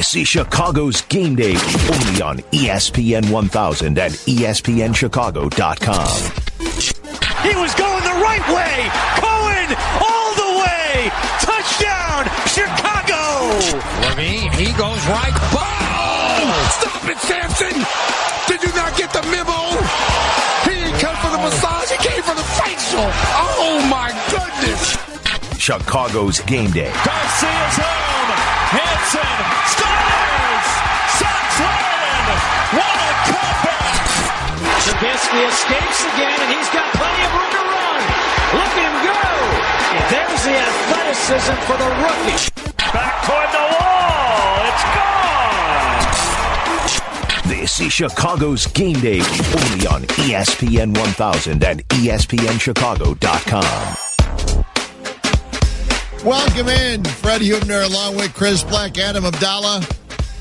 This is Chicago's game day only on ESPN 1000 and ESPNChicago.com. He was going the right way. Cohen all the way. Touchdown, Chicago. Levine, he goes right. Oh! Stop it, Samson! Did you not get the memo? He didn't come for the massage, he came for the facial. Oh my goodness! Chicago's game day. Garcia's home. Hanson Trubisky escapes again, and he's got plenty of room to run. Look at him go. There's the athleticism for the rookie. Back toward the wall. It's gone. This is Chicago's game day only on ESPN 1000 and ESPNChicago.com. Welcome in, Fred Hubner, along with Chris Black, Adam Abdallah.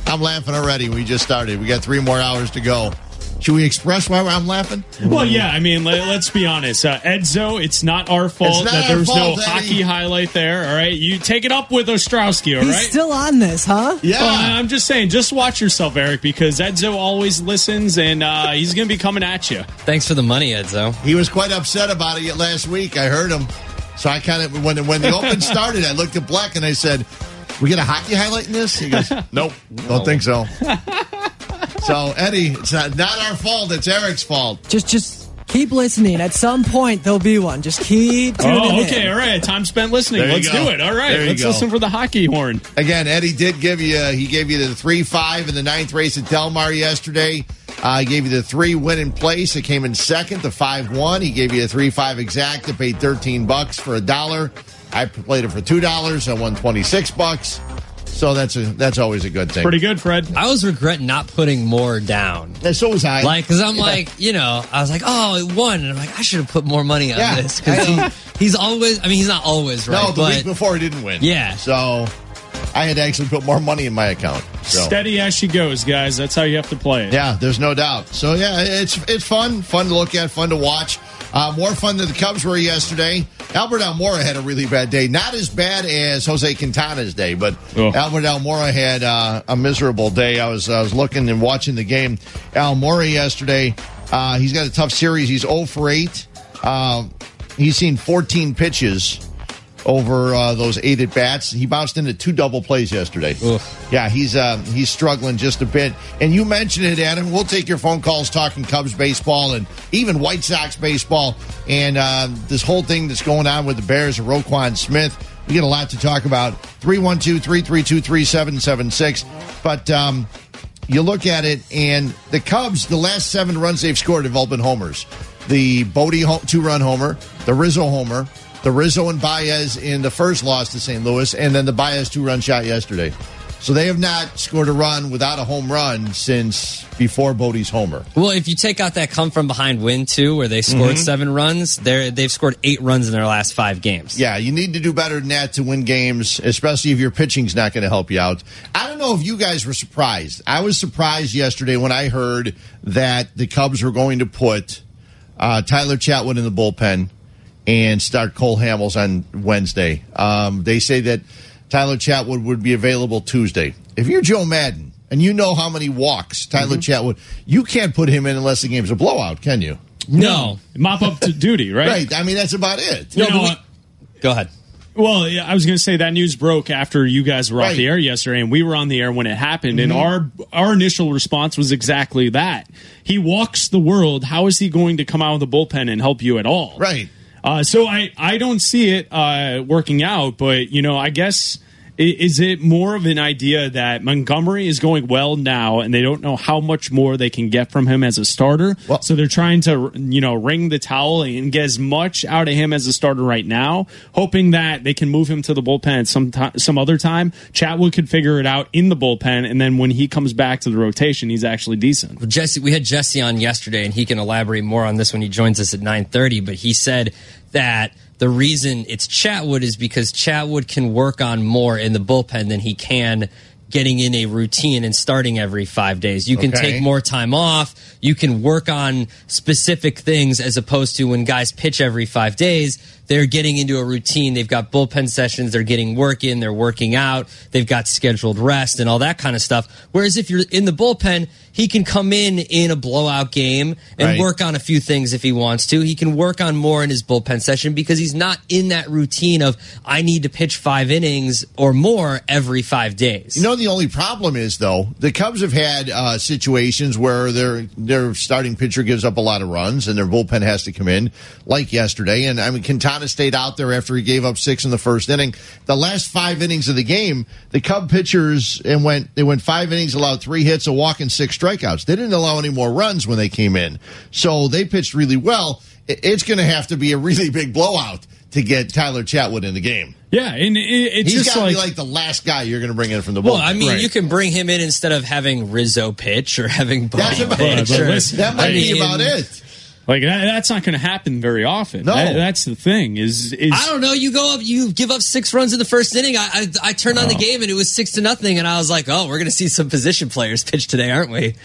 I'm laughing already. We just started. We got three more hours to go. Should we express why I'm laughing? Well, yeah, I mean, let, us be honest. Uh, Edzo, it's not our fault not that our there was fault, no Eddie. hockey highlight there. All right, you take it up with Ostrowski. All He's right. still on this, huh? Yeah. Well, I'm just saying, just watch yourself, Eric, because Edzo always listens, and uh, he's going to be coming at you. Thanks for the money, Edzo. he was quite upset about it last week. I heard him. So I kind of, when, when the open started, I looked at Black and I said, We get a hockey highlight in this? He goes, Nope, don't think so. so, Eddie, it's not, not our fault. It's Eric's fault. Just, just keep listening. At some point, there'll be one. Just keep tuning Oh, in. okay, all right. Time spent listening. There Let's do it. All right, let's go. listen for the hockey horn. Again, Eddie did give you, he gave you the 3 5 in the ninth race at Del Mar yesterday. Uh, he gave you the three win in place. It came in second, the 5 1. He gave you a 3 5 exact that paid 13 bucks for a dollar. I played it for $2. I won 26 bucks. So that's a, that's always a good thing. Pretty good, Fred. I always regret not putting more down. And so was I. Like, because I'm like, you know, I was like, oh, it won. And I'm like, I should have put more money on Yeah, this. Because he, he's always, I mean, he's not always right. no, the but week before he didn't win. Yeah. So I had to actually put more money in my account. So. Steady as she goes, guys. That's how you have to play it. Yeah, there's no doubt. So yeah, it's it's fun, fun to look at, fun to watch. Uh, more fun than the Cubs were yesterday. Albert Almora had a really bad day. Not as bad as Jose Quintana's day, but Oh. Albert Almora had uh, a miserable day. I was I was looking and watching the game. Almora yesterday, uh, he's got a tough series. He's 0 for 8. Uh, he's seen 14 pitches over uh, those eight at bats. He bounced into two double plays yesterday. Yeah, he's uh, he's struggling just a bit. And you mentioned it, Adam. We'll take your phone calls talking Cubs baseball and even White Sox baseball and uh, this whole thing that's going on with the Bears and Roquan Smith. We get a lot to talk about. 312 332 3776. But um, you look at it, and the Cubs, the last seven runs they've scored have all been homers. The Bote two run homer, the Rizzo homer, the Rizzo and Baez in the first loss to St. Louis, and then the Baez two run shot yesterday. So they have not scored a run without a home run since before Bote's homer. well, if you take out that come from behind win, too, where they scored Mm-hmm. seven runs, they're, they've scored eight runs in their last five games. Yeah, you need to do better than that to win games, especially if your pitching's not going to help you out. I don't know if you guys were surprised. I was surprised yesterday when I heard that the Cubs were going to put uh, Tyler Chatwood in the bullpen and start Cole Hamels on Wednesday. Um, they say that Tyler Chatwood would be available Tuesday. If you're Joe Maddon and you know how many walks Tyler Chatwood, you can't put him in unless the game's a blowout, can you? No. Mop up to duty, right? Right. I mean, that's about it. You No, know we- Go ahead. Well, yeah, I was going to say that news broke after you guys were off the air yesterday, and we were on the air when it happened. And our our initial response was exactly that. He walks the world. How is he going to come out of the bullpen and help you at all? Right. Uh, so I I don't see it uh, working out. But you know, I guess is it more of an idea that Montgomery is going well now, and they don't know how much more they can get from him as a starter. Well- so they're trying to you know ring the towel and get as much out of him as a starter right now, hoping that they can move him to the bullpen some ti- some other time. Chatwood could figure it out in the bullpen, and then when he comes back to the rotation, he's actually decent. Jesse, we had Jesse on yesterday, and he can elaborate more on this when he joins us at nine thirty. But he said that the reason it's Chatwood is because Chatwood can work on more in the bullpen than he can getting in a routine and starting every five days. You can Okay. take more time off. You can work on specific things as opposed to when guys pitch every five days. They're getting into a routine. They've got bullpen sessions. They're getting work in. They're working out. They've got scheduled rest and all that kind of stuff. Whereas if you're in the bullpen, he can come in in a blowout game and Right. work on a few things if he wants to. He can work on more in his bullpen session because he's not in that routine of I need to pitch five innings or more every five days. You know, the only problem is though the Cubs have had uh, situations where their their starting pitcher gives up a lot of runs and their bullpen has to come in, like yesterday. And I mean, Quintana stayed out there after he gave up six in the first inning. The last five innings of the game, the Cub pitchers and went they went five innings, allowed three hits, a walk, and six strikeouts. They didn't allow any more runs when they came in, so they pitched really well. It's going to have to be a really big blowout to get Tyler Chatwood in the game. Yeah, and it, it's He's just got to like, be like the last guy you're going to bring in from the bullpen. well, I mean, Right. you can bring him in instead of having Rizzo pitch or having That's about- pitch. or- that might I be mean, about it. Like that, that's not going to happen very often. No. That- that's the thing. Is is I don't know. You go up, you give up six runs in the first inning. I I, I turned on the Oh. game and it was six to nothing, and I was like, oh, we're going to see some position players pitch today, aren't we?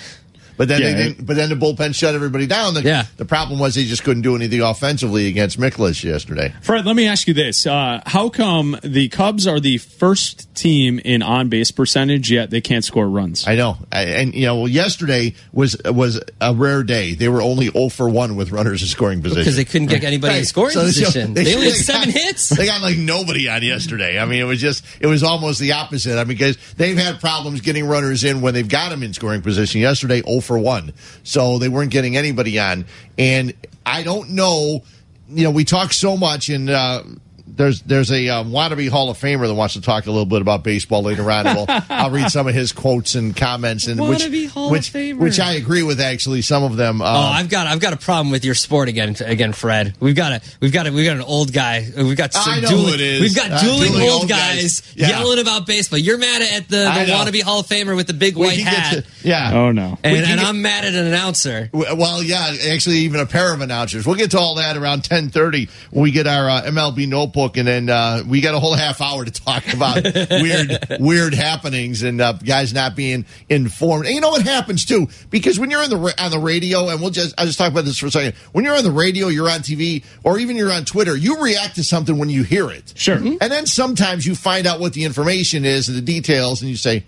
But then Yeah, they didn't, but then the bullpen shut everybody down. The, Yeah. the problem was he just couldn't do anything offensively against Mikolas yesterday. Fred, let me ask you this: uh, How come the Cubs are the first team in on base percentage yet they can't score runs? I know, I, and you know, well, yesterday was was a rare day. They were only 0 for one with runners in scoring position Because they couldn't get anybody in scoring So they- position. They, only had got- seven hits. They got like nobody on yesterday. I mean, it was just it was almost the opposite. I mean, because they've had problems getting runners in when they've got them in scoring position. Yesterday, 0 for one, so they weren't getting anybody on. And I don't know. You know, we talk so much, and uh, there's there's a um, wannabe Hall of Famer that wants to talk a little bit about baseball later on. We'll, I'll read some of his quotes and comments, and which Wannabe Hall of which Famer. which I agree with. Actually, some of them. Uh, Oh, I've got I've got a problem with your sport again, again, Fred. We've got a we've got a we've got an old guy. We've got some I know dueling, who it is. We've got Uh, dueling, dueling old old guys, guys. Yeah. yelling about baseball. You're mad at the, the wannabe Hall of Famer with the big white hat, to- yeah. Oh no! and, and get- I'm mad at an announcer. Well, yeah, actually, even a pair of announcers. We'll get to all that around ten thirty when we get our uh, MLB notebook, and then uh, we got a whole half hour to talk about weird, weird happenings and uh, guys not being informed. And you know what happens too, because when you're on the on the radio, and we'll just I'll just talk about this for a second. When you're on the radio, you're on TV, or even you're on Twitter, you react to something when you hear it. Sure. and then sometimes you find out what the information is and the details, and you say,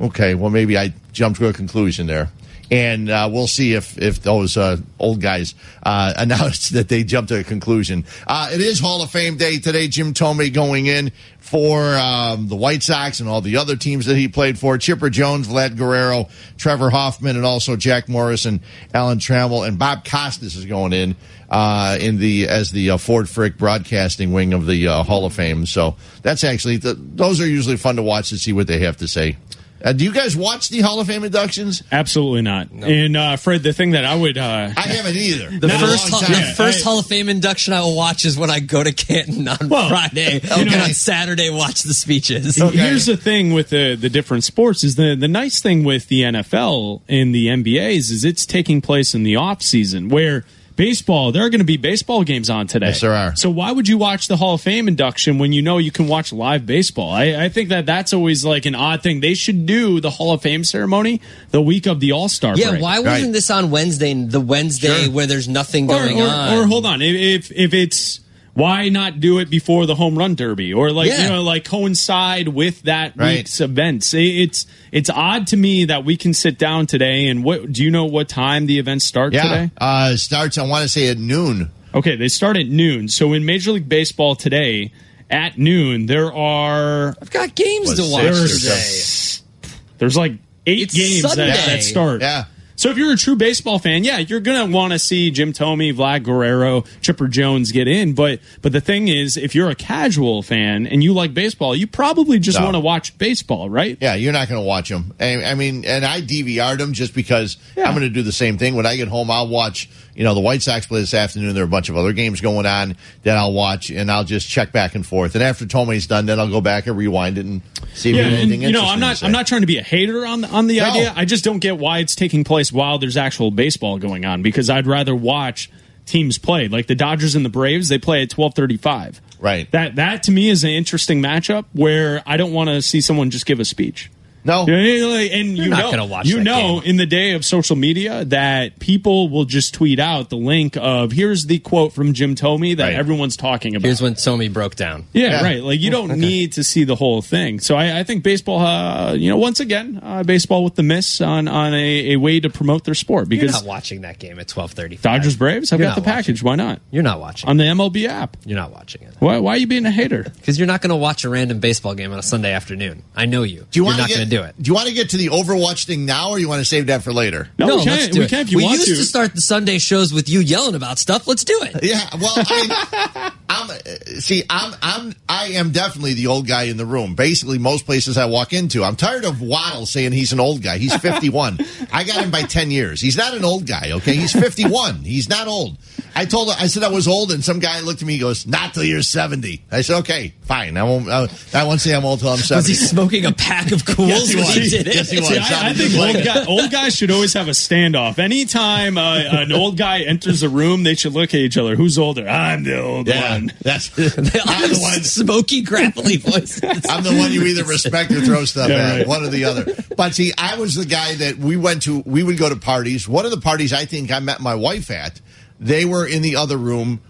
okay, well, maybe I jumped to a conclusion there. And uh, we'll see if if those uh, old guys uh, that they jumped to a conclusion. Uh, it is Hall of Fame day today. Jim Thome going in for um, the White Sox and all the other teams that he played for. Chipper Jones, Vlad Guerrero, Trevor Hoffman, and also Jack Morrison, Alan Trammell, and Bob Costas is going in uh, in the as the uh, Ford Frick broadcasting wing of the Hall of Fame. So that's actually the, those are usually fun to watch to see what they have to say. Uh, do you guys watch the Hall of Fame inductions? Absolutely not. And uh, Fred, the thing that I would uh, I haven't either. The In a first, long hall, time. the first I- Hall of Fame induction I will watch is when I go to Canton on Well, Friday, okay. and on Saturday watch the speeches. Okay. Here's the thing with the the different sports is the the nice thing with the NFL and the NBAs is it's taking place in the off season where baseball there are going to be baseball games on today. Yes, there are. So why would you watch the Hall of Fame induction when you know you can watch live baseball? I, I think that that's always like an odd thing. They should do the Hall of Fame ceremony the week of the All Star. Yeah, break. why wasn't Right. this on Wednesday? The Wednesday Sure. where there's nothing or, going or, on. or hold on, if, if if it's why not do it before the home run derby or like Yeah. you know like coincide with that Right. week's events? It's it's odd to me that we can sit down today and what do you know what time the events start yeah, today? uh, starts. I want to say at noon. Okay, they start at noon. So in Major League Baseball today at noon there are I've got games Was to watch six or today. there's like eight It's games that, that start. Yeah. So if you're a true baseball fan, yeah, you're gonna want to see Jim Thome, Vlad Guerrero, Chipper Jones get in. But but the thing is, if you're a casual fan and you like baseball, you probably just No. want to watch baseball, right? Yeah, you're not going to watch them. I, I mean, and I DVR'd them just because Yeah. I'm going to do the same thing. When I get home, I'll watch, you know, the White Sox play this afternoon. There are a bunch of other games going on that I'll watch, and I'll just check back and forth. And after Thome's done, then I'll go back and rewind it and see if Yeah, there's and, anything you know, I'm not. I'm not trying to be a hater on the, on the No. idea. I just don't get why it's taking place while there's actual baseball going on because I'd rather watch teams play. Like the Dodgers and the Braves, they play at 12:35. Right. That that to me is an interesting matchup where I don't want to see someone just give a speech. No. Yeah, yeah, and you not know, gonna watch you know, game. in the day of social media, that people will just tweet out the link of here's the quote from Jim Thome that Right. everyone's talking about. Here's when Thome broke down. yeah, Yeah. right. Like you don't need to see the whole thing. So I, I think baseball, uh, you know, once again, uh, baseball with the miss on on a, a way to promote their sport You're because not watching that game at 12:35. Dodgers Braves, I've You're got the not package. Why not You're not watching. on the MLB app? You're not watching it Why, why are you being a hater? because you're not going to watch a random baseball game on a Sunday afternoon. I know you. Do you are want not to going to do it. Do you want to get to the Overwatch thing now, or you want to save that for later? No, we let's can. do We it. can if you we want used to. to. start the Sunday shows with you yelling about stuff. Let's do it. Yeah, well, I mean, I'm uh, see, I'm I'm I am definitely the old guy in the room. Basically, most places I walk into, I'm tired of Waddle saying he's an old guy. He's 51. I got him by 10 years. He's not an old guy. Okay, he's 51. He's not old. I told I said I was old, and some guy looked at me. He goes, "Not till you're 70." I said, "Okay, fine. I won't. I, I won't say I'm old till I'm 70." Was he smoking a pack of cools Yes, he when he did it? Yes, he was. See, I, I think old, guy, old guys should always have a standoff. Anytime uh, an old guy enters a room, they should look at each other. Who's older? I'm the old Yeah, one. that's. I'm the one. smoky, gravelly voices. I'm the one you either respect or throw stuff Yeah, at, right. one or the other. But see, I was the guy that we went to. We would go to parties. One of the parties I think I met my wife at, they were in the other room,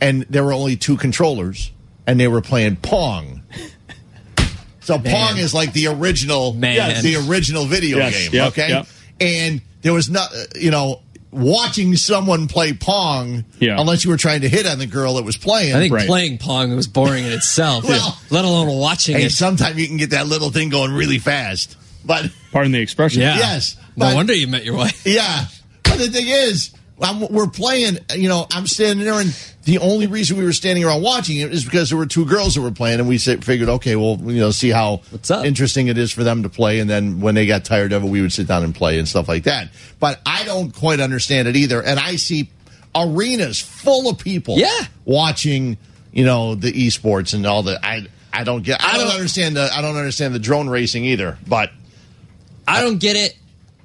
and there were only two controllers, and they were playing Pong. So Pong is like the original, Man. the original video Yes, game. yep, okay, yep. and there was not, you know. Watching someone play Pong, Yeah. unless you were trying to hit on the girl that was playing. I think Right. playing Pong was boring in itself, Well- let alone watching hey, it. sometimes you can get that little thing going really fast. But Pardon the expression. Yeah. Yes, No wonder you met your wife. Yeah. But the thing is, I'm, we're playing, you know, I'm standing there, and the only reason we were standing around watching it is because there were two girls that were playing, and we figured, okay, well, you know, see how interesting it is for them to play. And then when they got tired of it, we would sit down and play and stuff like that. But I don't quite understand it either. And I see arenas full of people Yeah. watching, you know, the esports and all the. I, I don't get. I, I don't, don't- understand the. I don't understand the drone racing either. But I don't get it.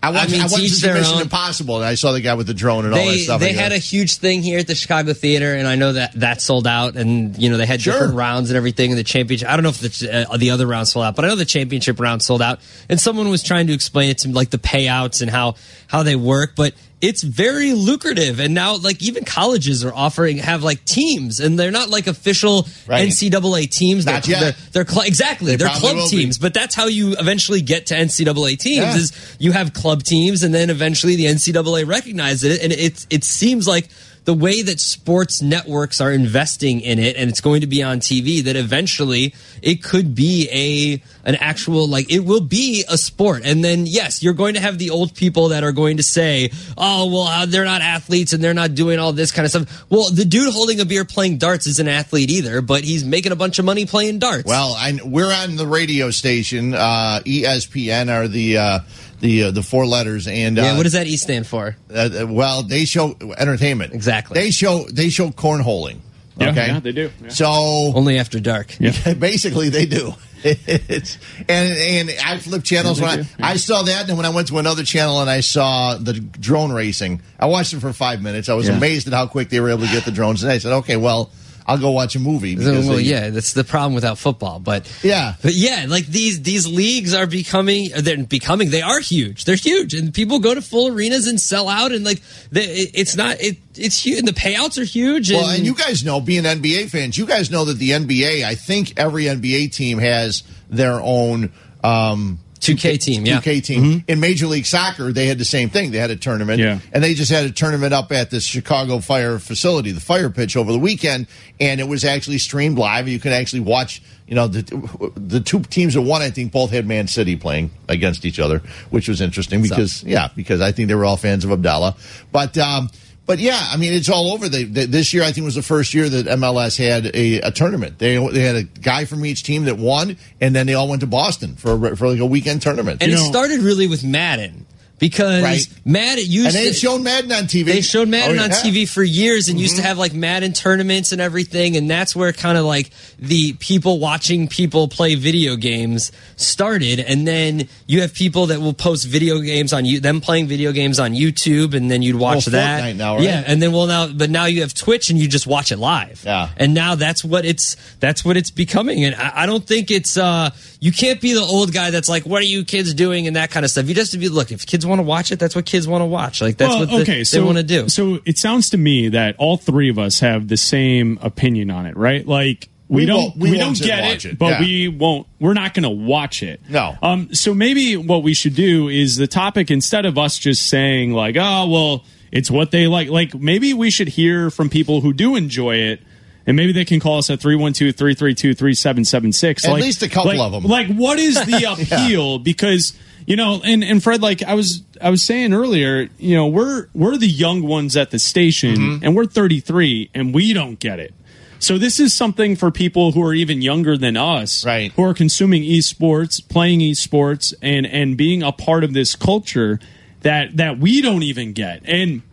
I went, I mean, went to to each see their Mission own. Impossible, and I saw the guy with the drone and all that stuff. they had a huge thing here at the Chicago Theater, and I know that that sold out. And you know they had Sure. different rounds and everything. And the championship, I don't know if the uh, the other round sold out, but I know the championship round sold out. And someone was trying to explain it to me, like the payouts and how how they work, but. It's very lucrative, and now like even colleges are offering have like teams, and they're not like official Right. NCAA teams. Not they're, yet. They're, they're cl- exactly They they're club will be. teams, but that's how you eventually get to NCAA teams. Yeah. Is you have club teams, and then eventually the NCAA recognizes it, and it it seems like the way that sports networks are investing in it, and it's going to be on TV, that eventually it could be a an actual like it will be a sport, and then yes, you're going to have the old people that are going to say, oh well, uh, they're not athletes and they're not doing all this kind of stuff. Well, the dude holding a beer playing darts is an athlete either, but he's making a bunch of money playing darts. Well, we're on the radio station. Uh, ESPN are the uh, the uh, the four letters, and uh, yeah, what does that E stand for? uh, well, they show entertainment. Exactly. They show they show cornholing. Yeah, okay, yeah, they do. Yeah. So Only after dark. Yeah. basically, they do. It's, and and I flip channels Yeah, when I, do, yeah. I saw that, and when I went to another channel and I saw the drone racing, I watched it for five minutes. I was Yeah. amazed at how quick they were able to get the drones, and I said, okay, well, I'll go watch a movie. Because well, they- yeah, that's the problem without football. But Yeah. but yeah, like these these leagues are becoming they're becoming they are huge. They're huge, and people go to full arenas and sell out, and like they, it's not it it's huge. And the payouts are huge. Well, and you guys know, being NBA fans, you guys know that the NBA, I think every NBA team has their own um, 2K team, yeah. 2K team. In Major League Soccer, they had the same thing. They had a tournament, Yeah. and they just had a tournament up at this Chicago Fire facility, the Fire Pitch, over the weekend, and it was actually streamed live. You could actually watch. You know, the the two teams that won, I think, both had Man City playing against each other, which was interesting because, yeah, because I think they were all fans of Abdallah, but. um but yeah, I mean, it's all over. They, they, this year, I think was the first year that MLS had a, a tournament. They they had a guy from each team that won, and then they all went to Boston for a, for like a weekend tournament. and You it know- started really with Madden. Because Right. Madden used to And they've shown Madden on TV. they showed Madden Oh, on yeah. Mm-hmm. TV for years and used to have like Madden tournaments and everything, and that's where kind of like the people watching people play video games started. And then you have people that will post video games on you, them playing video games on YouTube, and then you'd watch Well, that. Now, right? Yeah, and then well now, but now you have Twitch and you just watch it live. Yeah. and now that's what it's that's what it's becoming. And I, I don't think it's uh you can't be the old guy that's like, what are you kids doing and that kind of stuff. You just have to be look if kids want to watch it, that's what kids want to watch. Like that's Well, what the, okay, they want to do. So it sounds to me that all three of us have the same opinion on it, right? Like we, We don't we we, don't get it, it, but yeah. we won't. We're not going to watch it. No. Um. So maybe what we should do is the topic instead of us just saying like, oh well, it's what they like. Like maybe we should hear from people who do enjoy it. And maybe they can call us at 312-332-3776. At Like- least a couple like- of 'em. Like, what is the appeal? Because you know, and and Fred, like I was I was saying earlier, you know, we're we're the young ones at the station, Mm-hmm. and we're 33, and we don't get it. So this is something for people who are even younger than us, Right. Who are consuming esports, playing esports, and and being a part of this culture that that we don't even get. And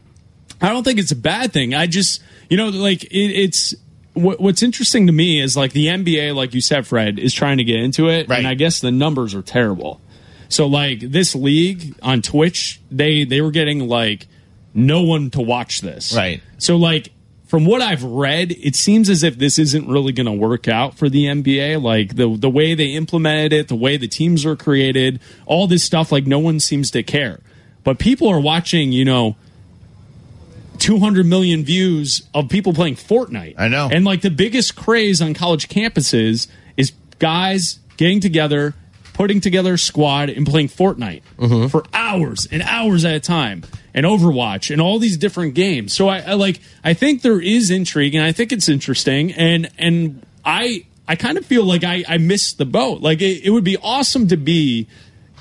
I don't think it's a bad thing. I just, you know, like it, it's what, what's interesting to me is like the NBA, like you said, Fred, is trying to get into it, Right. and I guess the numbers are terrible. So like this league on Twitch, they they were getting like no one to watch this, Right. So like from what I've read, it seems as if this isn't really going to work out for the NBA. Like the the way they implemented it, the way the teams are created, all this stuff. Like no one seems to care, but people are watching. You know. 200 million views of people playing Fortnite. I know. And like the biggest craze on college campuses is guys getting together, putting together a squad and playing Fortnite mm-hmm. for hours and hours at a time and Overwatch and all these different games. So I, I like I think there is intrigue and I think it's interesting and and I I kind of feel like I I missed the boat. Like it, it would be awesome to be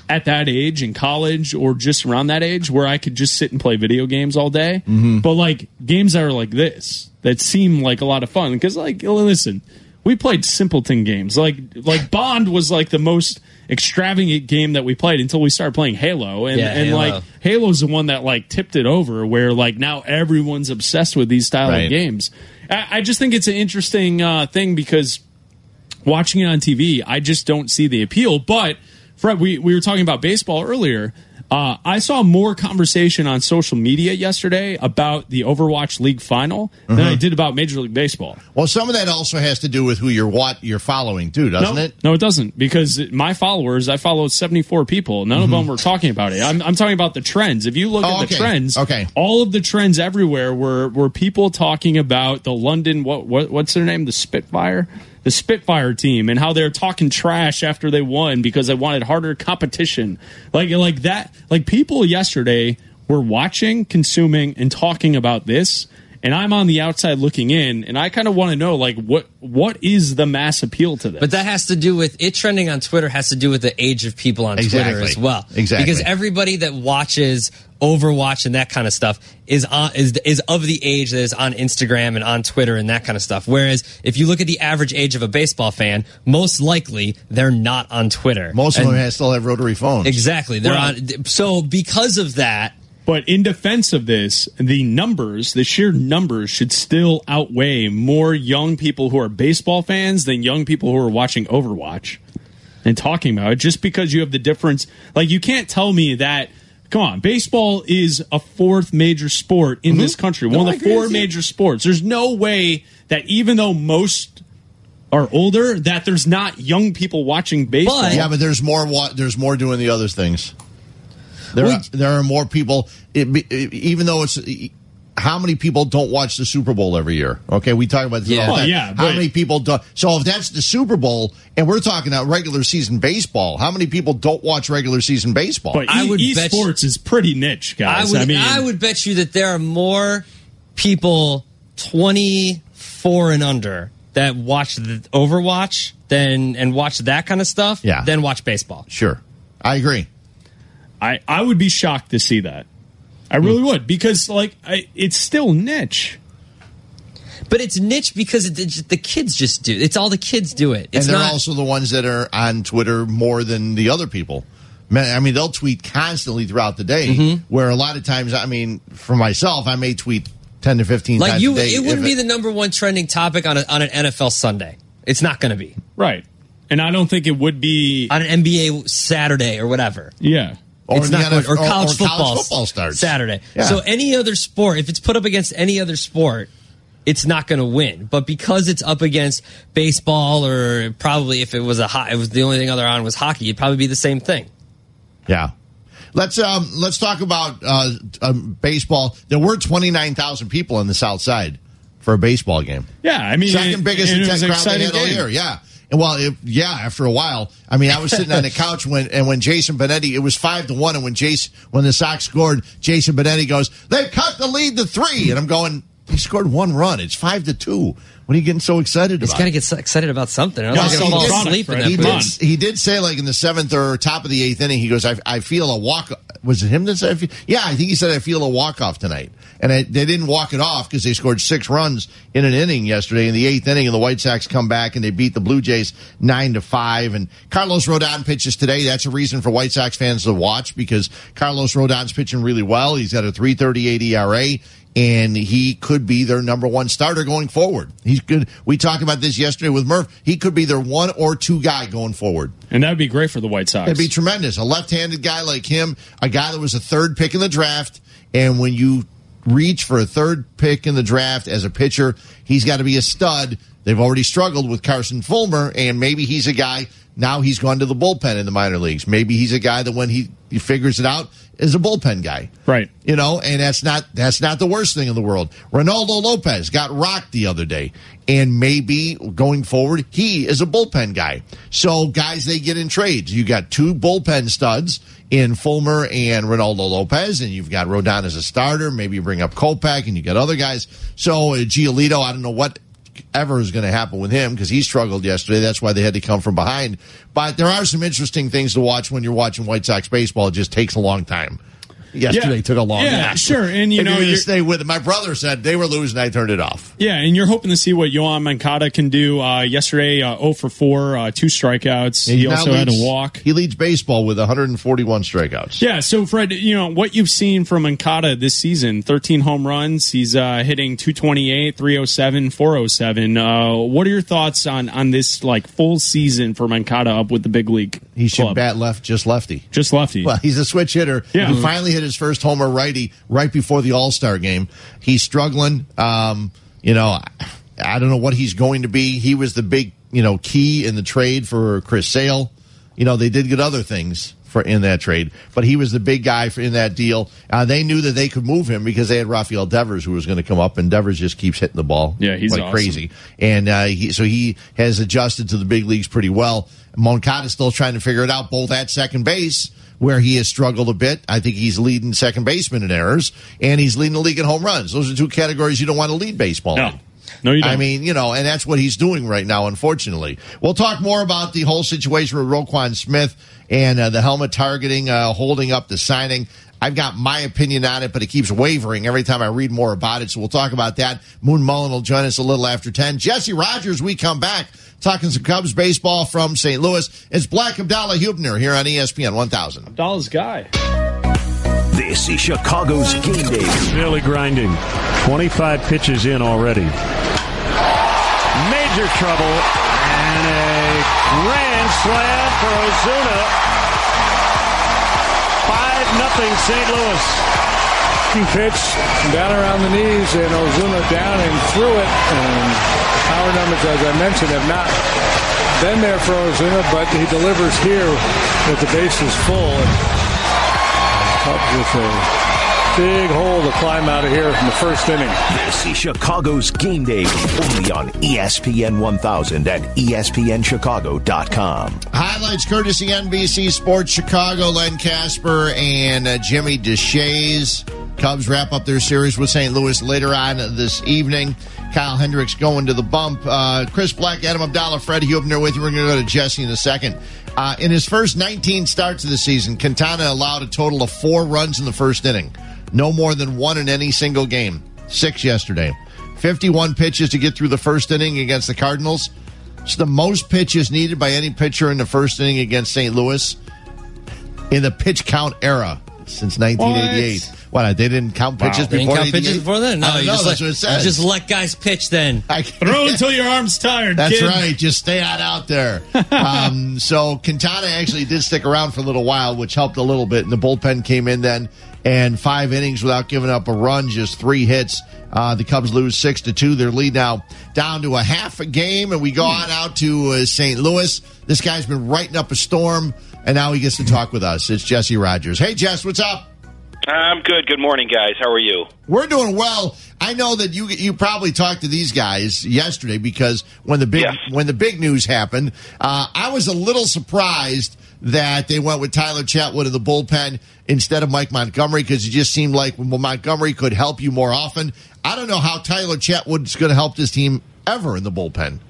at that age in college or just around that age where I could just sit and play video games all day. But like games that are like this that seem like a lot of fun because like listen, we played simpleton games like like Bond was like the most extravagant game that we played until we started playing Halo and Yeah, and Halo. like Halo's the one that like tipped it over where like now everyone's obsessed with these style Right. of games. I, I just think it's an interesting uh, thing because watching it on TV, I just don't see the appeal. But Fred, we, we were talking about baseball earlier. Uh, I saw more conversation on social media yesterday about the Overwatch League final than. I did about Major League Baseball. Well, some of that also has to do with who you're what you're following too, doesn't no, it? No, it doesn't. Because my followers, I followed 74 people. None of them were talking about it. I'm, I'm talking about the trends. If you look Mm-hmm. Oh, at the okay. trends, Okay. all of the trends everywhere were were people talking about the London what what what's their name? The Spitfire, the Spitfire team, and how they're talking trash after they won because they wanted harder competition. Like like that. Like people yesterday were watching, consuming, and talking about this. And I'm on the outside looking in, and I kind of want to know, like, what what is the mass appeal to this? But that has to do with it trending on Twitter has to do with the age of people on Twitter as well. Exactly. Because everybody that watches Overwatch and that kind of stuff is on is is of the age that is on Instagram and on Twitter and that kind of stuff. Whereas if you look at the average age of a baseball fan, most likely they're not on Twitter. Most of them have, still have rotary phones. Exactly. They're Well- on so because of that, But in defense of this, the numbers, the sheer numbers should still outweigh more young people who are baseball fans than young people who are watching Overwatch and talking about it just because you have the difference. Like, you can't tell me that. Come on, baseball is a fourth major sport in this country, one Mm-hmm. Of the four major sports. There's no way that even though most are older, that there's not young people watching baseball. But- Yeah, but there's more. What there's more doing the other things. There, are, there are more people. It, be- even though it's how many people don't watch the Super Bowl every year? Okay, we talk about this Yeah. all the oh, Well, yeah, how but- many people don't? So if that's the Super Bowl, and we're talking about regular season baseball, how many people don't watch regular season baseball? but I e- would bet you- esports is pretty niche, I guys. would I mean, I would bet you that there are more people 24 and under that watch the Overwatch than and watch that kind of stuff Yeah. than watch baseball. sure, I agree. I, I would be shocked to see that. I really would because like I, it's still niche. But it's niche because it, it, the kids just do. It's all the kids do it. It's and they're not also the ones that are on Twitter more than the other people. Man, I mean, they'll tweet constantly throughout the day. Mm-hmm. Where a lot of times, I mean, for myself, I may tweet ten to fifteen Like times you, a day. it wouldn't if be the number one trending topic on a, on an NFL Sunday. It's not going to be Right. And I don't think it would be. on an NBA Saturday or whatever. Yeah. Or it's not NFL or college or football, football starts Saturday. Yeah. So any other sport, if it's put up against any other sport, it's not going to win. But because it's up against baseball, or probably if it was a hot, it was the only thing other on was hockey, it'd probably be the same thing. Yeah. Let's um let's talk about uh, um, baseball. There were twenty nine thousand people on the South Side for a baseball game. Yeah. I mean, Second it- biggest and it attendance was an crowd they had all game. year. Yeah. And well, it, yeah, after a while, I mean, I was sitting on the couch when and when Jason Benetti, it was five to one, and when Jason when the Sox scored, Jason Benetti goes, "They cut the lead to three. and I'm going, "He scored one run. It's five to two. What are you getting so excited He's about?" got to get so excited about something. or No, else he's he gonna fall did- asleep in that he did, he did say like in the seventh or top of the eighth inning, he goes, I, I feel a walk. Was it him that said? I feel, yeah, I think he said I feel a walk off tonight, and they didn't walk it off because they scored six runs in an inning yesterday in the eighth inning, and the White Sox come back and they beat the Blue Jays nine to five. And Carlos Rodon pitches today. That's a reason for White Sox fans to watch because Carlos Rodon's pitching really well. He's got a three thirty eight ERA and he could be their number one starter going forward. He's good. We talked about this yesterday with Murph. He could be their one or two guy going forward. And that would be great for the White Sox. It'd be tremendous. A left-handed guy like him, a guy that was a third pick in the draft, and when you reach for a third pick in the draft as a pitcher, he's got to be a stud. They've already struggled with Carson Fulmer, and maybe he's a guy. Now he's gone to the bullpen in the minor leagues. Maybe he's a guy that when he, he figures it out is a bullpen guy. Right. You know, and that's not that's not the worst thing in the world. Reynaldo Lopez got rocked the other day, and maybe going forward he is a bullpen guy. So guys, they get in trades. You got two bullpen studs in Fulmer and Reynaldo Lopez, and you've got Rodon as a starter. Maybe you bring up Kopech, and you got other guys. So uh, Giolito, I don't know what ever is going to happen with him because he struggled yesterday. That's why they had to come from behind. But there are some interesting things to watch when you're watching White Sox baseball. It just takes a long time. Yesterday Yeah. took a long Yeah, time. sure. And, you if know, you're going to you're- stay with it. My brother said they were losing. I turned it off. Yeah, and you're hoping to see what Yoan Moncada can do. Uh, yesterday, uh, 0 for 4, uh, two strikeouts. He, now also had a walk. He leads baseball with 141 strikeouts. Yeah, so Fred, you know what you've seen from Moncada this season: 13 home runs. He's uh, hitting 228, 307, 407. Uh, what are your thoughts on on this like full season for Mancada up with the big league? He should club? bat left, just lefty. just lefty. Well, he's a switch hitter. Yeah. He finally hit his first homer righty right before the All Star game. He's struggling. Um, you know, I don't know what he's going to be. He was the big, you know, key in the trade for Chris Sale. You know, they did get other things for in that trade, but he was the big guy for, in that deal. Uh, they knew that they could move him because they had Rafael Devers who was going to come up, and Devers just keeps hitting the ball. Yeah, he's like awesome. crazy, and uh, he, so he has adjusted to the big leagues pretty well. Moncada's still trying to figure it out, both at second base where he has struggled a bit. I think he's leading second baseman in errors, and he's leading the league in home runs. Those are two categories you don't want to lead baseball no, in. No, you don't. I mean, you know, and that's what he's doing right now, unfortunately. We'll talk more about the whole situation with Roquan Smith and uh, the helmet targeting, uh, holding up the signing. I've got my opinion on it, but it keeps wavering every time I read more about it. So we'll talk about that. Moon Mullin will join us a little after 10. Jesse Rogers, we come back talking some Cubs baseball from St. Louis. It's Black Abdallah Hubner here on ESPN 1000. Abdallah's guy. This is Chicago's game day. Nearly grinding. 25 pitches in already. Major trouble. And a grand slam for Ozuna. 5 nothing St. Louis. pitch down around the knees and Ozuna down and through it. And power numbers, as I mentioned, have not been there for Ozuna, but he delivers here with the bases full. And Cubs with a big hole to climb out of here from the first inning. This is Chicago's game day only on ESPN 1000 at ESPNChicago.com. Highlights courtesy NBC Sports Chicago, Len Kasper and uh, Jimmy Deshaies. Cubs wrap up their series with St. Louis later on this evening. Kyle Hendricks going to the bump. Uh, Chris Black, Adam Abdallah, Fred Hubner with you. We're going to go to Jesse in a second. Uh, in his first 19 starts of the season, Quintana allowed a total of four runs in the first inning. No more than one in any single game. Six yesterday. 51 pitches to get through the first inning against the Cardinals. It's the most pitches needed by any pitcher in the first inning against St. Louis. in the pitch count era since 1988. What? They didn't count pitches They didn't count pitches before then. No, you know, just, that's let, what it says. just let guys pitch then. I- Throw until your arm's tired. That's kid. right. Just stay on out there. um, so Quintana actually did stick around for a little while, which helped a little bit. And the bullpen came in then, and five innings without giving up a run, just three hits. Uh, the Cubs lose six to two. Their lead now down to a half a game, and we go on out to uh, St. Louis. This guy's been writing up a storm, and now he gets to talk with us. It's Jesse Rogers. Hey, Jess, what's up? I'm good. Good morning, guys. How are you? We're doing well. I know that you you probably talked to these guys yesterday because when the big Yes. when the big news happened, uh, I was a little surprised that they went with Tyler Chatwood in the bullpen instead of Mike Montgomery because it just seemed like well, Montgomery could help you more often. I don't know how Tyler Chatwood's going to help this team ever in the bullpen.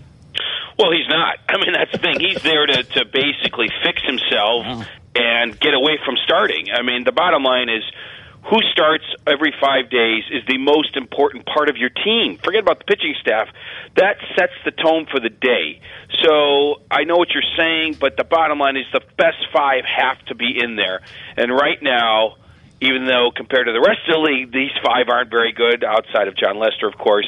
Well, he's not. I mean, that's the thing. He's there to, to basically fix himself and get away from starting. I mean, the bottom line is who starts every five days is the most important part of your team. Forget about the pitching staff. That sets the tone for the day. So I know what you're saying, but the bottom line is the best five have to be in there. And right now, even though compared to the rest of the league, these five aren't very good, outside of Jon Lester, of course,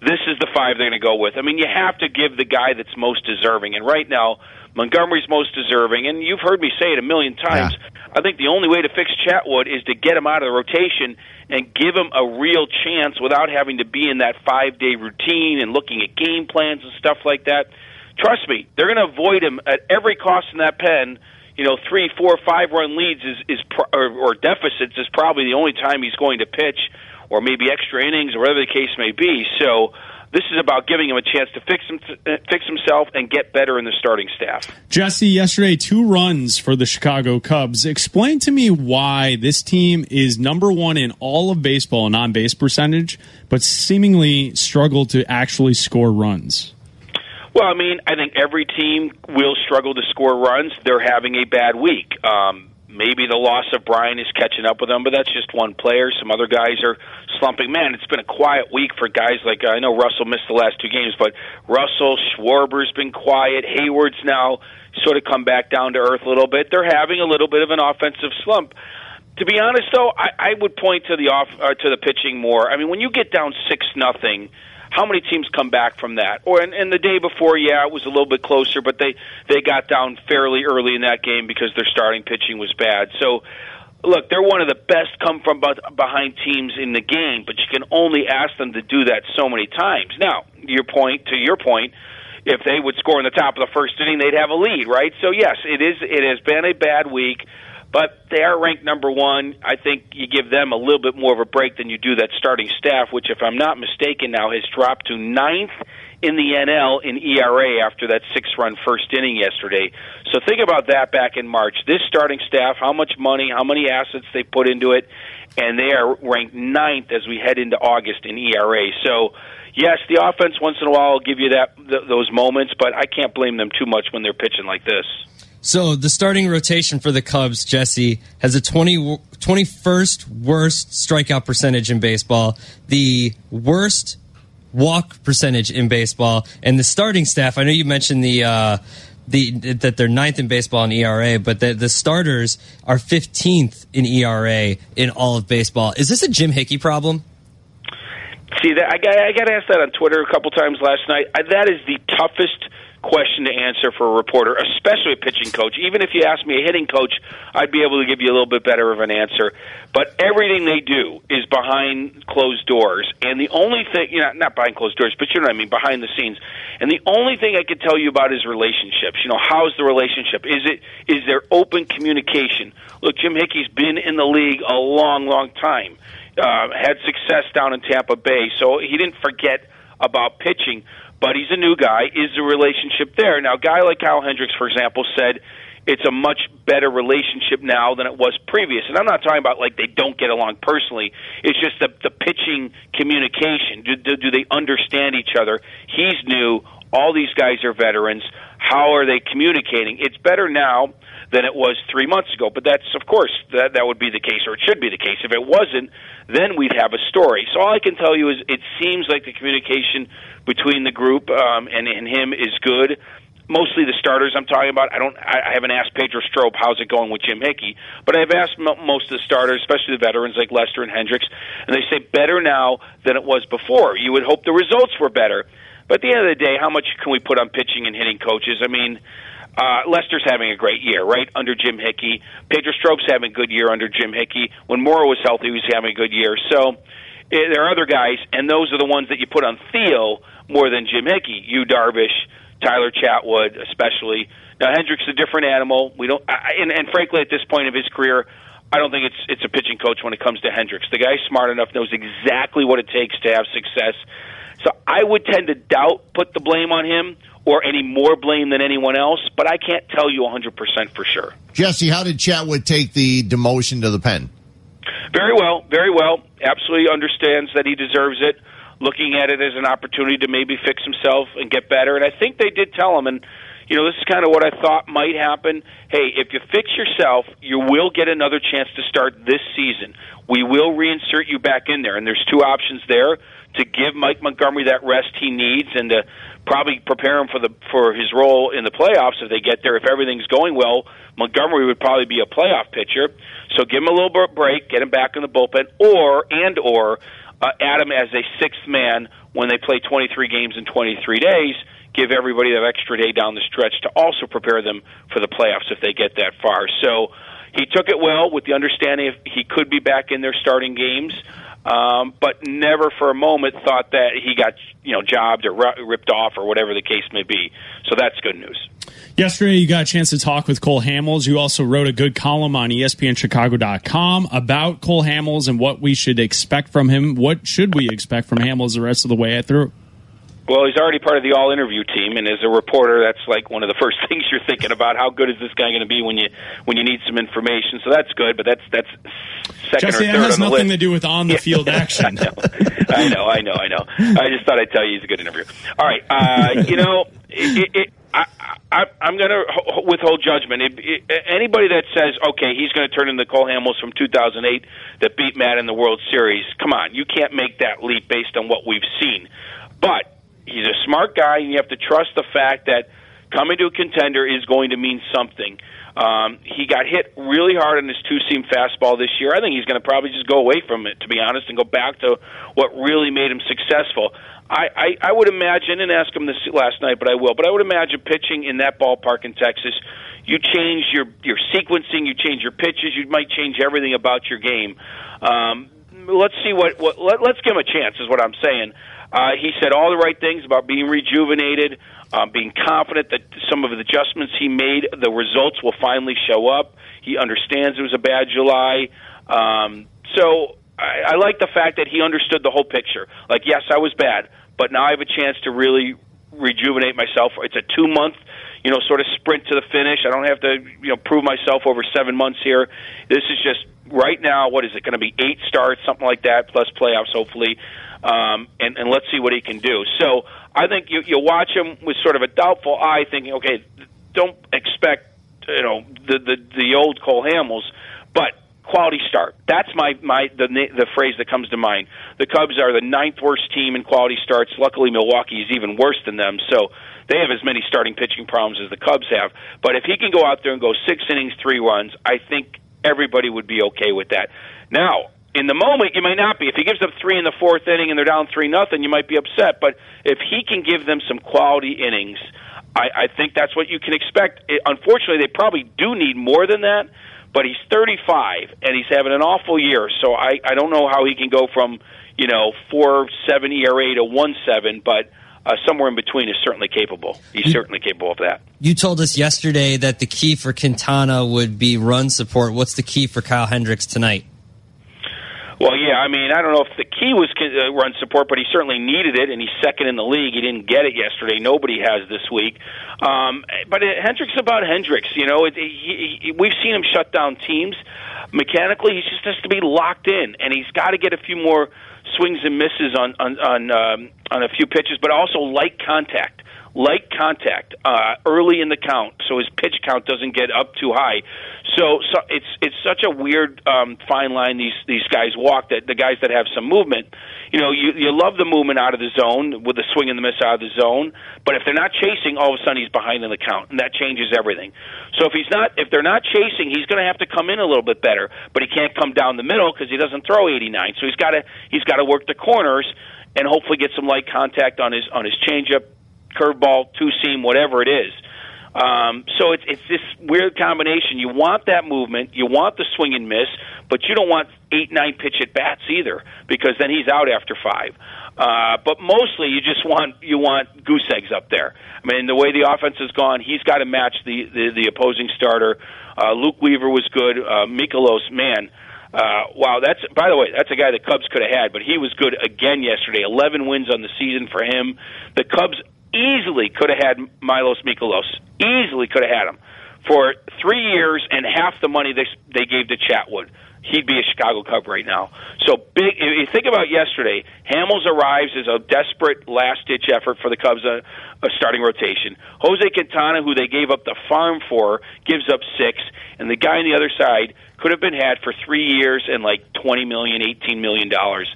this is the five they're going to go with. I mean, you have to give the guy that's most deserving. And right now, Montgomery's most deserving. And you've heard me say it a million times. I think the only way to fix Chatwood is to get him out of the rotation and give him a real chance without having to be in that five day routine and looking at game plans and stuff like that. Trust me, they're going to avoid him at every cost in that pen you know, three, four, five run leads is is pro- or, or deficits is probably the only time he's going to pitch, or maybe extra innings or whatever the case may be. So this is about giving him a chance to fix him, uh, fix himself and get better in the starting staff. Jesse, yesterday, two runs for the Chicago Cubs. Explain to me why this team is number one in all of baseball in on base percentage, but seemingly struggle to actually score runs. Well, I mean, I think every team will struggle to score runs. They're having a bad week. Um, maybe the loss of Brian is catching up with them, but that's just one player. Some other guys are slumping. Man, it's been a quiet week for guys like I know Russell missed the last two games, but Russell Schwarber's been quiet. Heyward's now sort of come back down to earth a little bit. They're having a little bit of an offensive slump. To be honest, though, I, I would point to the off uh, to the pitching more. I mean, when you get down six nothing how many teams come back from that? Or and, and the day before, yeah, it was a little bit closer, but they they got down fairly early in that game because their starting pitching was bad. So, look, they're one of the best come from behind teams in the game, but you can only ask them to do that so many times. Now, your point to your point. If they would score in the top of the first inning, they'd have a lead, right? So yes, it is. It has been a bad week but they are ranked number one. I think you give them a little bit more of a break than you do that starting staff, which, if I'm not mistaken, now has dropped to ninth in the NL in ERA after that six-run first inning yesterday. So think about that back in March. This starting staff, how much money, how many assets they put into it, and they are ranked ninth as we head into August in ERA. So. Yes, the offense once in a while will give you that th- those moments, but I can't blame them too much when they're pitching like this. So the starting rotation for the Cubs, Jesse, has a 20, 21st worst strikeout percentage in baseball, the worst walk percentage in baseball, and the starting staff. I know you mentioned the uh, the that they're ninth in baseball in ERA, but the, the starters are 15th in ERA in all of baseball. Is this a Jim Hickey problem? See that I got I got asked that on Twitter a couple times last night. I, that is the toughest question to answer for a reporter, especially a pitching coach. Even if you ask me a hitting coach, I'd be able to give you a little bit better of an answer. But everything they do is behind closed doors, and the only thing you know, not behind closed doors, but you know what I mean, behind the scenes. And the only thing I could tell you about is relationships. You know, how's the relationship? Is it is there open communication? Look, Jim Hickey's been in the league a long, long time. Uh, had success down in Tampa Bay, so he didn't forget about pitching but he's a new guy. Is the relationship there? Now, a guy like Kyle Hendricks, for example, said it's a much better relationship now than it was previous. And I'm not talking about like they don't get along personally. It's just the the pitching communication. Do, do, do they understand each other? He's new. All these guys are veterans. How are they communicating? It's better now than it was three months ago. But that's of course that that would be the case, or it should be the case. If it wasn't, then we'd have a story. So all I can tell you is it seems like the communication between the group um, and, and him is good. mostly the starters I'm talking about. I don't. I, haven't asked Pedro Strop how's it going with Jim Hickey, but I've asked mo most of the starters, especially the veterans like Lester and Hendricks, and they say better now than it was before. You would hope the results were better, but at the end of the day, how much can we put on pitching and hitting coaches? I mean. Uh, Lester's having a great year, right, under Jim Hickey. Pedro Strop's having a good year under Jim Hickey. When Morrow was healthy, he was having a good year. So eh, there are other guys, and those are the ones that you put on Theo more than Jim Hickey. You Darvish, Tyler Chatwood, especially. Now Hendricks a different animal. We don't, I, and, and frankly, at this point of his career, I don't think it's it's a pitching coach when it comes to Hendricks. The guy's smart enough, knows exactly what it takes to have success. So I would tend to doubt put the blame on him or any more blame than anyone else, but I can't tell you 100% for sure. Jesse, how did Chatwood take the demotion to the pen? Very well, very well. Absolutely understands that he deserves it. Looking at it as an opportunity to maybe fix himself and get better. And I think they did tell him, and you know, this is kind of what I thought might happen. Hey, if you fix yourself, you will get another chance to start this season. We will reinsert you back in there, and there's two options there to give Mike Montgomery that rest he needs and to probably prepare him for the for his role in the playoffs if they get there. If everything's going well, Montgomery would probably be a playoff pitcher. So give him a little bit break, get him back in the bullpen, or and or uh, add him as a sixth man when they play 23 games in 23 days. Give everybody that extra day down the stretch to also prepare them for the playoffs if they get that far. So he took it well with the understanding if he could be back in their starting games um, but never for a moment thought that he got you know jobbed or ripped off or whatever the case may be. So that's good news. Yesterday, you got a chance to talk with Cole Hamels. You also wrote a good column on ESPNChicago.com about Cole Hamels and what we should expect from him. What should we expect from Hamels the rest of the way through? Well, he's already part of the all interview team, and as a reporter, that's like one of the first things you're thinking about. How good is this guy going to be when you when you need some information? So that's good, but that's that's second Jesse, or third that has on the nothing list. to do with on the field action. I know, I know, I know. I just thought I'd tell you he's a good interview. All right, uh, you know, it, it, I, I, I'm going to withhold judgment. It, it, anybody that says, okay, he's going to turn into Cole Hamels from 2008 that beat Matt in the World Series, come on, you can't make that leap based on what we've seen. But he's a smart guy, and you have to trust the fact that coming to a contender is going to mean something. Um, he got hit really hard on his two seam fastball this year. I think he's going to probably just go away from it, to be honest, and go back to what really made him successful. I, I, I would imagine, and ask him this last night, but I will. But I would imagine pitching in that ballpark in Texas, you change your your sequencing, you change your pitches, you might change everything about your game. Um, let's see what, what let, let's give him a chance, is what I'm saying. Uh, he said all the right things about being rejuvenated, uh, being confident that some of the adjustments he made, the results will finally show up. He understands it was a bad July. Um, so I, I like the fact that he understood the whole picture. Like, yes, I was bad, but now I have a chance to really rejuvenate myself. It's a two month, you know, sort of sprint to the finish. I don't have to, you know, prove myself over seven months here. This is just right now. What is it going to be? Eight starts, something like that, plus playoffs, hopefully. Um, and, and let's see what he can do. So I think you, you watch him with sort of a doubtful eye, thinking, okay, don't expect you know the the, the old Cole Hamels, but quality start. That's my my the the phrase that comes to mind. The Cubs are the ninth worst team in quality starts. Luckily, Milwaukee is even worse than them, so they have as many starting pitching problems as the Cubs have. But if he can go out there and go six innings, three runs, I think everybody would be okay with that. Now, in the moment, you might not be. If he gives up three in the fourth inning and they're down three nothing, you might be upset. But if he can give them some quality innings, I, I think that's what you can expect. It, unfortunately, they probably do need more than that. But he's 35 and he's having an awful year, so I, I don't know how he can go from you know four seven ERA to one seven, but. Uh, somewhere in between is certainly capable. He's certainly capable of that. You told us yesterday that the key for Quintana would be run support. What's the key for Kyle Hendricks tonight? Well, yeah, I mean, I don't know if the key was uh, run support, but he certainly needed it, and he's second in the league. He didn't get it yesterday. Nobody has this week. Um, but uh, Hendricks about Hendricks. You know, it, he, he, we've seen him shut down teams mechanically. He just has to be locked in, and he's got to get a few more swings and misses on on on, um, on a few pitches, but also light contact light contact uh, early in the count so his pitch count doesn't get up too high. So, so it's it's such a weird um, fine line these these guys walk that the guys that have some movement, you know, you you love the movement out of the zone with the swing and the miss out of the zone, but if they're not chasing, all of a sudden he's behind in the count, and that changes everything. So if he's not if they're not chasing, he's going to have to come in a little bit better, but he can't come down the middle because he doesn't throw 89. So he's got to he's got to work the corners and hopefully get some light contact on his on his changeup, curveball, two seam, whatever it is. Um, so it's it's this weird combination. You want that movement, you want the swing and miss, but you don't want eight nine pitch at bats either because then he's out after five. Uh, but mostly you just want you want goose eggs up there. I mean, the way the offense has gone, he's got to match the the, the opposing starter. Uh, Luke Weaver was good. Uh, Mikolas, man. Uh, wow, that's by the way, that's a guy the Cubs could have had, but he was good again yesterday. Eleven wins on the season for him. The Cubs easily could have had Miles Mikolas. Easily could have had him for three years and half the money they they gave to Chatwood. He'd be a Chicago Cub right now. So big. If you think about yesterday, Hamels arrives as a desperate last ditch effort for the Cubs, a, a starting rotation. Jose Quintana, who they gave up the farm for, gives up six, and the guy on the other side could have been had for three years and like twenty million, eighteen million dollars.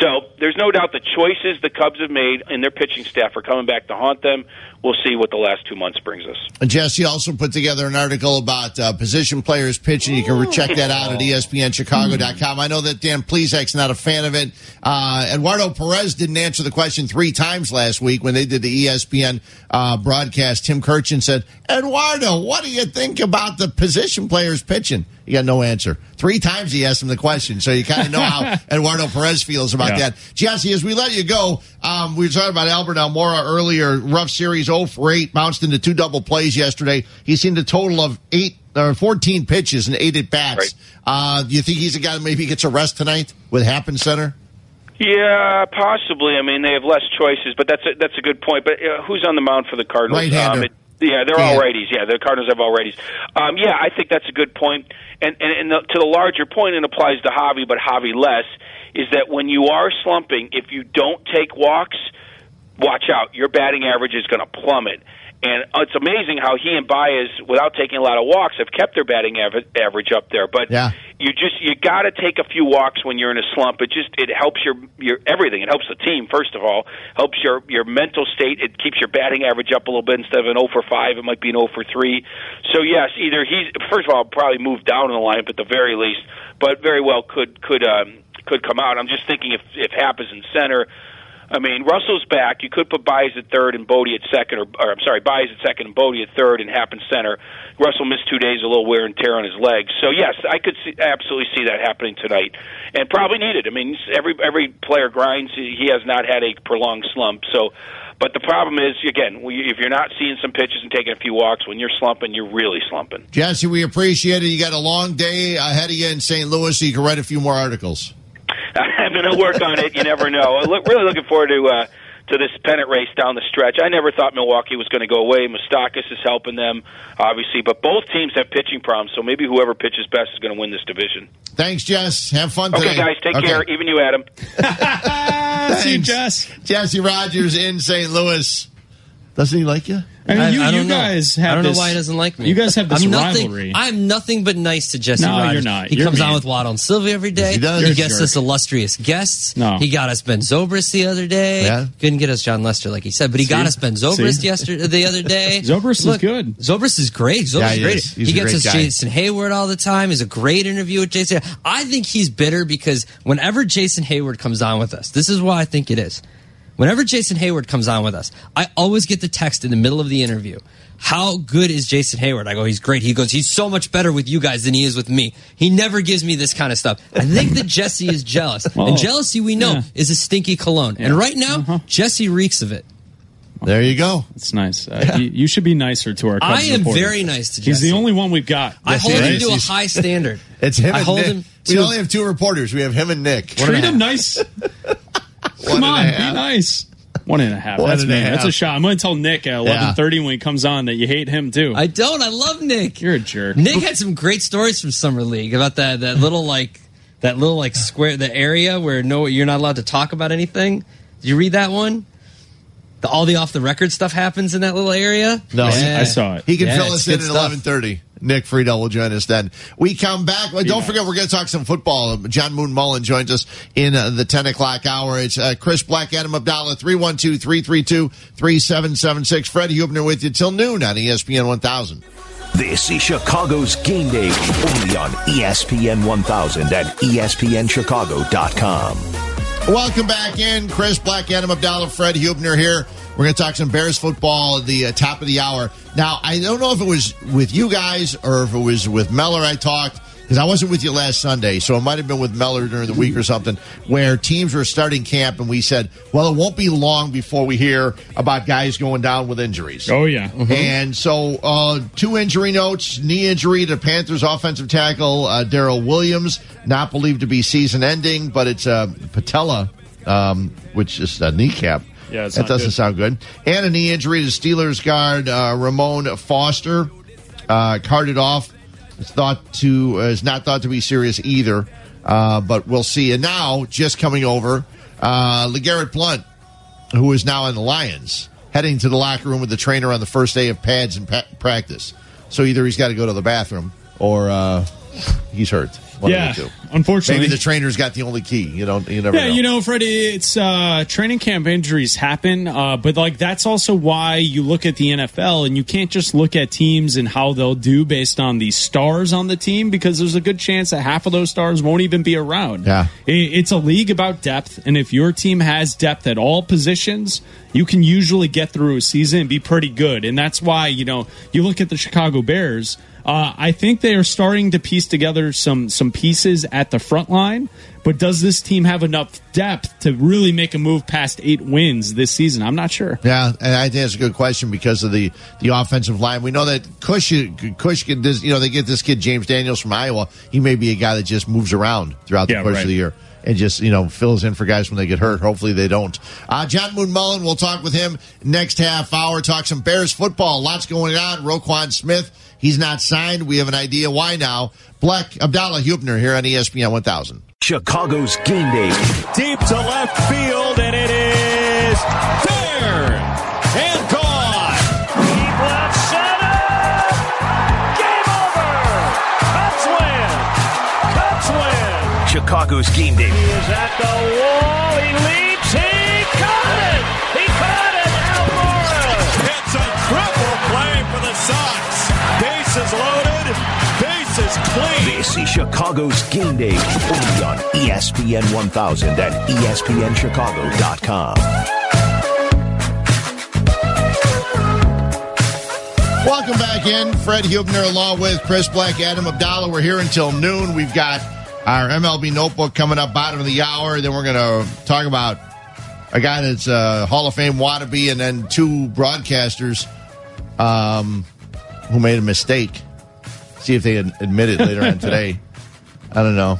So there's no doubt the choices the Cubs have made in their pitching staff are coming back to haunt them. We'll see what the last two months brings us. Jesse also put together an article about uh, position players pitching. You can check that out at ESPNChicago.com. I know that Dan Plesac's not a fan of it. Uh, Eduardo Perez didn't answer the question three times last week when they did the ESPN uh, broadcast. Tim Kurkjian said, Eduardo, what do you think about the position players pitching? He got no answer. Three times he asked him the question, so you kind of know how Eduardo Perez feels about Yeah. that. Jesse, as we let you go, um, we were talking about Albert Almora earlier. Rough series, 0 for 8, bounced into two double plays yesterday. He's seen a total of eight or 14 pitches and eight at bats. Right. Uh, do you think he's a guy that maybe gets a rest tonight with Happ in Center? Yeah, possibly. I mean, they have less choices, but that's a, that's a good point. But uh, who's on the mound for the Cardinals? Right-hander. Um, it, yeah, they're Yeah. all righties. Yeah, the Cardinals have all righties. Um, yeah, I think that's a good point. And and, and the, to the larger point, it applies to Javi, but Javi less. Is that when you are slumping, if you don't take walks, watch out. Your batting average is going to plummet. And it's amazing how he and Baez, without taking a lot of walks, have kept their batting average up there. But Yeah. you just you got to take a few walks when you're in a slump. It just it helps your your everything. It helps the team first of all, helps your your mental state. It keeps your batting average up a little bit instead of an 0 for 5, it might be an 0 for 3. So yes, either he's first of all probably move down in the lineup at the very least, but very well could could um could come out. I'm just thinking if if Hap is in center, I mean, Russell's back. You could put Baez at third and Bote at second, or, or I'm sorry, Baez at second and Bote at third, and Happ in center. Russell missed two days, a little wear and tear on his legs. So yes, I could see, absolutely see that happening tonight, and probably needed. I mean, every every player grinds. He has not had a prolonged slump, so. But the problem is, again, if you're not seeing some pitches and taking a few walks, when you're slumping, you're really slumping. Jesse, we appreciate it. You got a long day ahead of you in St. Louis, so you can write a few more articles. I'm going to work on it. You never know. I look, really looking forward to uh, to this pennant race down the stretch. I never thought Milwaukee was going to go away. Moustakas is helping them, obviously, but both teams have pitching problems. So maybe whoever pitches best is going to win this division. Thanks, Jess. Have fun today. Okay, guys, take Okay. care. Even you, Adam. See you, Thanks. Jess. Jesse Rogers in St. Louis. Doesn't he like you? I mean, you, I don't you know. guys have I don't this, know why he doesn't like me. You guys have this I'm nothing, rivalry. I'm nothing but nice to Jesse No, Rogers. you're not. He You're comes on with Waddle and Silvy every day. he does. He You're gets us illustrious guests. No. He got us Ben Zobrist the other day. Yeah. Couldn't get us Jon Lester like he said, but he got us Ben Zobrist See? yesterday the other day. Zobrist is good. Zobrist is great. Zobrist Yeah, is he great. is. He's he a gets great us guy. Jason Heyward all the time. He's a great interview with Jason. I think he's bitter because whenever Jason Heyward comes on with us, this is why I think it is. Whenever Jason Heyward comes on with us, I always get the text in the middle of the interview. How good is Jason Heyward? I go, he's great. He goes, he's so much better with you guys than he is with me. He never gives me this kind of stuff. I think that Jesse is jealous. Well, and jealousy, we know, yeah. is a stinky cologne. And right now, Uh-huh. Jesse reeks of it. There you go. It's nice. Uh, you, you should be nicer to our. Cubs I am reporter. very nice to Jesse. He's the only one we've got. I Yes, hold he him to a high standard. It's him I and hold Nick. him we only have two reporters. We have him and Nick. Treat him nice. Come on, be nice. One and a half. One That's and a me. That's a shot. I'm going to tell Nick at 11:30 when he comes on that you hate him too. I don't. I love Nick. You're a jerk. Nick had some great stories from summer league about that that little like that little like square the area where no you're not allowed to talk about anything. Did you read that one? The, all the off the record stuff happens in that little area. No, Yeah. I saw it. He can Yeah, fill us in at eleven thirty. Nick Friedel will join us then. We come back. Well, don't forget, we're going to talk some football. John Moon Mullin joins us in uh, the 10 o'clock hour. It's uh, Chris Black, Adam Abdallah, 312 332 3776. Fred Huebner with you till noon on ESPN 1000. This is Chicago's Game Day, only on ESPN 1000 and E ESPNChicago.com. Welcome back in. Chris Black, Adam Abdallah, Fred Huebner here. We're going to talk some Bears football at the uh, top of the hour. Now, I don't know if it was with you guys or if it was with Meller I talked, because I wasn't with you last Sunday, so it might have been with Meller during the week or something, where teams were starting camp and we said, well, it won't be long before we hear about guys going down with injuries. Oh yeah. And so, uh, two injury notes: knee injury to Panthers offensive tackle uh, Daryl Williams, not believed to be season-ending, but it's a patella, um, which is a kneecap. Yeah, that doesn't good. sound good. And a knee injury to Steelers guard uh, Ramon Foster, uh, carted off. It's thought to uh, is not thought to be serious either, uh, but we'll see. And now, just coming over, uh, LeGarrette Blount, who is now in the Lions, heading to the locker room with the trainer on the first day of pads and pa- practice. So either he's got to go to the bathroom or uh, he's hurt. One of Yeah, the two. unfortunately. maybe the trainer's got the only key. You don't. You never Yeah, know. you know, Freddie, it's uh, training camp injuries happen, uh, but like that's also why you look at the NFL and you can't just look at teams and how they'll do based on the stars on the team because there's a good chance that half of those stars won't even be around. Yeah. It's a league about depth, and if your team has depth at all positions, you can usually get through a season and be pretty good. And that's why you know you look at the Chicago Bears. Uh, I think they are starting to piece together some some pieces at the front line. But does this team have enough depth to really make a move past eight wins this season? I'm not sure. Yeah, and I think that's a good question because of the the offensive line. We know that Kush, Kush, this, you know, they get this kid James Daniels from Iowa. He may be a guy that just moves around throughout the Yeah, course right. of the year and just you know fills in for guys when they get hurt. Hopefully they don't. Uh, John Moon Mullin, we'll talk with him next half hour. Talk some Bears football. Lots going on. Roquan Smith, he's not signed. We have an idea why now. Black Abdallah Huebner here on ESPN 1000. Chicago's Game Day, Deep to left field, and it is there and gone. Deep left center. Game over. Cubs win. Cubs win. Chicago's Game Day, He is at the wall. Bases. This is Chicago's Game Day, only on ESPN 1000 and ESPNChicago.com. Welcome back in. Fred Huebner along with Chris Black, Adam Abdallah. We're here until noon. We've got our MLB notebook coming up bottom of the hour. Then we're going to talk about a guy that's a Hall of Fame wannabe and then two broadcasters um, who made a mistake. See if they admit it later on today. I don't know.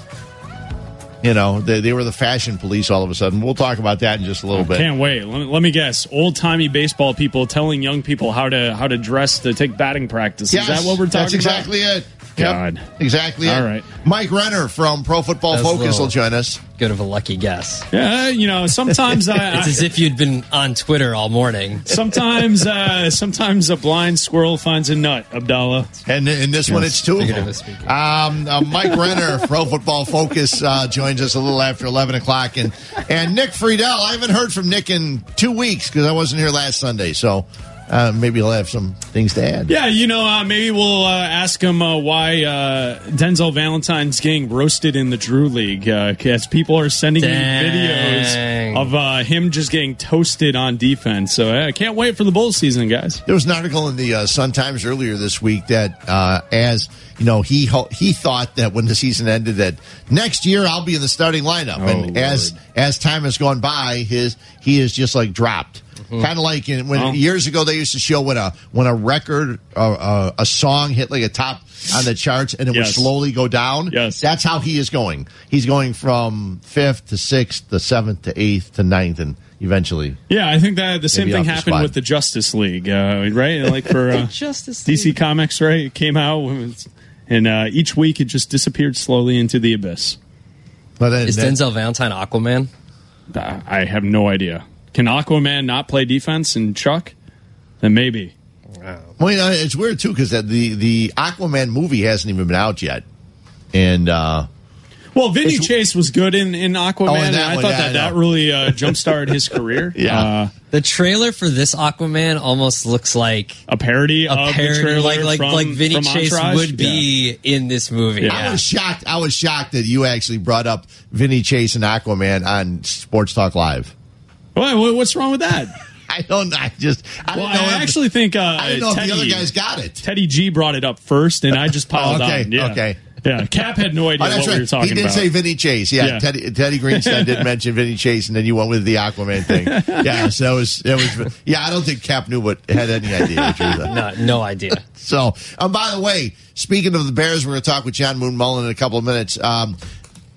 You know, they, they were the fashion police all of a sudden. We'll talk about that in just a little bit. Can't wait. Let me, let me guess. Old timey baseball people telling young people how to how to dress to take batting practice. Yes, Is that what we're talking That's exactly about? It. Yep, God. exactly it. All right. Mike Renner from Pro Football That Focus little- will join us. Good of a lucky guess. Yeah, you know, sometimes I, It's as if you'd been on Twitter all morning. sometimes uh, sometimes a blind squirrel finds a nut. Abdallah. And in this one, it's two of Figuratively them. speaking. Um, uh, Mike Renner, Pro Football Focus, uh, joins us a little after 11 o'clock. And, and Nick Friedel, I haven't heard from Nick in two weeks because I wasn't here last Sunday. So uh, maybe he'll have some things to add. Yeah, you know, uh, maybe we'll uh, ask him uh, why uh, Denzel Valentine's getting roasted in the Drew League. Because people are sending Dang. me videos of uh, him just getting toasted on defense. So uh, I can't wait for the bowl season, guys. There was an article in the uh, Sun Times earlier this week that, uh, as you know, he ho- he thought that when the season ended, that next year I'll be in the starting lineup, and Oh, as as time has gone by, his he is just like dropped. Kind of like in, when Well. years ago they used to show when a when a record uh, uh, a song hit like a top on the charts and it would slowly go down. Yes. that's how he is going. He's going from fifth to sixth to seventh to eighth to ninth, and eventually Yeah, I think that the same thing off the happened with the Justice League, uh, right? Like for uh, Justice DC Comics, right? It came out, and uh, each week it just disappeared slowly into the abyss. But then, Is then- Denzel Valentine Aquaman? Uh, I have no idea. Can Aquaman not play defense and Chuck? Then maybe. Well, you know, it's weird too because the the Aquaman movie hasn't even been out yet, and uh, Well, Vinny Chase was good in, in Aquaman. Oh, in and I one, thought yeah, that I that really uh, jump started his career. Yeah. Uh, The trailer for this Aquaman almost looks like a parody a of the parody, trailer like like from, like Vinny Chase Entourage. would be in this movie. I was shocked. I was shocked that you actually brought up Vinny Chase and Aquaman on Sports Talk Live. What, what- what's wrong with that? I don't. I just. I Well, know. I actually think uh, I didn't know if Teddy, the other guys got it. Teddy G brought it up first, and I just piled Oh, okay, on. Yeah. okay. Yeah, Cap had no idea Oh, that's what we were right. talking He did about. say Vinny Chase. Yeah, Yeah. Teddy, Teddy Greenstein did mention Vinny Chase, and then you went with the Aquaman thing. Yeah, so that was that was. Yeah, I don't think Cap knew what had any idea. the truth. No, no idea. So, um, by the way, speaking of the Bears, we're going to talk with John Moon Mullin in a couple of minutes. Um,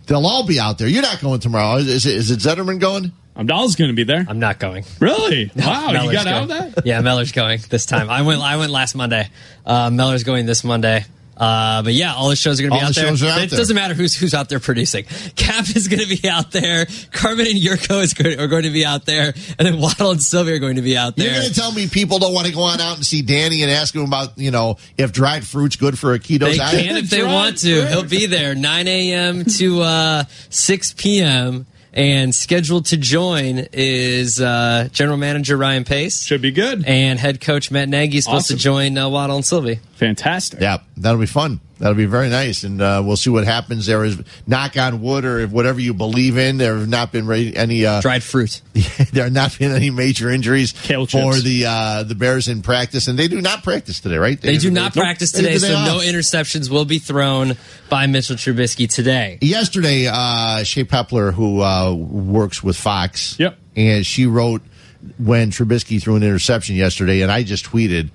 they'll all be out there. You're not going tomorrow. Is it, is it Zetterman going? Abdal's going to be there. I'm not going. Really? Wow, you Meller's got out of going. that? Yeah, Meller's going this time. I went. I went last Monday. Uh, Meller's going this Monday. Uh, but yeah, all the shows are going to be All out the there. shows are out it there. doesn't matter who's who's out there producing. Cap is going to be out there. Carmen and Jurko is going, are going to be out there, and then Waddle and Silvy are going to be out there. You're going to tell me people don't want to go on out and see Danny and ask him about, you know, if dried fruit's good for a keto They diet? can if they want to. right. He'll be there 9 a.m. to uh, 6 p.m. And scheduled to join is uh, General Manager Ryan Pace Should be good. and Head Coach Matt Nagy is supposed Awesome. to join uh, Waddle and Silvy. Fantastic. Yeah, that'll be fun. That'll be very nice, and uh, we'll see what happens. There is knock on wood, or if whatever you believe in. There have not been re- any. Uh, Dried fruit. there have not been any major injuries for the uh, the Bears in practice, and they do not practice today, right? They do not practice They- today, so off. no interceptions will be thrown by Mitchell Trubisky today. Yesterday, uh, Shae Peppler, who uh, works with Fox, Yep. and she wrote when Trubisky threw an interception yesterday, and I just tweeted,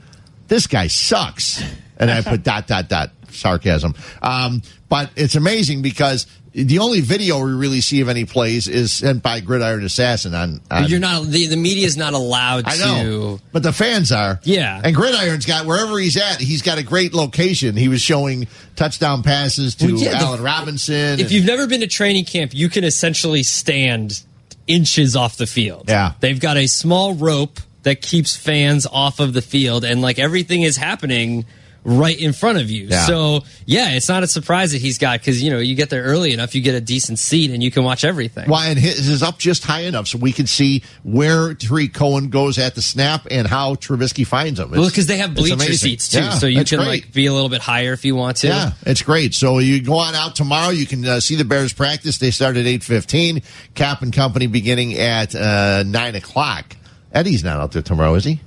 "This guy sucks," and I put dot dot dot sarcasm. Um, but it's amazing because the only video we really see of any plays is sent by Gridiron Assassin on. on You're not the, the media is not allowed I to. know, but the fans are. Yeah. and Gridiron's got wherever he's at, he's got a great location. He was showing touchdown passes to Well, yeah, the- Allen Robinson. If and- you've never been to training camp, you can essentially stand inches off the field. Yeah. They've got a small rope that keeps fans off of the field, and like everything is happening right in front of you. Yeah. So yeah, it's not a surprise that he's got because you know you get there early enough, you get a decent seat, and you can watch everything. Why and his is up just high enough so we can see where Tarik Cohen goes at the snap and how Trubisky finds him. Well, because they have bleacher seats too, Yeah, so you can great. like be a little bit higher if you want to. Yeah, it's great. So you go on out tomorrow. You can uh, see the Bears practice. They start at eight fifteen. Cap and Company beginning at uh, nine o'clock. Eddie's not out there tomorrow, is he?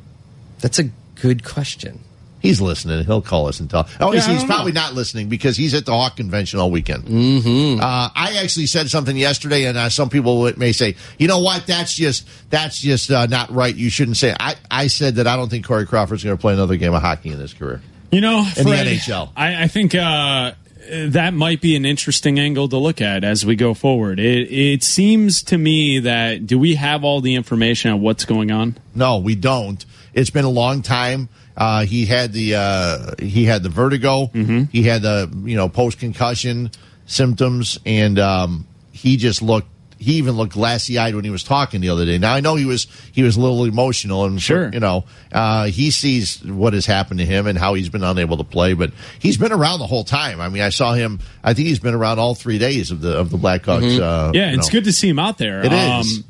That's a good question. He's listening. He'll call us and tell. Oh, Yeah, he's, I he's don't probably know. not listening because he's at the Hawk convention all weekend. Mm-hmm. Uh, I actually said something yesterday, and uh, some people may say, "You know what? That's just that's just uh, not right. You shouldn't say." It. I I said that I don't think Corey Crawford's going to play another game of hockey in his career. You know, In the NHL. I, I think uh, that might be an interesting angle to look at as we go forward. It, it seems to me that do we have all the information on what's going on? No, we don't. It's been a long time. Uh, he had the uh, he had the vertigo. He had the you know post concussion symptoms, and um, he just looked. He even looked glassy eyed when he was talking the other day. Now I know he was he was a little emotional, and Sure. you know uh, he sees what has happened to him and how he's been unable to play. But he's been around the whole time. I mean, I saw him. I think he's been around all three days of the of the Blackhawks. Uh, Yeah, it's know. good to see him out there. It is.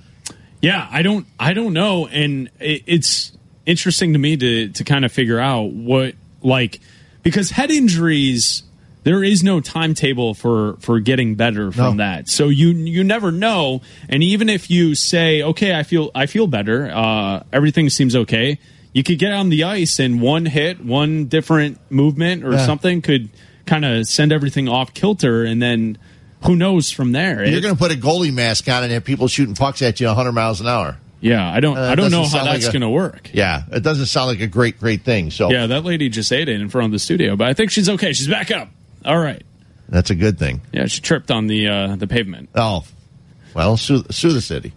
Yeah, I don't, I don't know, and it, it's interesting to me to to kind of figure out what like because head injuries. There is no timetable for for getting better from No. that. So you you never know. And even if you say, okay, I feel I feel better, uh, everything seems okay. You could get on the ice and one hit, one different movement or Yeah. something could kind of send everything off kilter, and then who knows from there? You're It- going to put a goalie mask on and have people shooting pucks at you 100 miles an hour. Yeah, I don't. Uh, I don't know how like that's going to work. Yeah, it doesn't sound like a great, great thing. So Yeah, that lady just ate it in front of the studio, but I think she's okay. She's back up. All right. that's a good thing. Yeah, she tripped on the uh, the pavement. Oh, well, sue, sue the city.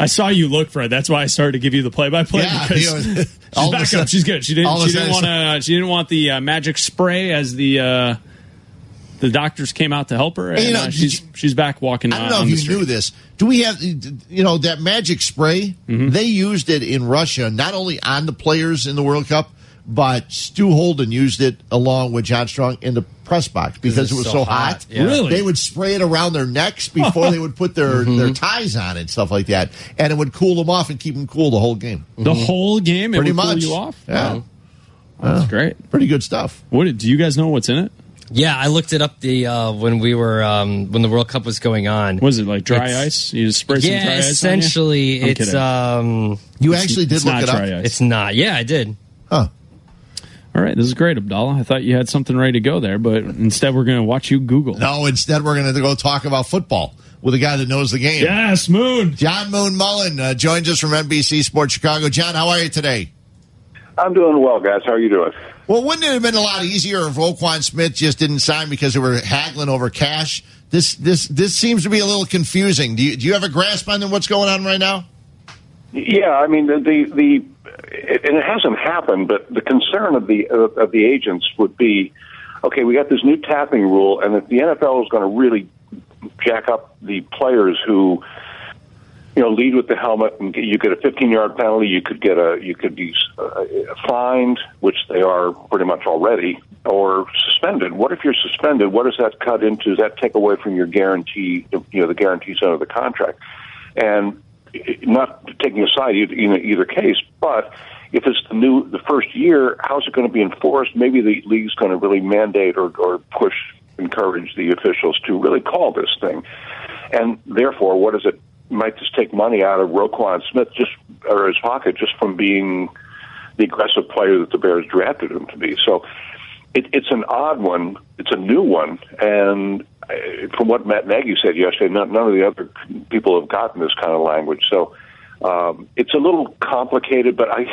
I saw you look, Fred. That's why I started to give you the play by play Yeah, because you know, she's back sudden- up. She's good. She didn't. She didn't want to. She didn't want the uh, magic spray as the uh, the doctors came out to help her. And, you know, uh, she's you- she's back walking. I don't know if you street. knew this. Do we have, you know, that magic spray? Mm-hmm. They used it in Russia, not only on the players in the World Cup, but Stu Holden used it along with John Strong in the press box because it was so, hot. Yeah. Really? They would spray it around their necks before they would put their, their ties on and stuff like that, and it would cool them off and keep them cool the whole game. The whole game, it Pretty would cool much. you off. Yeah. Wow. That's great. Pretty good stuff. What do you guys know what's in it? Yeah, I looked it up the uh, when we were um, when the World Cup was going on. Was it like dry It's- ice? You just spray some dry ice. on you? essentially, it's kidding. um, You actually did look it up. dry ice. it's not. Yeah, I did. Huh. All right, this is great, Abdallah. I thought you had something ready to go there, but instead we're going to watch you Google. No, instead we're going to go talk about football with a guy that knows the game. Yes, Moon. John Moon Mullin uh, joins us from NBC Sports Chicago. John, how are you today? I'm doing well, guys. How are you doing? Well, wouldn't it have been a lot easier if Roquan Smith just didn't sign because they were haggling over cash? This this this seems to be a little confusing. Do you do you have a grasp on what's going on right now? Yeah, I mean the the, the it, and it hasn't happened, but the concern of the of, of the agents would be, okay, we got this new tapping rule, and if the NFL is going to really jack up the players who, you know, lead with the helmet, and you get a 15 yard penalty, you could get a you could be uh, fined, which they are pretty much already, or suspended. What if you're suspended? What does that cut into? Does that take away from your guarantee? You know, the guarantees under the contract, and not taking aside either, either, either case, but if it's the new the first year, how's it going to be enforced? Maybe the league's going to really mandate or, or push, encourage the officials to really call this thing, and therefore, what is it? Might just take money out of Roquan Smith just or his pocket just from being the aggressive player that the Bears drafted him to be. So it, it's an odd one. It's a new one, and uh, from what Matt Nagy said yesterday, none, none of the other people have gotten this kind of language. So um, it's a little complicated, but I,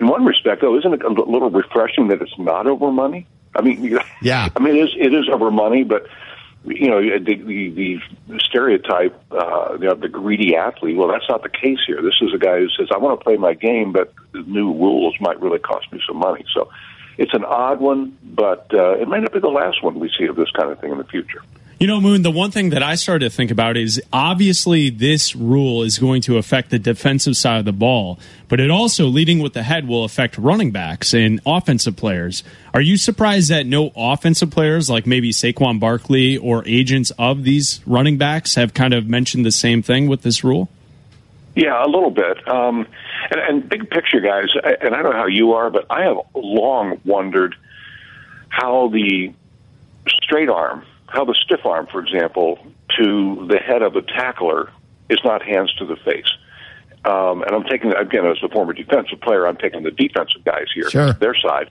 in one respect, though, isn't it a little refreshing that it's not over money? I mean, Yeah. I mean, it is it is over money, but you know, the the, the stereotype, uh, you know, the greedy athlete. Well, that's not the case here. This is a guy who says, "I want to play my game, but the new rules might really cost me some money." So. It's an odd one, but uh, it might not be the last one we see of this kind of thing in the future. You know, Moon, the one thing that I started to think about is obviously this rule is going to affect the defensive side of the ball, but it also, leading with the head, will affect running backs and offensive players. Are you surprised that no offensive players, like maybe Saquon Barkley or agents of these running backs, have kind of mentioned the same thing with this rule? Yeah, a little bit. Um, and, and big picture, guys, and I don't know how you are, but I have long wondered how the straight arm, how the stiff arm, for example, to the head of a tackler is not hands to the face. Um, and I'm taking, again, as a former defensive player, I'm taking the defensive guys here, Sure. their side.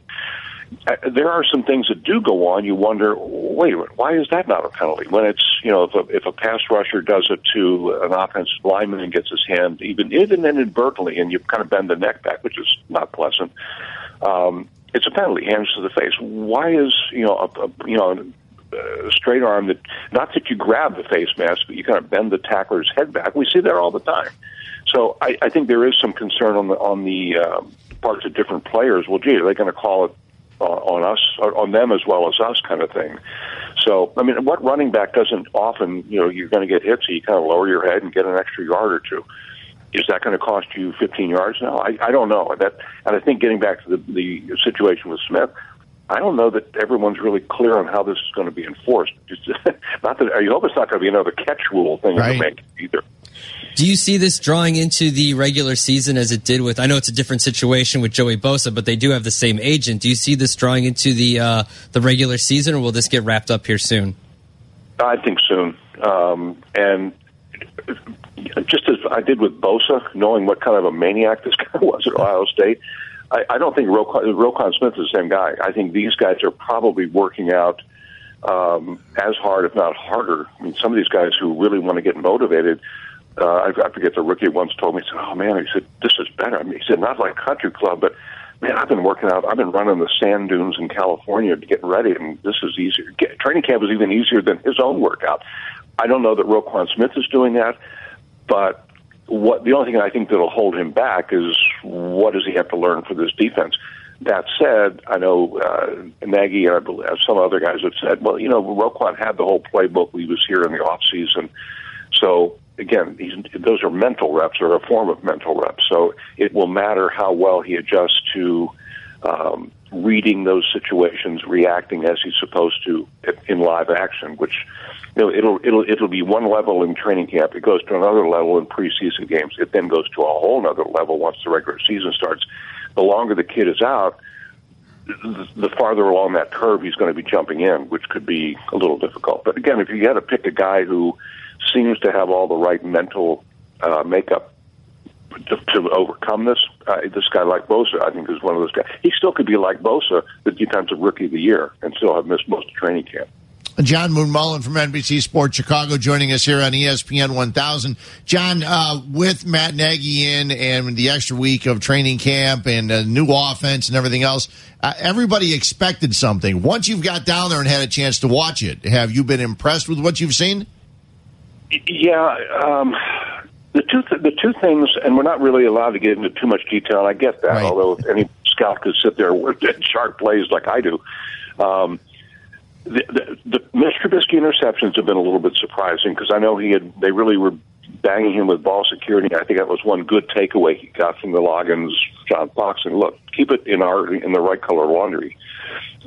Uh, there are some things that do go on. You wonder, wait a minute, why is that not a penalty? When it's, you know, if a, if a pass rusher does it to an offensive lineman and gets his hand, even even inadvertently, and you kind of bend the neck back, which is not pleasant. Um, it's a penalty, hands to the face. Why is you know a, a you know straight arm that not that you grab the face mask, but you kind of bend the tackler's head back? We see that all the time. So I, I think there is some concern on the on the um, parts of different players. Well, gee, are they going to call it uh, on us, on them as well as us, kind of thing? So, I mean, what running back doesn't often, you know, you're going to get hit, so you kind of lower your head and get an extra yard or two. Is that going to cost you 15 yards now? I, I don't know. That, and I think getting back to the, the situation with Smith, I don't know that everyone's really clear on how this is going to be enforced. Just, not that I hope it's not going to be another catch rule thing Right. to make either. Do you see this drawing into the regular season as it did with? I know it's a different situation with Joey Bosa, but they do have the same agent. Do you see this drawing into the uh, the regular season, or will this get wrapped up here soon? I think soon. Um, and just as I did with Bosa, knowing what kind of a maniac this guy was at Ohio State, I, I don't think Roquan, Roquan Smith is the same guy. I think these guys are probably working out um, as hard, if not harder. I mean, some of these guys who really want to get motivated. Uh, I, I forget the rookie once told me, he said, "Oh man," he said, "This is better." I mean, he said, "Not like country club, but man, I've been working out. I've been running the sand dunes in California to get ready, and this is easier. Get, training camp is even easier than his own workout." I don't know that Roquan Smith is doing that, but what the only thing I think that'll hold him back is what does he have to learn for this defense. That said, I know uh, Nagy and I believe some other guys have said, well, you know, Roquan had the whole playbook. We was here in the off season, so again, these, those are mental reps or a form of mental reps. So it will matter how well he adjusts to um, reading those situations, reacting as he's supposed to in live action, which you know it'll it'll it'll be one level in training camp. It goes to another level in preseason games. It then goes to a whole other level once the regular season starts. The longer the kid is out, the, the farther along that curve he's going to be jumping in, which could be a little difficult. But again, if you had to pick a guy who seems to have all the right mental uh, makeup to, to overcome this. Uh, this guy like Bosa, I think, is one of those guys. He still could be like Bosa, the defensive rookie of the year, and still have missed most of training camp. John Moon Mullin from NBC Sports Chicago joining us here on ESPN 1000. John, uh, with Matt Nagy in and the extra week of training camp and a new offense and everything else, uh, everybody expected something. Once you've got down there and had a chance to watch it, have you been impressed with what you've seen? Yeah, um, the two th- the two things, and we're not really allowed to get into too much detail. And I get that, Right. although any scout could sit there with sharp plays like I do. Um, the, the, the Mitch Trubisky interceptions have been a little bit surprising because I know he had they really were banging him with ball security. I think that was one good takeaway he got from the Loggains, John Fox, and look, keep it in our in the right color laundry.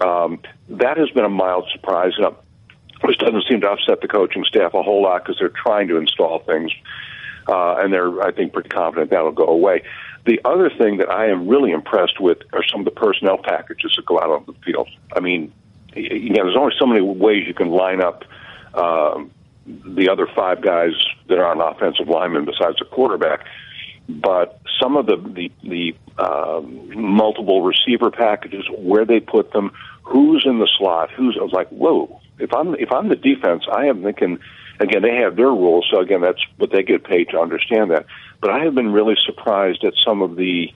Um, that has been a mild surprise, and which doesn't seem to upset the coaching staff a whole lot because they're trying to install things, uh, and they're I think pretty confident that'll go away. The other thing that I am really impressed with are some of the personnel packages that go out on the field. I mean, you know, there's only so many ways you can line up um, the other five guys that are on offensive linemen besides the quarterback. But some of the the, the um, multiple receiver packages, where they put them, who's in the slot, who's I was like, whoa. If I'm if I'm the defense, I am thinking. Again, they have their rules, so again, that's what they get paid to understand that. But I have been really surprised at some of the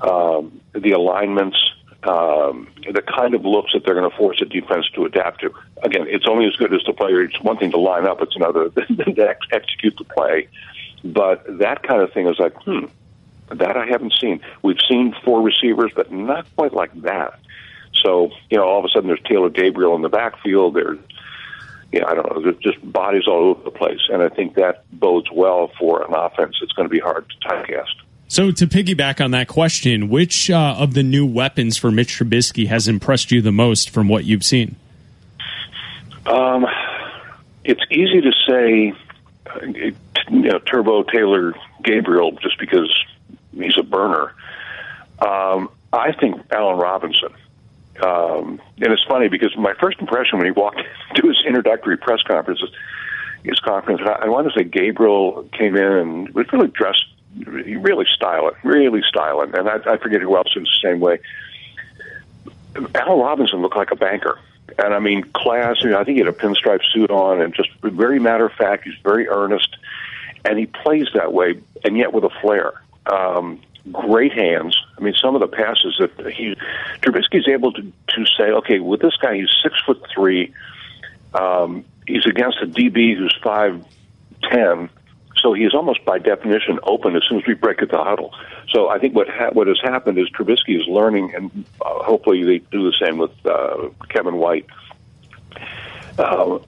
um, the alignments, um, the kind of looks that they're going to force a defense to adapt to. Again, it's only as good as the player. It's one thing to line up; it's another to ex- execute the play. But that kind of thing is like, hmm, that I haven't seen. We've seen four receivers, but not quite like that. So, you know, all of a sudden there's Taylor Gabriel in the backfield. There's, you know, I don't know, there's just bodies all over the place. And I think that bodes well for an offense that's going to be hard to typecast. So to piggyback on that question, which uh, of the new weapons for Mitch Trubisky has impressed you the most from what you've seen? Um, it's easy to say, you know, Turbo Taylor Gabriel just because he's a burner. Um, I think Allen Robinson. Um, and it's funny because my first impression when he walked to his introductory press conference, his conference, I, I want to say Gabriel came in and was really dressed, really styling, really styling. And I, I forget who else was the same way. Al Robinson looked like a banker. And I mean, class, you know, I think he had a pinstripe suit on and just very matter of fact. He's very earnest. And he plays that way, and yet with a flair. Um, great hands. I mean, some of the passes that he, Trubisky's able to, to say, okay, with this guy, he's six foot three. Um, he's against a DB who's five ten, so he is almost by definition open as soon as we break at the huddle. So I think what ha- what has happened is Trubisky is learning, and uh, hopefully they do the same with uh, Kevin White. Uh,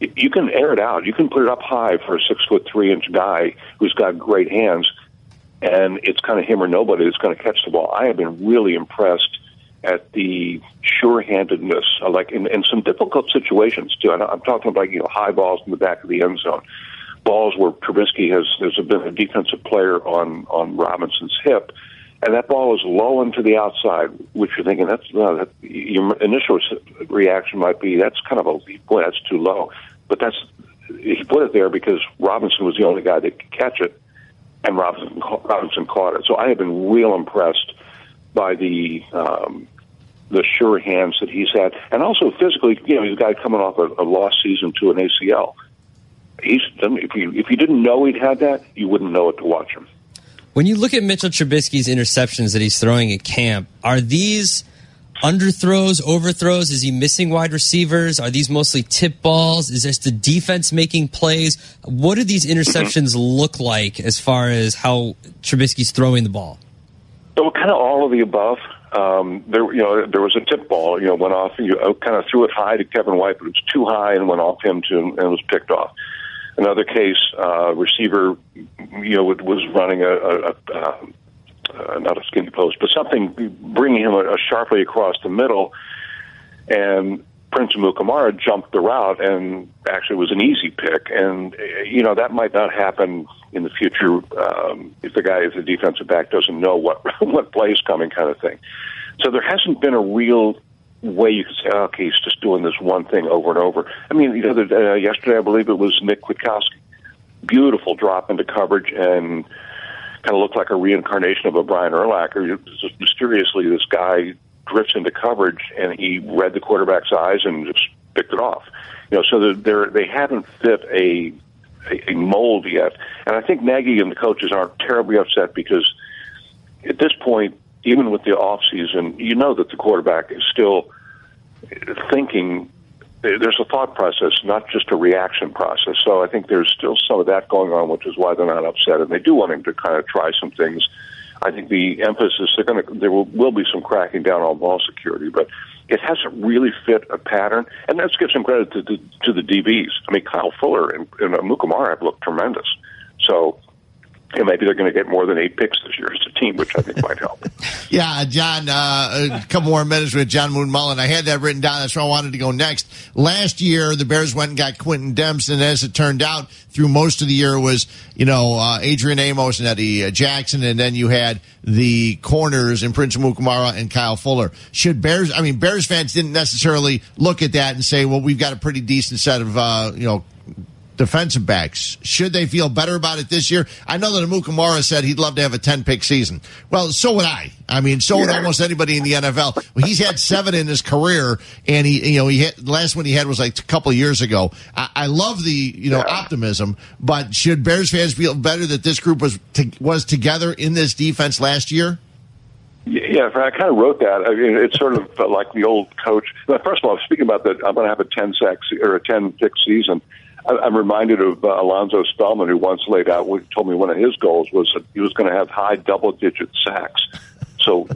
you can air it out. You can put it up high for a six foot three inch guy who's got great hands, and it's kind of him or nobody that's going to catch the ball. I have been really impressed at the sure-handedness, uh, like in, in some difficult situations too. And I'm talking about you know high balls in the back of the end zone, balls where Trubisky has there's been a defensive player on on Robinson's hip, and that ball is low and to the outside, which you're thinking that's no, that, your initial reaction might be that's kind of a boy that's too low, but that's he put it there because Robinson was the only guy that could catch it, and Robinson Robinson caught it. So I have been real impressed by the um, the sure hands that he's had, and also physically, you know, he's a guy coming off a, a lost season to an ACL. He's if you if you didn't know he'd had that, you wouldn't know it to watch him. When you look at Mitchell Trubisky's interceptions that he's throwing at camp, are these underthrows, overthrows? Is he missing wide receivers? Are these mostly tip balls? Is this the defense making plays? What do these interceptions look like as far as how Trubisky's throwing the ball? So kind of all of the above. Um, there, you know, there was a tip ball. You know, went off. You know, kind of threw it high to Kevin White, but it was too high and went off him to and was picked off. Another case, uh, receiver, you know, was running a, a, a uh, not a skinny post, but something bringing him uh, sharply across the middle, and Prince Amukamara jumped the route and actually was an easy pick. And uh, you know that might not happen in the future um, if the guy is a defensive back doesn't know what what play is coming, kind of thing. So there hasn't been a real way you can say, oh, okay, he's just doing this one thing over and over. I mean, the other uh, yesterday, I believe it was Nick Kwiatkowski. Beautiful drop into coverage and kind of looked like a reincarnation of a Brian Urlacher. Just mysteriously, this guy drifts into coverage and he read the quarterback's eyes and just picked it off. You know, so they're, they haven't fit a, a, a mold yet. And I think Nagy and the coaches aren't terribly upset because at this point, even with the off season, you know that the quarterback is still thinking. There's a thought process, not just a reaction process. So I think there's still some of that going on, which is why they're not upset, and they do want him to kind of try some things. I think the emphasis they're going to there will, will be some cracking down on ball security, but it hasn't really fit a pattern. And let's give some credit to the, to the DBs. I mean, Kyle Fuller and, and Amukamara have looked tremendous. So and maybe they're going to get more than eight picks this year as a team, which I think might help. Yeah, John, uh, a couple more minutes with John Moon Mullin. I had that written down. That's where I wanted to go next. Last year, the Bears went and got Quintin Demps, and as it turned out, through most of the year was, you know, uh, Adrian Amos and Eddie uh, Jackson, and then you had the corners in Prince Amukamara and Kyle Fuller. Should Bears, I mean, Bears fans didn't necessarily look at that and say, well, we've got a pretty decent set of, uh, you know, defensive backs. Should they feel better about it this year? I know that Amukamara said he'd love to have a 10 pick season. Well, so would I. I mean, so would almost anybody in the NFL. Well, he's had seven in his career, and he, you know, he had, the last one he had was like a couple of years ago. I, I love the, you know, yeah. optimism, but should Bears fans feel better that this group was to, was together in this defense last year? Yeah, I kind of wrote that. I mean, it's sort of like the old coach. First of all, speaking about that, I'm going to have a 10 sack or a 10 pick season. I'm reminded of uh, Alonzo Spellman, who once laid out, told me one of his goals was that he was going to have high double digit sacks. So,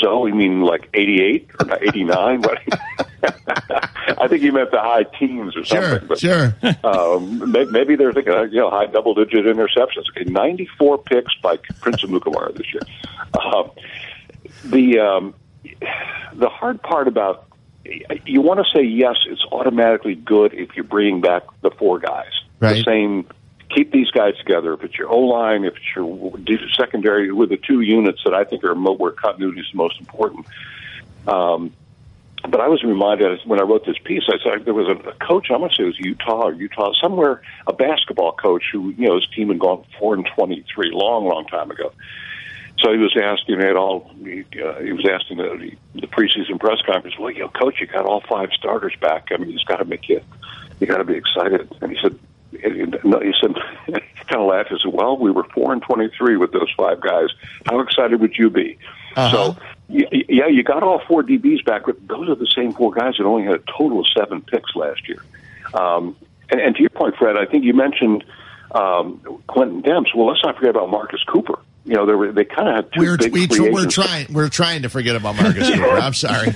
so you mean like 88 or 89? I think he meant the high teens or something. Sure, but, sure. um, maybe they're thinking, uh, you know, high double digit interceptions. Okay, 94 picks by Prince Amukamara this year. Uh, the um, the hard part about you want to say yes, it's automatically good if you're bringing back the four guys. Right. The same, keep these guys together. If it's your O line, if it's your secondary with the two units that I think are where continuity is most important. Um, but I was reminded when I wrote this piece, I said there was a, a coach. I'm going to say it was Utah or Utah somewhere, a basketball coach who you know his team had gone four and twenty three, long, long time ago so he was asking at all. He, uh, he was asking the, the preseason press conference. Well, you know, coach, you got all five starters back. I mean, it's got to make you. You got to be excited. And he said, no, he said, kind of laughed. He said, "Well, we were four and twenty-three with those five guys. How excited would you be?" Uh-huh. So, yeah, you got all four DBs back, but those are the same four guys that only had a total of seven picks last year. Um, and, and to your point, Fred, I think you mentioned um, Quintin Demps. Well, let's not forget about Marcus Cooper you know, were, they kind of had 2 we're, big we, We're trying. We're trying to forget about Marcus Cooper. I'm sorry.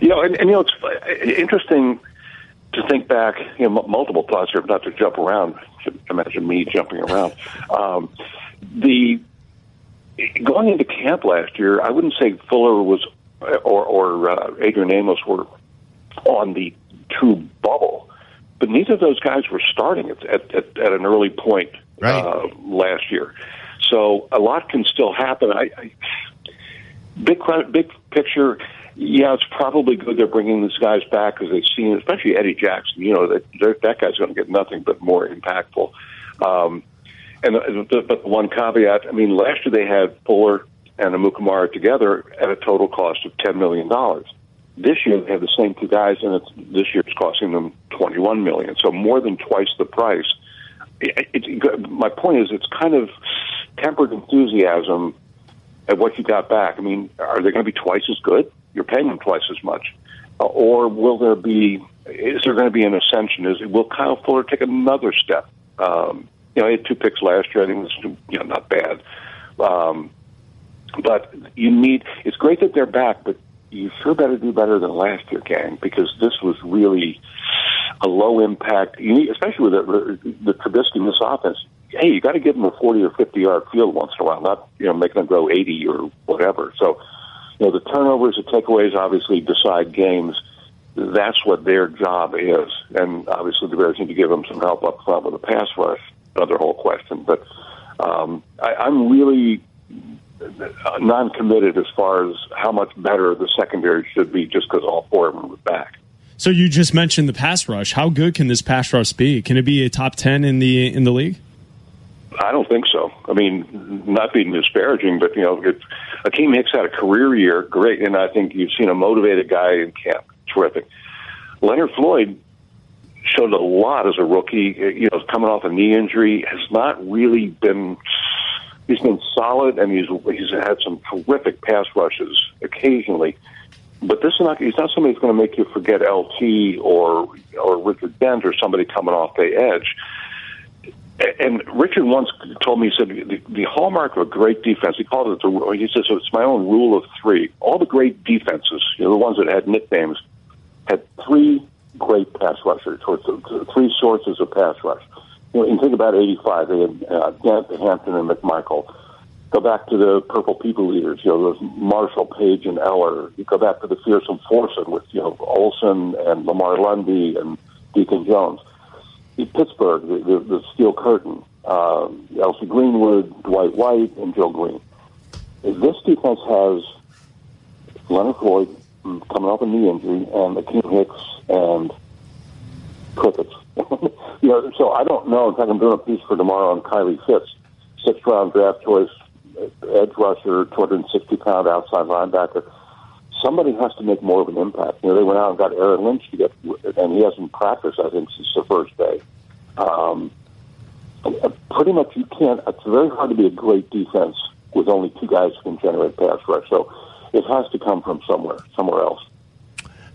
you know, and, and you know, it's interesting to think back. You know, multiple thoughts here, not to jump around. Imagine me jumping around. Um, the going into camp last year, I wouldn't say Fuller was or, or uh, Adrian Amos were on the true bubble, but neither of those guys were starting at, at, at, at an early point right. uh, last year. So a lot can still happen. I, I big big picture. Yeah, it's probably good they're bringing these guys back because they've seen, especially Eddie Jackson. You know that that guy's going to get nothing but more impactful. Um, and the, but the one caveat, I mean, last year they had Fuller and Amukamara together at a total cost of ten million dollars. This year they have the same two guys, and it's, this year it's costing them twenty-one million, so more than twice the price. It, it, my point is, it's kind of tempered enthusiasm at what you got back. I mean, are they going to be twice as good? You're paying them twice as much, uh, or will there be? Is there going to be an ascension? Is will Kyle Fuller take another step? Um, you know, he had two picks last year. I think it was you know not bad, um, but you need. It's great that they're back, but you sure better do better than last year, gang, because this was really a low impact. You need, especially with the, the Trubisky in this offense hey, you got to give them a 40 or 50 yard field once in a while, not you know making them go 80 or whatever. So, you know, the turnovers, the takeaways, obviously decide games. That's what their job is, and obviously the Bears need to give them some help up front with a pass rush. Another whole question, but um, I, I'm really non-committed as far as how much better the secondary should be, just because all four of them are back. So you just mentioned the pass rush. How good can this pass rush be? Can it be a top ten in the in the league? I don't think so. I mean, not being disparaging, but you know, Akiem Hicks had a career year, great, and I think you've seen a motivated guy in camp, terrific. Leonard Floyd showed a lot as a rookie. You know, coming off a knee injury, has not really been. He's been solid, and he's he's had some terrific pass rushes occasionally. But this is not. He's not somebody who's going to make you forget LT or or Richard Dent or somebody coming off the edge. And Richard once told me, he said, the, the hallmark of a great defense, he called it, the, he says, so it's my own rule of three. All the great defenses, you know, the ones that had nicknames, had three great pass rushers, or three sources of pass rush. You know, you think about 85, they had uh, Dent, Hampton, and McMichael. Go back to the Purple People Eaters, you know, those Marshall, Page, and Eller. You go back to the Fearsome Foursome with, you know, Olsen and Lamar Lundy and Deacon Jones. Pittsburgh, the, the, the Steel Curtain, uh, L.C. Greenwood, Dwight White, and Joe Greene. This defense has Leonard Floyd coming off a knee injury and Akiem Hicks and crickets. you know, so I don't know. In fact, I'm doing a piece for tomorrow on Kylie Fitts, sixth round draft choice, edge rusher, 260 pound outside linebacker. Somebody has to make more of an impact. You know, they went out and got Aaron Lynch to get, and he hasn't practiced, I think, since the first day. Um, pretty much, you can't. It's very hard to be a great defense with only two guys who can generate pass rush. So it has to come from somewhere, somewhere else.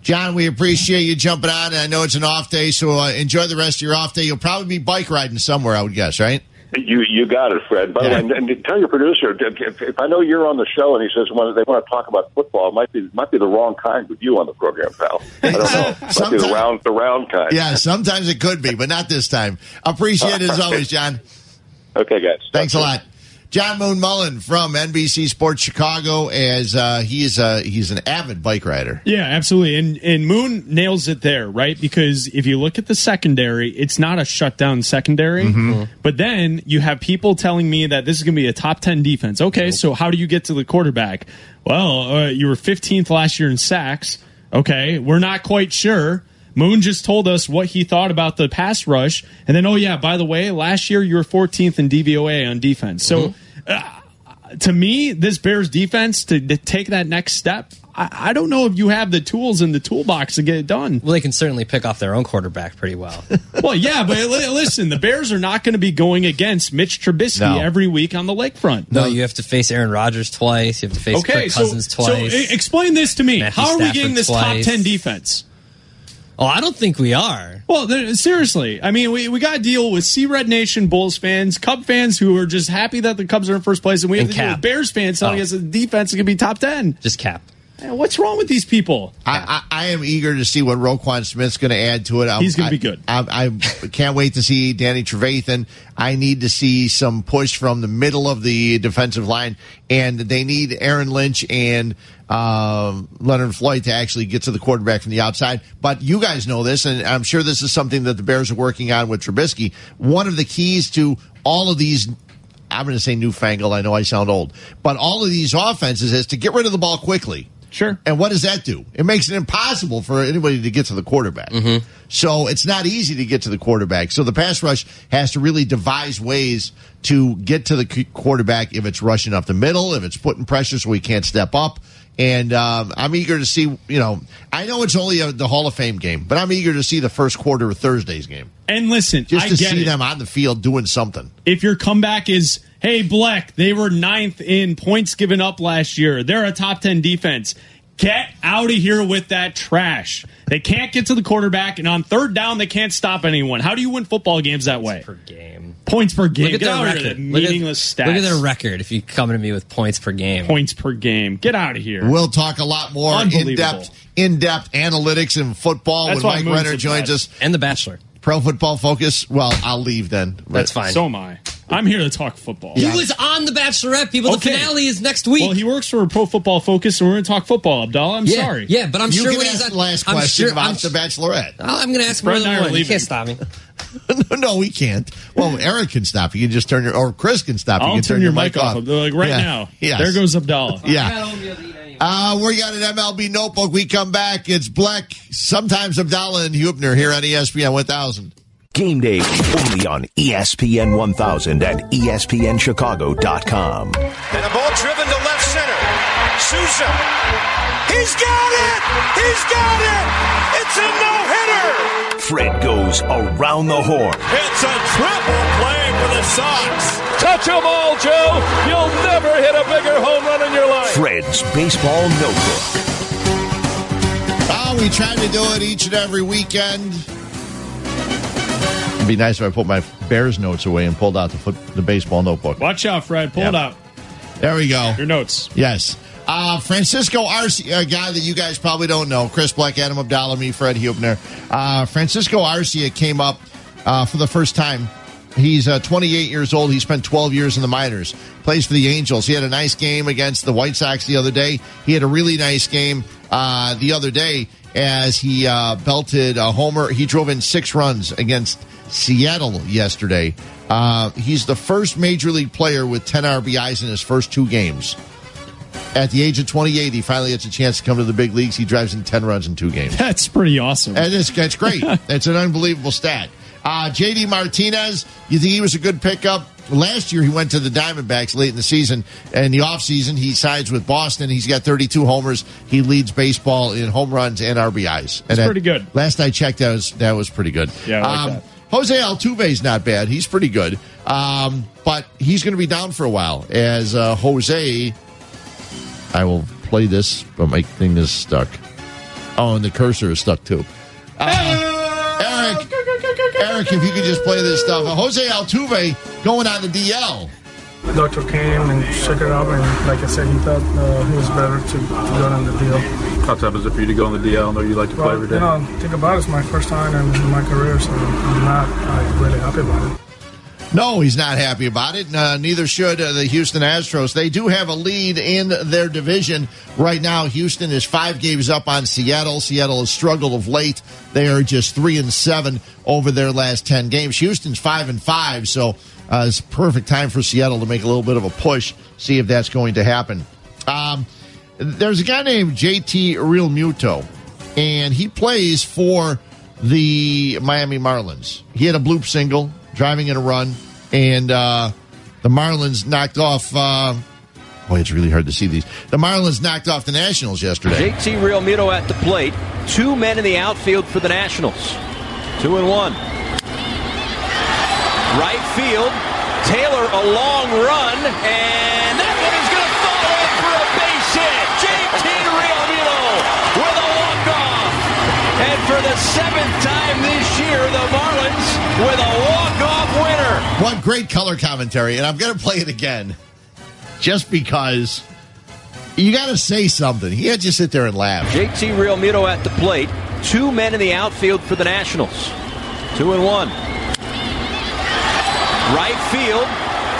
John, we appreciate you jumping on. I know it's an off day, so uh, enjoy the rest of your off day. You'll probably be bike riding somewhere, I would guess, right? You you got it, Fred. By Yeah. the way, and, and tell your producer if, if I know you're on the show and he says when they want to talk about football, it might be might be the wrong kind with you on the program, pal. I don't know. might be the round the round kind. Yeah, sometimes it could be, but not this time. Appreciate it as always, John. Okay, guys. Thanks a lot. John Moon Mullin from NBC Sports Chicago, as uh, he is uh, he's an avid bike rider. Yeah, absolutely. And and Moon nails it there, right? Because if you look at the secondary, it's not a shutdown secondary. Mhm. But then you have people telling me that this is going to be a top 10 defense. Okay, so how do you get to the quarterback? Well, uh, you were 15th last year in sacks. Okay, we're not quite sure. Moon just told us what he thought about the pass rush. And then, oh, yeah, by the way, last year you were 14th in DVOA on defense. So uh, to me, this Bears defense to, to take that next step, I, I don't know if you have the tools in the toolbox to get it done. Well, they can certainly pick off their own quarterback pretty well. well, yeah, but listen, the Bears are not going to be going against Mitch Trubisky No. every week on the lakefront. No, you have to face Aaron Rodgers twice. You have to face Okay, Kirk so, Cousins so twice. e- explain this to me. Matthew How are we getting this twice. top 10 defense? Oh, I don't think we are. Well, seriously, I mean, we, we got to deal with Sea Red Nation Bulls fans, Cub fans who are just happy that the Cubs are in first place, and we have And to deal with Bears fans telling Oh. us the defense is going to be top 10. Just cap. Man, what's wrong with these people? I, I, I am eager to see what Roquan Smith's going to add to it. I'm- He's gonna be good. I, I can't wait to see Danny Trevathan. I need to see some push from the middle of the defensive line, and they need Aaron Lynch and um, Leonard Floyd to actually get to the quarterback from the outside. But you guys know this, and I'm sure this is something that the Bears are working on with Trubisky. One of the keys to all of these I'm going to say newfangled. I know I sound old, but all of these offenses is to get rid of the ball quickly. Sure. And what does that do? It makes it impossible for anybody to get to the quarterback. So it's not easy to get to the quarterback. So the pass rush has to really devise ways to get to the quarterback if it's rushing up the middle, if it's putting pressure so he can't step up. And um, I'm eager to see, you know, I know it's only a, the Hall of Fame game, but I'm eager to see the first quarter of Thursday's game. And listen, Just I to see it. them on the field doing something. if your comeback is, hey, Bleck, they were ninth in points given up last year. They're a top 10 defense. Get out of here with that trash. They can't get to the quarterback, and on third down, they can't stop anyone. How do you win football games that way? Per game. Points per game. Look at Get their record. here, that Look at- meaningless stats. Look at their record if you come to me with points per game. Points per game. Get out of here. We'll talk a lot more in depth in depth analytics and football That's when Mike Moon's Renner joins best. us. And The Bachelor. Pro Football Focus. Well, I'll leave then. That's fine. So am I. I'm here to talk football. He was on The Bachelorette, people. The finale is next week. Well, he works for Pro Football Focus, and we're going to talk football, Abdallah. I'm yeah, sorry. Yeah, but I'm you sure can when ask he's on, the last I'm question sure, about I'm, the Bachelorette. Oh, I'm going to ask Brett more and I than are one. You leaving. can't stop me. no, we can't. Well, Eric can stop. You can just turn your, or Chris can stop. you I'll can turn your mic off. They're like right Yeah. now. Yes. There goes Abdallah. Yeah. Uh, we got an MLB notebook. We come back. It's Bleck, sometimes Abdallah and Huebner here on ESPN 1000. Game day only on ESPN 1000 and ESPNChicago.com. And a ball driven to left center. Souza. He's got it! He's got it! It's a no-hitter! Fred goes around the horn. It's a triple play for the Sox. Touch 'em all, Joe. You'll never hit a bigger home run in your life. Fred's Baseball Notebook. Oh, we try to do it each and every weekend. It'd be nice if I put my Bears notes away and pulled out the foot, the baseball notebook. Watch out, Fred. Pull it Yeah. out. There we go. Your notes. Yes. Uh, Francisco Arcia, a guy that you guys probably don't know, Chris Black, Adam Abdallah, me, Fred Huebner. Uh, Francisco Arcia came up uh, for the first time. He's uh, 28 years old. He spent 12 years in the minors. Plays for the Angels. He had a nice game against the White Sox the other day. He had a really nice game uh, the other day as he uh, belted a homer. He drove in six runs against Seattle yesterday. He's the first major league player with 10 RBIs in his first two games. At the age of 28, he finally gets a chance to come to the big leagues. He drives in 10 runs in two games. That's pretty awesome. And it's, that's great. it's an unbelievable stat. Uh, JD Martinez, you think he was a good pickup? Last year, he went to the Diamondbacks late in the season. And the offseason, he sides with Boston. He's got 32 homers. He leads baseball in home runs and RBIs. And That's that- pretty good. Last I checked, that was, that was pretty good. Yeah, like that. Jose Altuve's not bad. He's pretty good. Um, but he's going to be down for a while as uh, Jose. I will play this, but my thing is stuck. Oh, and the cursor is stuck too. Uh, Eric, Eric, if you could just play this stuff. Uh, Jose Altuve going on the DL. The doctor came and checked it out, and like I said, he thought uh, he was better to, to go on the DL. How tough is it for you to go on the DL? I know you like to play Well, every you know, think about it, it's my first time in, in my career, so I'm not like, really happy about it. No, he's not happy about it. Uh, neither should uh, the Houston Astros. They do have a lead in their division right now. Houston is five games up on Seattle. Seattle has struggled of late. They are just three and seven over their last ten games. Houston's five and five, so uh, it's perfect time for Seattle to make a little bit of a push. See if that's going to happen. Um, there's a guy named JT Realmuto, and he plays for the Miami Marlins. He had a bloop single, driving in a run, and uh, the Marlins knocked off. Uh, boy, it's really hard to see these. The Marlins knocked off the Nationals yesterday. JT Realmuto at the plate. Two men in the outfield for the Nationals. Two and one. Right field. Taylor a long run, and that one is going to fall in for a base hit. JT Realmuto with a walk-off. And for the seventh time this year, the Marlins with a walk-off winner. What great color commentary, and I'm going to play it again, just because you got to say something. He had to sit there and laugh. JT Realmuto at the plate. Two men in the outfield for the Nationals. Two and one. Right field.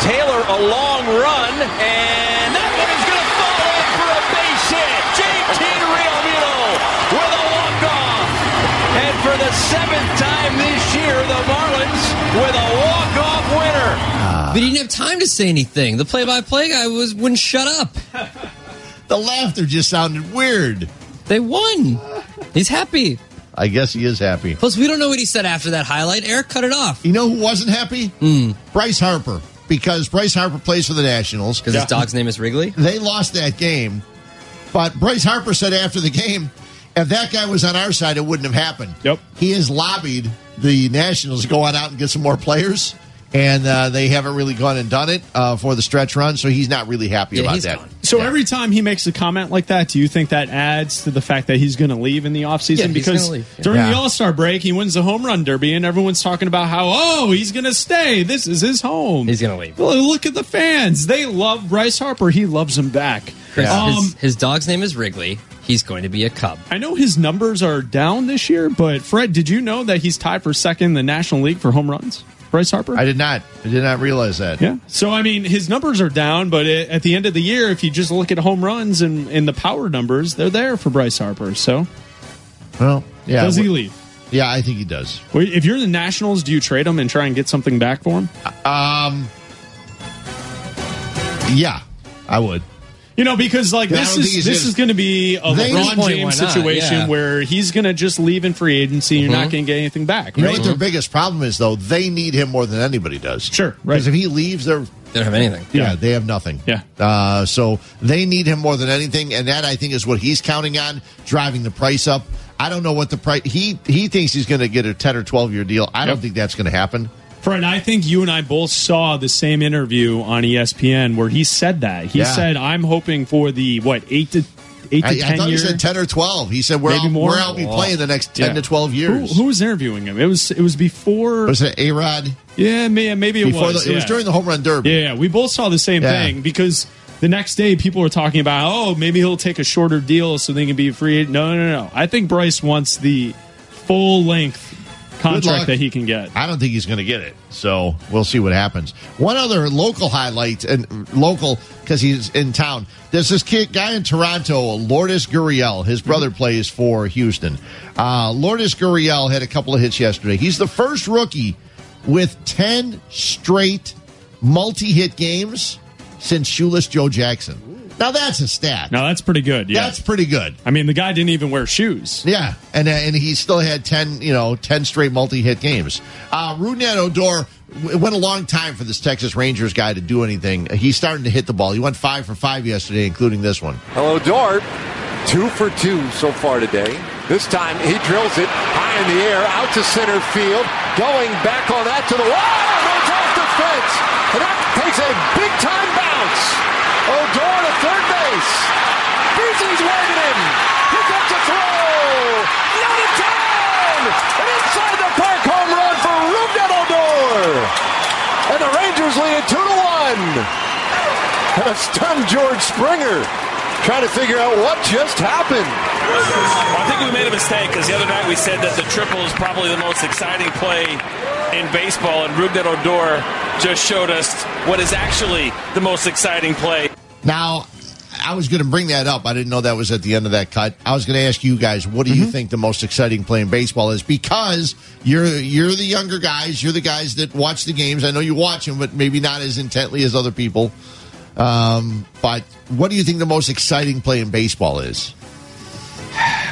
Taylor a long run, and that one is going to fall in for a base hit. JT Realmuto with a walk-off. And for the seventh time this year, the Marlins with a walk-off winner. But he didn't have time to say anything. The play-by-play guy was wouldn't shut up. The laughter just sounded weird. They won. He's happy. I guess he is happy. Plus, we don't know what he said after that highlight. Eric cut it off. You know who wasn't happy? Hmm. Bryce Harper. Because Bryce Harper plays for the Nationals. Because his dog's name is Wrigley? They lost that game. But Bryce Harper said after the game, if that guy was on our side, it wouldn't have happened. Yep. He has lobbied the Nationals to go on out and get some more players. And uh, they haven't really gone and done it uh, for the stretch run, so he's not really happy about that. So every time he makes a comment like that, do you think that adds to the fact that he's going to leave in the offseason? Yeah, because gonna yeah. during the All Star break, he wins the home run derby, and everyone's talking about how oh he's going to stay. This is his home. He's gonna leave. Look at the fans; they love Bryce Harper. He loves him back. Chris, Um, his, his dog's name is Wrigley. He's going to be a Cub. I know his numbers are down this year, but Fred, did you know that he's tied for second in the National League for home runs? Bryce Harper? I did not. I did not realize that. Yeah. So I mean, his numbers are down, but it, at the end of the year, if you just look at home runs and, and the power numbers, they're there for Bryce Harper. So Well, yeah. does he leave? Yeah, I think he does. Wait, If you're the Nationals, do you trade him and try and get something back for him? Um. Yeah, I would. You know, because like this is this gonna- is going to be a They- LeBron James not? situation Yeah. where he's going to just leave in free agency. And you're not going to get anything back. You know right? what their biggest problem is, though? They need him more than anybody does. Sure, right. Because if he leaves, they're They don't have anything. yeah, they have nothing. Yeah. Uh, so they need him more than anything, and that I think is what he's counting on, driving the price up. I don't know what the price. He he thinks he's going to get a ten or twelve year deal. I don't think that's going to happen. Fred, I think you and I both saw the same interview on ESPN where he said that. He Yeah. said, "I'm hoping for the what eight to eight to I, I ten thought years." he said ten or twelve. He said where Maybe I'll, more? where I'll be oh. playing the next ten Yeah. to twelve years. Who, who was interviewing him? It was it was before. was it? A Rod yeah, may, maybe it before was. the, it was during the home run derby. Yeah, we both saw the same thing because the next day people were talking about, oh, maybe he'll take a shorter deal so they can be free. No, no, no. I think Bryce wants the full length. Contract that he can get. I don't think he's going to get it. So we'll see what happens. One other local highlight, and local because he's in town. There's this kid, guy in Toronto, Lourdes Gurriel. His brother plays for Houston. Uh, Lourdes Gurriel had a couple of hits yesterday. He's the first rookie with 10 straight multi hit games since Shoeless Joe Jackson. Now that's a stat. Now that's pretty good. Yeah. That's pretty good. I mean, the guy didn't even wear shoes. Yeah, and uh, and he still had ten, you know, ten straight multi-hit games. Uh, Rougned Odor it went a long time for this Texas Rangers guy to do anything. He's starting to hit the ball. He went five for five yesterday, including this one. Hello, Dort. Two for two so far today. This time he drills it high in the air, out to center field, going back on that to the wall. Goes off the fence, and that takes a big time bounce. Odor to third base. Beasley's waving him. Here comes a throw. Not in time. An inside the park home run for Rougned Odor. And the Rangers lead it two to one. And a stunned George Springer trying to figure out what just happened. Well, I think we made a mistake because the other night we said that the triple is probably the most exciting play in baseball, and Rougned Odor just showed us what is actually the most exciting play. Now, I was going to bring that up. I didn't know that was at the end of that cut. I was going to ask you guys, what do you think the most exciting play in baseball is? Because you're you're the younger guys, you're the guys that watch the games. I know you watch them, but maybe not as intently as other people. Um, but what do you think the most exciting play in baseball is?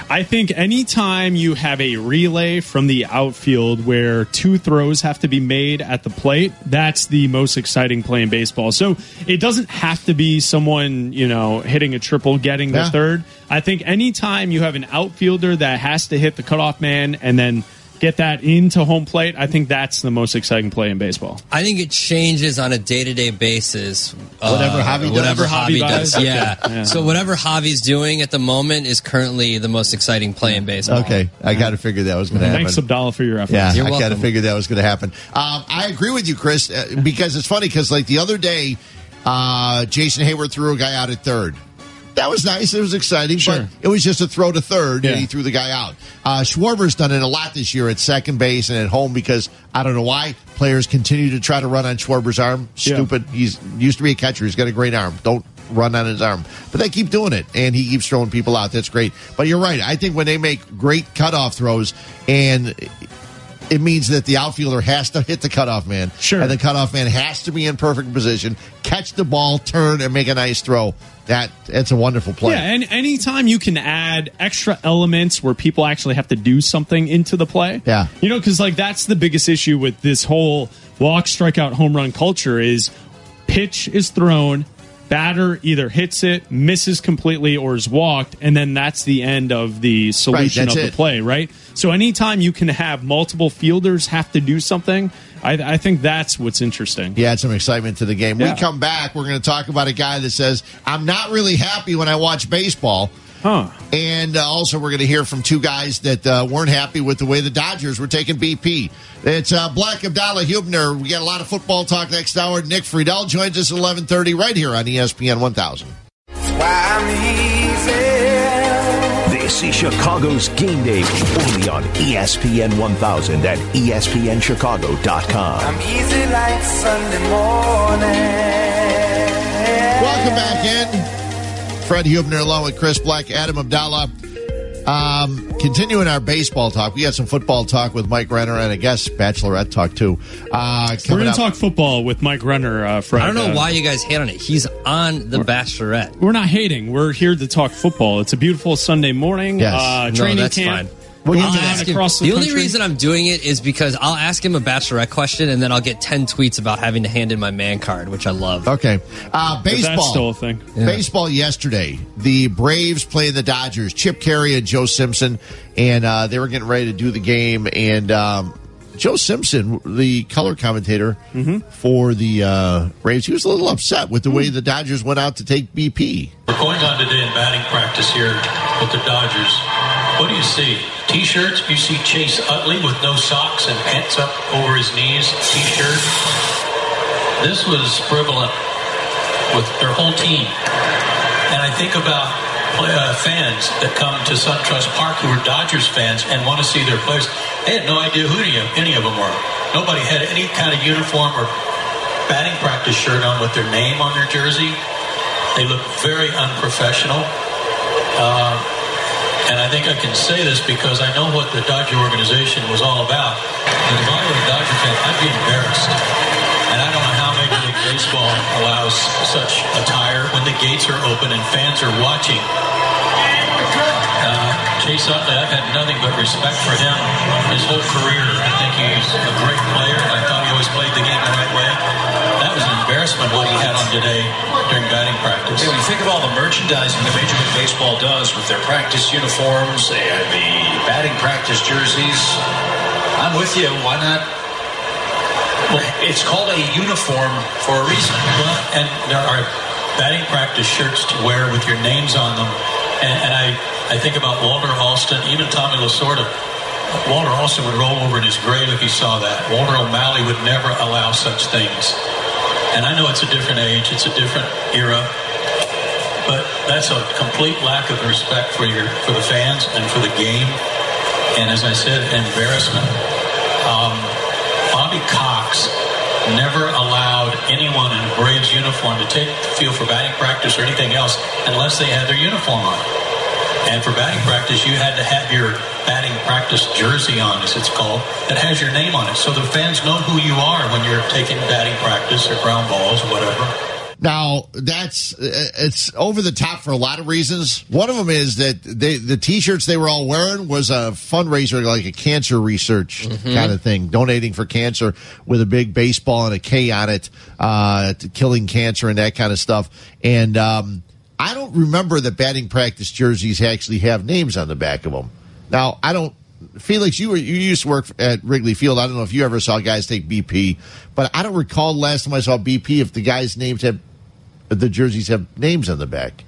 I think anytime you have a relay from the outfield where two throws have to be made at the plate, that's the most exciting play in baseball. So it doesn't have to be someone, you know, hitting a triple, getting the Yeah. third. I think anytime you have an outfielder that has to hit the cutoff man and then get that into home plate, I think that's the most exciting play in baseball. I think it changes on a day to day basis. uh, Whatever Javi does. Whatever Javi Javi does. does? Yeah. Yeah. So whatever Javi's doing at the moment is currently the most exciting play in baseball. Okay, I got to figure that was going to happen. Thanks, Abdallah, for your effort. Yeah, You're I got to figure that was going to happen. Um, I agree with you, Chris, uh, because it's funny because like the other day, uh, Jason Heyward threw a guy out at third. That was nice. It was exciting, Sure. but it was just a throw to third, and he threw the guy out. Uh, Schwarber's done it a lot this year at second base and at home because I don't know why players continue to try to run on Schwarber's arm. Yeah. Stupid. He's used to be a catcher. He's got a great arm. Don't run on his arm. But they keep doing it, and he keeps throwing people out. That's great. But you're right. I think when they make great cutoff throws and it means that the outfielder has to hit the cutoff man. Sure. And the cutoff man has to be in perfect position, catch the ball, turn, and make a nice throw. That it's a wonderful play. Yeah, and anytime you can add extra elements where people actually have to do something into the play. Yeah. You know, because like that's the biggest issue with this whole walk, strikeout, home run culture is pitch is thrown, batter either hits it, misses completely, or is walked, and then that's the end of the solution that's of the it. play, right? So anytime you can have multiple fielders have to do something, I, I think that's what's interesting. You add some excitement to the game. Yeah. We come back, we're going to talk about a guy that says, I'm not really happy when I watch baseball. Huh. And uh, also, we're going to hear from two guys that uh, weren't happy with the way the Dodgers were taking BP. It's uh, Black Abdallah Huebner. We got a lot of football talk next hour. Nick Friedell joins us at 1130 right here on ESPN 1000. This See Chicago's game day only on ESPN 1000 at ESPNChicago.com. I'm easy like Sunday morning. Welcome back in. Fred Huebner along with Chris Black, Adam Abdallah. Um, continuing our baseball talk, we had some football talk with Mike Renner and I guess bachelorette talk too. Uh, We're going to talk football with Mike Renner. Uh, Fred. I don't know Uh, why you guys hate on it. He's on The Bachelorette. We're not hating. We're here to talk football. It's a beautiful Sunday morning. Yes. Uh, No, training that's camp. fine. Going I'll ask him- across the, the only reason I'm doing it is because I'll ask him a bachelorette question and then I'll get 10 tweets about having to hand in my man card, which I love. Okay. Uh, baseball. That's still a thing. Baseball yesterday. The Braves playing the Dodgers. Chip Caray and Joe Simpson, and uh, they were getting ready to do the game. And um, Joe Simpson, the color commentator for the uh, Braves, he was a little upset with the way the Dodgers went out to take BP. We're going on today in batting practice here with the Dodgers. What do you see? T-shirts? You see Chase Utley with no socks and pants up over his knees, T-shirt. This was prevalent with their whole team. And I think about uh, fans that come to SunTrust Park who are Dodgers fans and want to see their players. They had no idea who any of, them were. Nobody had any kind of uniform or batting practice shirt on with their name on their jersey. They look very unprofessional. Uh, and I think I can say this because I know what the Dodger organization was all about. And if I were a Dodger fan, I'd be embarrassed. And I don't know how Major League Baseball allows such attire when the gates are open and fans are watching. Uh, Chase Utley, I've had nothing but respect for him his whole career. I think he's a great player. I thought he always played the game the right way. That was an embarrassment what he had on today during batting practice. When you think of all the merchandising that Major League Baseball does with their practice uniforms and the batting practice jerseys, I'm with you. Why not? Well, it's called a uniform for a reason. Well, and there are batting practice shirts to wear with your names on them. And, and I, I think about Walter Alston, even Tommy Lasorda. Walter Alston would roll over in his grave if he saw that. Walter O'Malley would never allow such things. And I know it's a different age, it's a different era, but that's a complete lack of respect for your for the fans and for the game. And as I said, embarrassment. Um, Bobby Cox never allowed anyone in a Braves uniform to take the field for batting practice or anything else unless they had their uniform on. And for batting practice, you had to have your batting practice jersey on, as it's called, that has your name on it. So the fans know who you are when you're taking batting practice or ground balls or whatever. Now that's it's over the top for a lot of reasons. One of them is that they the T-shirts they were all wearing was a fundraiser, like a cancer research kind of thing, donating for cancer with a big baseball and a K on it, uh, to killing cancer and that kind of stuff. And um, I don't remember that batting practice jerseys actually have names on the back of them. Now I don't. Felix, you were you used to work at Wrigley Field. I don't know if you ever saw guys take BP, but I don't recall the last time I saw BP if the guys' names have the jerseys have names on the back.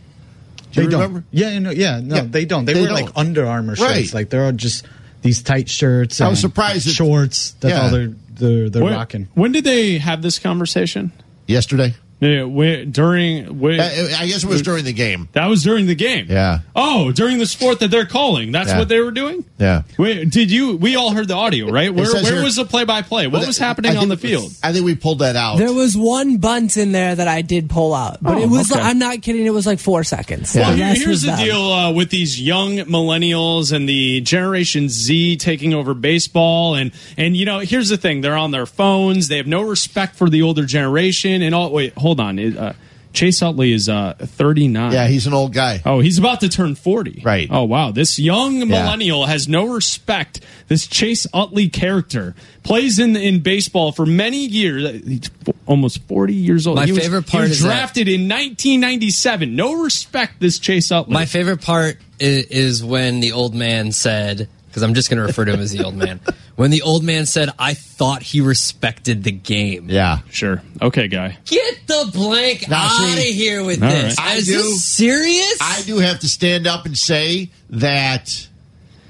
Do you they remember? don't. Yeah, no, yeah, no, Yeah, they don't. They, they wear don't. like Under Armour shirts. Right. Like they're all just these tight shirts. I was surprised shorts. That's Yeah. all they're they're, they're When- rocking. When did they have this conversation? Yesterday. Yeah, where, during. Where, Uh, I guess it was during the game. That was during the game. Yeah. Oh, during the sport that they're calling. That's Yeah. what they were doing. Yeah. Wait, did you? We all heard the audio, right? Where, where here- was the play-by-play? What was happening think- on the field? I think we pulled that out. There was one bunt in there that I did pull out, but Oh, it was okay. like, I'm not kidding. It was like four seconds. Well, The here's the them. deal uh, with these young millennials and the Generation Z taking over baseball, and and you know, here's the thing: they're on their phones. They have no respect for the older generation. And all. Wait, hold on. It, uh, Chase Utley is uh, 39. Yeah, he's an old guy. Oh, he's about to turn 40. Right. Oh, wow. This young millennial has no respect. This Chase Utley character plays in in baseball for many years. He's f- almost 40 years old. My He was- favorite he part was is that- drafted in 1997. No respect, this Chase Utley. My favorite part is, is when the old man said, because I'm just going to refer to him as the old man. When the old man said, I thought he respected the game. Yeah. Sure. Okay, guy. Get the blank Now, out of see, here with All this. right. I Is do- this serious? I do have to stand up and say that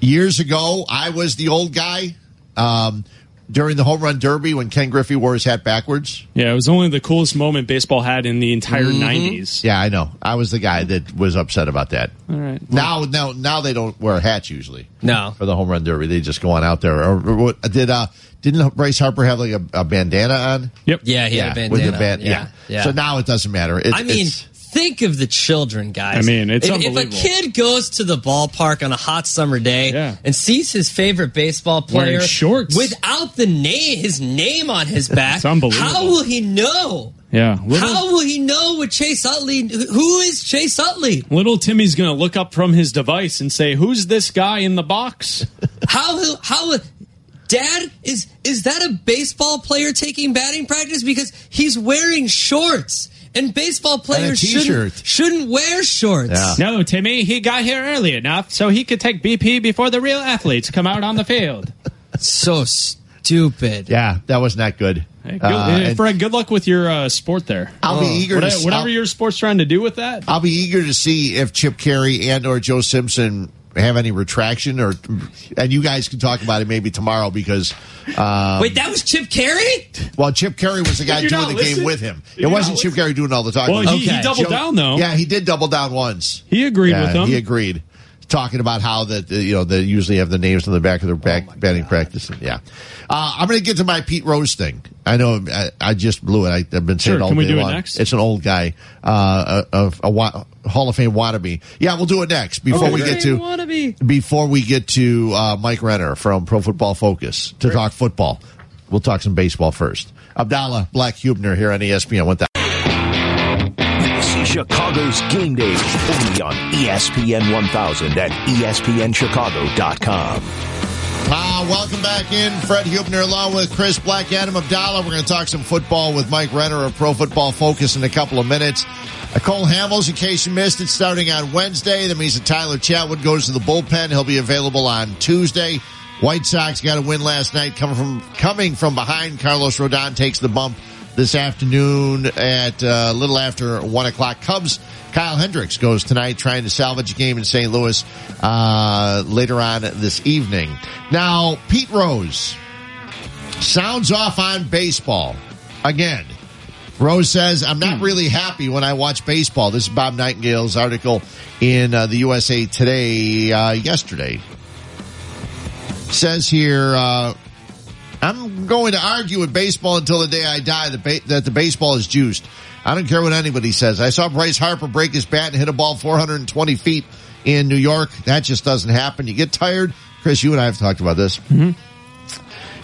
years ago I was the old guy. Um, during the home run derby when Ken Griffey wore his hat backwards? Yeah, it was only the coolest moment baseball had in the entire Mhm. 90s. Yeah, I know. I was the guy that was upset about that. All right. Now, now, now they don't wear hats usually. No, for the home run derby, they just go on out there. Or, or what did uh didn't Bryce Harper have like a, a bandana on? Yep. Yeah, he had a with the bandana band- on. yeah. Yeah, yeah. So now it doesn't matter. It, I mean, it's- think of the children, guys. I mean, it's if, if a kid goes to the ballpark on a hot summer day and sees his favorite baseball Wearing player shorts. without the name, his name on his back, unbelievable. how will he know? Yeah. Little, How will he know what Chase Utley? Who is Chase Utley? little Timmy's going to look up from his device and say, Who's this guy in the box? How how Dad is is that a baseball player taking batting practice because he's wearing shorts and baseball players shouldn't, shouldn't wear shorts. No, Timmy, he got here early enough so he could take BP before the real athletes come out on the field. So stupid. Yeah, that was not good. Good, Uh, Fred, good luck with your uh, sport there. I'll be eager to Whatever, s- whatever I'll- your sport's trying to do with that. I'll be eager to see if Chip Caray and or Joe Simpson have any retraction or and you guys can talk about it maybe tomorrow because um, Wait, that was Chip Caray? well Chip Caray was the guy doing the game with him. Did It wasn't Chip Caray doing all the talking. Well, he- he Okay. doubled down, though. Yeah, he did double down once. He agreed Yeah, with him He agreed. Talking about how that uh, you know they usually have the names on the back of their back batting practice. Yeah, uh, I'm going to get to my Pete Rose thing. I know I, I just blew it. I, I've been saying Sure, it all can we day do it long. next? It's an old guy, uh, a, a, a Hall of Fame wannabe. Yeah, we'll do it next before we great. get to Wannabe. before we get to uh, Mike Renner from Pro Football Focus to talk football. We'll talk some baseball first. Abdallah Black Huebner here on ESPN. What the See Chicago's game day only on ESPN 1000 at ESPNChicago.com. Uh, welcome back in. Fred Huebner along with Chris Black, Adam Abdallah. We're going to talk some football with Mike Renner of Pro Football Focus in a couple of minutes. Uh, Cole Hamels, in case you missed it, starting on Wednesday. That means that Tyler Chatwood goes to the bullpen. He'll be available on Tuesday. White Sox got a win last night coming from coming from behind. Carlos Rodon takes the bump this afternoon at uh, a little after one o'clock. Cubs. Kyle Hendricks goes tonight trying to salvage a game in St. Louis uh, later on this evening. Now, Pete Rose sounds off on baseball again. Rose says, I'm not really happy when I watch baseball. This is Bob Nightingale's article in uh, the USA Today uh, yesterday. Says here, uh, I'm going to argue with baseball until the day I die that, ba- that the baseball is juiced. I don't care what anybody says. I saw Bryce Harper break his bat and hit a ball 420 feet in New York. That just doesn't happen. You get tired. Chris, you and I have talked about this. Mm-hmm.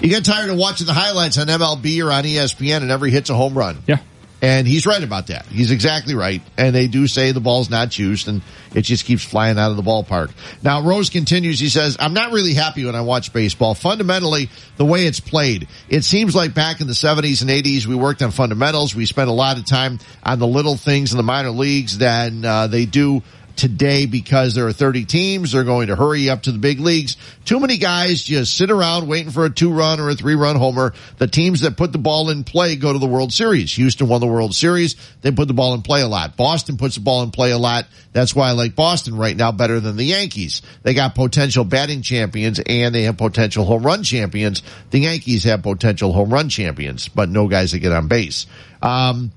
You get tired of watching the highlights on MLB or on ESPN and every hit's a home run. Yeah. And he's right about that. He's exactly right. And they do say the ball's not juiced and it just keeps flying out of the ballpark. Now, Rose continues. He says, I'm not really happy when I watch baseball. Fundamentally, the way it's played, it seems like back in the 70s and 80s, we worked on fundamentals. We spent a lot of time on the little things in the minor leagues than uh, they do today because there are 30 teams. They're going to hurry up to the big leagues. Too many guys just sit around waiting for a two run or a three run homer. The teams that put the ball in play go to the World Series. Houston won the World Series. They put the ball in play a lot. Boston puts the ball in play a lot. That's why I like Boston right now better than the Yankees. They got potential batting champions and they have potential home run champions. The Yankees have potential home run champions, but no guys that get on base. Um,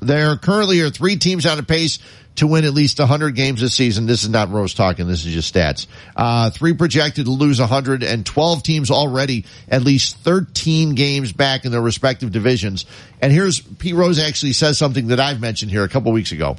there currently are three teams on a pace to win at least 100 games this season. This is not Rose talking. This is just stats. Uh, three projected to lose 100 and 12 teams already at least 13 games back in their respective divisions. And here's Pete Rose actually says something that I've mentioned here a couple weeks ago.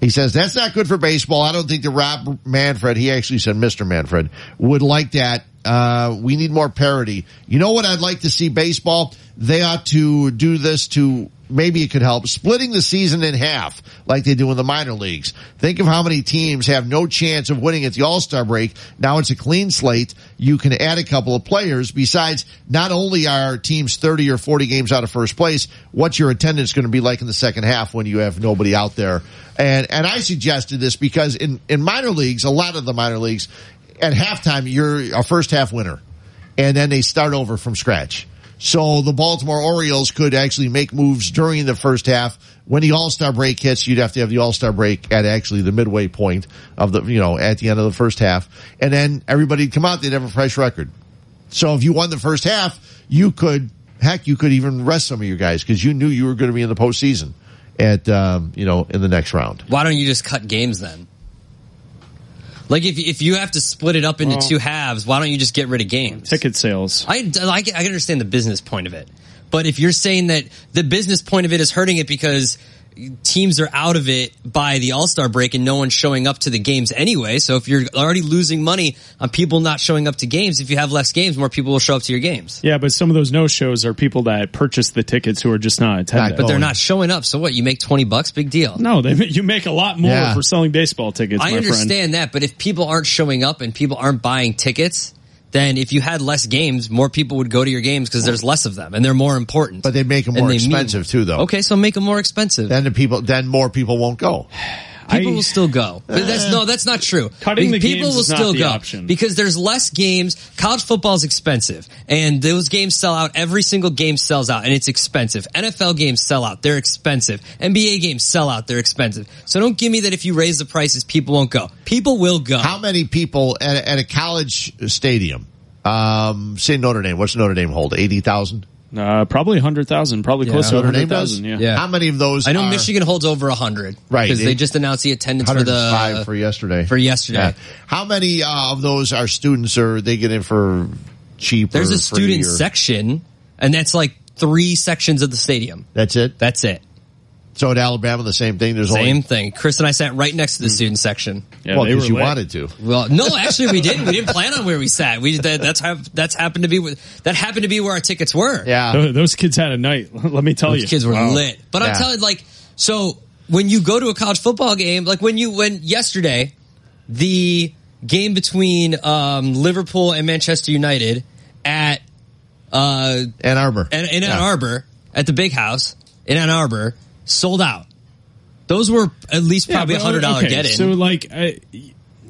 He says that's not good for baseball. I don't think the Rob Manfred, he actually said Mr. Manfred, would like that. Uh, we need more parity. You know what I'd like to see baseball? They ought to do this to maybe it could help splitting the season in half like they do in the minor leagues. Think of how many teams have no chance of winning at the All-Star break. Now it's a clean slate. You can add a couple of players. Besides, not only are teams 30 or 40 games out of first place, what's your attendance going to be like in the second half when you have nobody out there? And, and I suggested this because in, in minor leagues, a lot of the minor leagues, at halftime, you're a first half winner. And then they start over from scratch. So the Baltimore Orioles could actually make moves during the first half. When the All-Star break hits, you'd have to have the All-Star break at actually the midway point of the, you know, at the end of the first half. And then everybody'd come out, they'd have a fresh record. So if you won the first half, you could heck, you could even rest some of your guys because you knew you were going to be in the postseason at um, you know in the next round. Why don't you just cut games then? Like if if you have to split it up into Well- two halves, why don't you just get rid of games? Ticket sales. I, I, I understand the business point of it. But if you're saying that the business point of it is hurting it because teams are out of it by the All Star break and no one's showing up to the games anyway. So if you're already losing money on people not showing up to games, if you have less games, more people will show up to your games. Yeah, but some of those no shows are people that purchased the tickets who are just not attending. But they're oh. not showing up. So what? You make 20 bucks? Big deal. No, they, you make a lot more Yeah. for selling baseball tickets. I understand friend. that, but if people aren't showing up and people aren't buying tickets, then if you had less games, more people would go to your games because there's less of them and they're more important. But they make them And more they mean- expensive too, though. Okay, so make them more expensive. Then the people, then more people won't go. People will still go. But that's no, that's not true. Cutting the people games will is not still the go option. because there's less games. College football is expensive, and those games sell out. Every single game sells out, and it's expensive. NFL games sell out; they're expensive. NBA games sell out; they're expensive. So don't give me that if you raise the prices, people won't go. People will go. How many people at, a- at a college stadium? Um, say Notre Dame. What's Notre Dame hold? Eighty thousand. Uh, probably hundred thousand, probably close to Notre hundred Dame does. thousand. Yeah. How many of those? I know are- Michigan holds over hundred, Right, Because they- they, just announced the attendance for the 105 for yesterday. for yesterday. Yeah. How many uh, of those are students or they get in for cheap? There's or a student or- section, and that's like three sections of the stadium. That's it. That's it. So at Alabama, the same thing. There's Same only thing. Chris and I sat right next to the student section. Yeah, well because you lit. wanted to. Well, no, actually, we didn't. We didn't plan on where we sat. We that, that's how that's happened to be. where- That happened to be where our tickets were. Yeah. Those, those kids had a night. Let me tell Those you, kids were Wow. lit. But I'm Yeah. telling like so when you go to a college football game, like when you when yesterday the game between um, Liverpool and Manchester United at uh, Ann Arbor. in, in Ann Yeah. Arbor at the Big House in Ann Arbor sold out. Those were at least Yeah, probably a hundred dollar okay, get in. So like, I,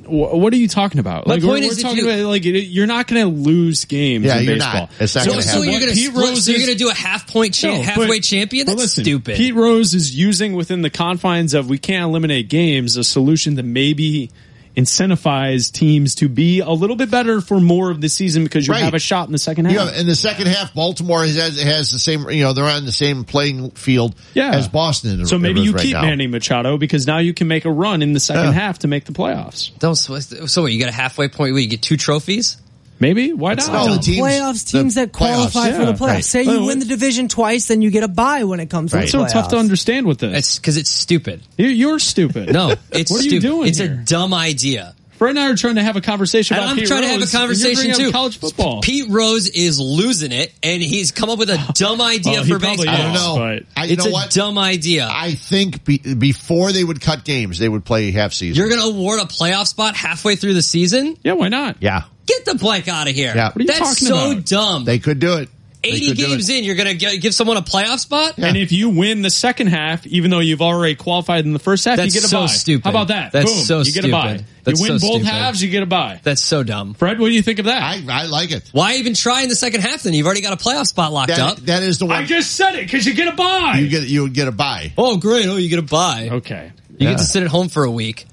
what are you talking about? My like, point we're, is we're talking you, about, like you're not going to lose games. Yeah, in you're baseball. not. It's not so, gonna so happen. you're gonna Pete so you're gonna do a half point cha- No, but- halfway champion? That's listen, stupid. Pete Rose is using within the confines of we can't eliminate games a solution to maybe incentivize teams to be a little bit better for more of the season because you Right. have a shot in the second half. You have, in the second half, Baltimore has, has the same. You know, they're on the same playing field Yeah. as Boston. so maybe you right keep now. Manny Machado because now you can make a run in the second Yeah. half to make the playoffs. Don't so what? You got a halfway point where you get two trophies. Maybe why not? No, the teams, playoffs, the teams that qualify playoffs, for the yeah. playoffs. Right. Say you win the division twice, then you get a bye when it comes to What's the so playoffs. tough to understand with this? It's because it's stupid. You- You're stupid. No, it's what are you stupid. doing? It's a dumb idea. Fred and I are trying to have a conversation And about I'm Pete trying to have a Rose, and you're conversation bringing up too. College football. Pete Rose is losing it, and he's come up with a dumb idea Oh, he for probably baseball. I don't know. but- I, you It's know a what? dumb idea. I think be, before they would cut games, they would play half season. You're going to award a playoff spot halfway through the season? Yeah, why not? yeah, Get the blank out of here. Yeah. What are you That's talking so about? dumb. they could do it. They 80 could do games it. in, you're going to give someone a playoff spot? Yeah. And if you win the second half, even though you've already qualified in the first half, That's you get a so bye. stupid. How about that? That's Boom, so you get a bye. stupid. That's you win so both stupid. halves, you get a bye. That's so dumb. Fred, what do you think of that? I, I like it. Why even try in the second half then? You've already got a playoff spot locked up. That, that is the way I just said it because you get a bye. you get you would get a buy. Oh, great. Oh, you get a bye. okay. You Yeah. get to sit at home for a week.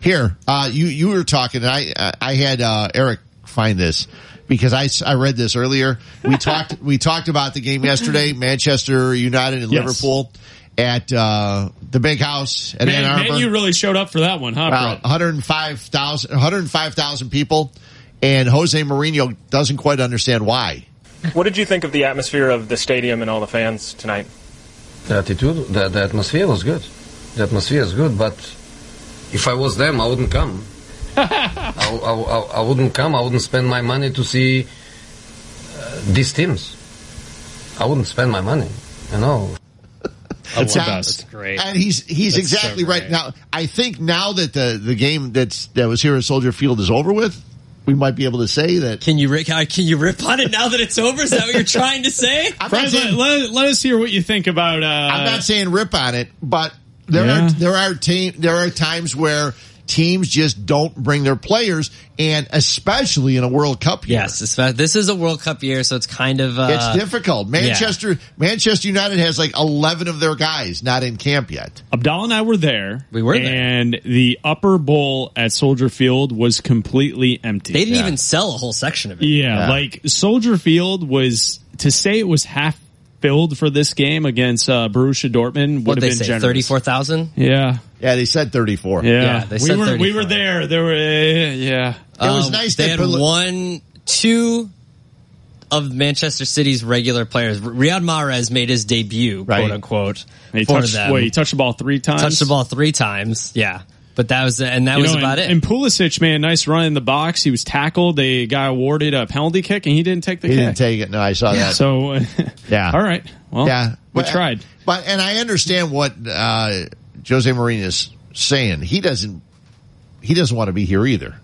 Here, uh, you you were talking. And I I had uh, Eric find this because I, I read this earlier. We talked we talked about the game yesterday, Manchester United and Yes. Liverpool at uh, the Big House at Man, Ann Arbor. man, you really showed up for that one, huh, Wow, Fred? 105,000 105,000 people, and Jose Mourinho doesn't quite understand why. What did you think of the atmosphere of the stadium and all the fans tonight? The attitude, the, the atmosphere was good. The atmosphere is good, but if I was them, I wouldn't come. I, I, I, I wouldn't come. I wouldn't spend my money to see uh, these teams. I wouldn't spend my money. You know. That's the Now- best. Great. And he's he's That's so exactly right. Now, I think now that the the game that's that was here at Soldier Field is over with, we might be able to say that. Can you rip, can you rip on it now that it's over? Is that what you're trying to say? I'm let, saying, let, let us hear what you think about. Uh, I'm not saying rip on it, but there Yeah. are there are ta- there are times where teams just don't bring their players, and especially in a World Cup year. Yes, this is a World Cup year, so it's kind of uh, It's difficult. Manchester Manchester United has like 11 of their guys not in camp yet. Abdallah and I were there. We were there. and the upper bowl at Soldier Field was completely empty. They didn't even sell a whole section of it. Yeah, like Soldier Field was to say it was half filled for this game against uh, Borussia Dortmund would What have they been say, generous. thirty four thousand. Yeah, Yeah, they said 34. yeah. Yeah, they we said were we were there. There were uh, yeah. It was nice They that had Pil- one, two of Manchester City's regular players. Riyad Mahrez made his debut, Right. quote unquote, He for touched, them. wait, he touched the ball three times. Touched the ball three times. Yeah, but that was and that You was know, about and, it. And Pulisic, man, nice run in the box. He was tackled. They got awarded a penalty kick, and he didn't take the kick. He kick. didn't take it. No, I saw that. So, uh, Yeah. all right. Well, yeah, we But- tried. But and I understand what uh, Jose Mourinho is saying. He doesn't. He doesn't want to be here either.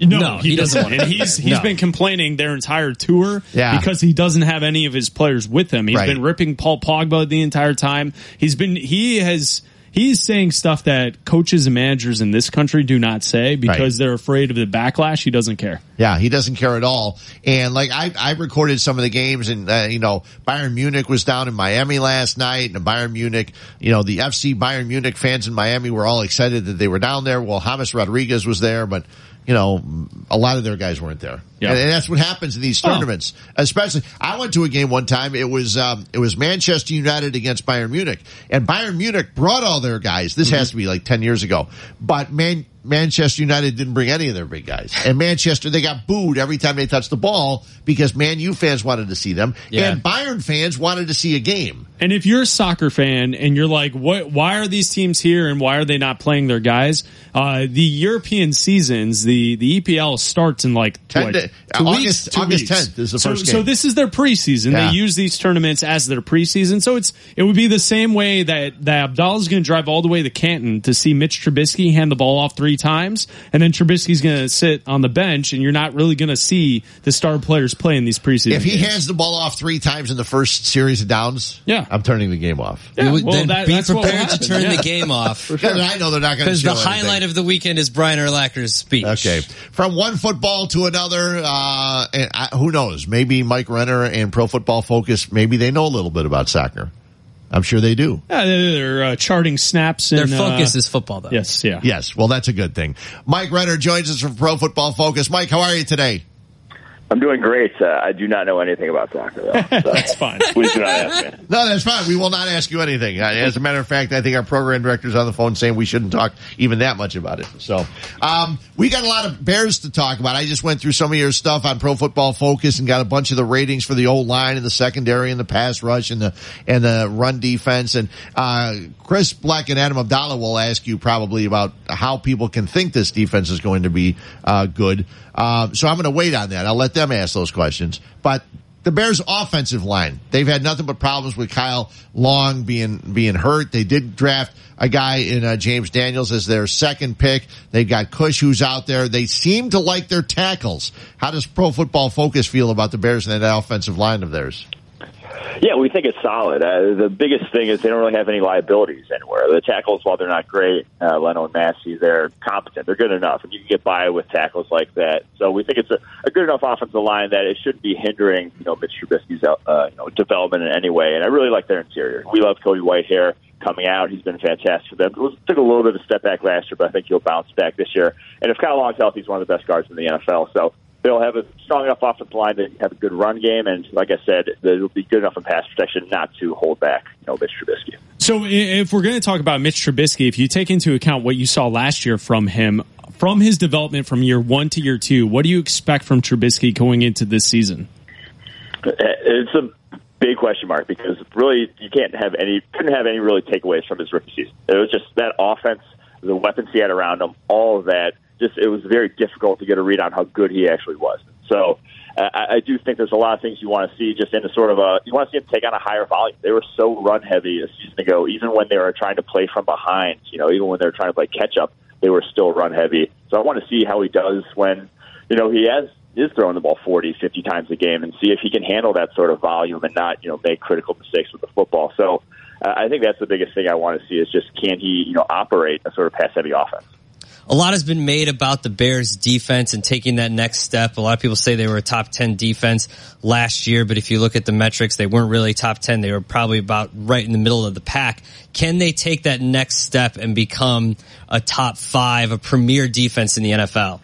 No, No, he, he doesn't doesn't. want And to be he's there. he's No. been complaining their entire tour Yeah. because he doesn't have any of his players with him. He's Right. been ripping Paul Pogba the entire time. He's been he has he's saying stuff that coaches and managers in this country do not say because they're afraid of the backlash. He doesn't care. Yeah, he doesn't care at all. And like I, I recorded some of the games, and uh, you know, Bayern Munich was down in Miami last night, and Bayern Munich, you know, the FC Bayern Munich fans in Miami were all excited that they were down there. Well, James Rodriguez was there, but you know, a lot of their guys weren't there. Yeah. And, and that's what happens in these Oh. tournaments. Especially, I went to a game one time. It was um, it was Manchester United against Bayern Munich, and Bayern Munich brought all their guys. This has to be like ten years ago, but man. Manchester United didn't bring any of their big guys. And Manchester, they got booed every time they touched the ball because Man U fans wanted to see them. Yeah. And Bayern fans wanted to see a game. And if you're a soccer fan and you're like, what, why are these teams here and why are they not playing their guys? Uh, the European seasons, the, the EPL starts in like, Ten what, da- two August- weeks, two August weeks. 10th is the so, first So this is their preseason. Yeah. They use these tournaments as their preseason. So it's, it would be the same way that, that Abdallah's going to drive all the way to Canton to see Mitch Trubisky hand the ball off three times. And then Trubisky's going to sit on the bench and you're not really going to see the star players play in these preseason If he games. hands the ball off three times in the first series of downs, Yeah. I'm turning the game off. Yeah, well, then that- be that's prepared to turn yeah. the game off Because I know they're not going to because show the anything. highlight of the weekend is Brian Urlacher's speech. Okay. From one football to another, uh, and I, who knows? Maybe Mike Renner and Pro Football Focus, maybe they know a little bit about soccer. I'm sure they do. Yeah, they're, they're uh, charting snaps. Their focus uh, is football, though. Yes, yeah. Yes. Well, that's a good thing. Mike Renner joins us from Pro Football Focus. Mike, how are you today? I'm doing great. Uh, I do not know anything about soccer, though. So That's fine. please do not ask me. No, that's fine. We will not ask you anything. Uh, As a matter of fact, I think our program director's on the phone saying we shouldn't talk even that much about it. So, um, we got a lot of Bears to talk about. I just went through some of your stuff on Pro Football Focus and got a bunch of the ratings for the old line and the secondary and the pass rush and the and the run defense. And uh, Chris Black and Adam Abdallah will ask you probably about how people can think this defense is going to be uh, good. Um, so I'm going to wait on that. I'll let them ask those questions. But the Bears offensive line, they've had nothing but problems with Kyle Long being, being hurt. They did draft a guy in uh, James Daniels as their second pick. They've got Kush who's out there. They seem to like their tackles. How does Pro Football Focus feel about the Bears and that offensive line of theirs? Yeah, we think it's solid. Uh, the biggest thing is they don't really have any liabilities anywhere. The tackles, while they're not great, uh, Leno and Massie, they're competent. They're good enough, and you can get by with tackles like that. So we think it's a, a good enough offensive line that it shouldn't be hindering, you know, Mitch Trubisky's uh, you know, development in any way. And I really like their interior. We love Cody Whitehair coming out. He's been fantastic for them. It took a little bit of a step back last year, but I think he'll bounce back this year. And if Kyle Long's healthy, he's one of the best guards in the NFL. So they'll have a strong enough offensive line to have a good run game, and like I said, it'll be good enough in pass protection not to hold back, you know, Mitch Trubisky. So if we're going to talk about Mitch Trubisky, if you take into account what you saw last year from him, from his development from year one to year two, what do you expect from Trubisky going into this season? It's a big question mark because really you can't have any couldn't have any really takeaways from his rookie season. It was just that offense, the weapons he had around him, all of that. Just it was very difficult to get a read on how good he actually was. So uh, I, I do think there's a lot of things you want to see just in a sort of a you want to see him take on a higher volume. They were so run heavy a season ago, even when they were trying to play from behind. You know, even when they were trying to play catch up, they were still run heavy. So I want to see how he does when you know he has is throwing the ball 40, 50 times a game and see if he can handle that sort of volume and not, you know, make critical mistakes with the football. So uh, I think that's the biggest thing I want to see is just can he, you know, operate a sort of pass heavy offense. A lot has been made about the Bears defense and taking that next step. A lot of people say they were a top 10 defense last year, but if you look at the metrics, they weren't really top 10. They were probably about right in the middle of the pack. Can they take that next step and become a top five, a premier defense in the NFL?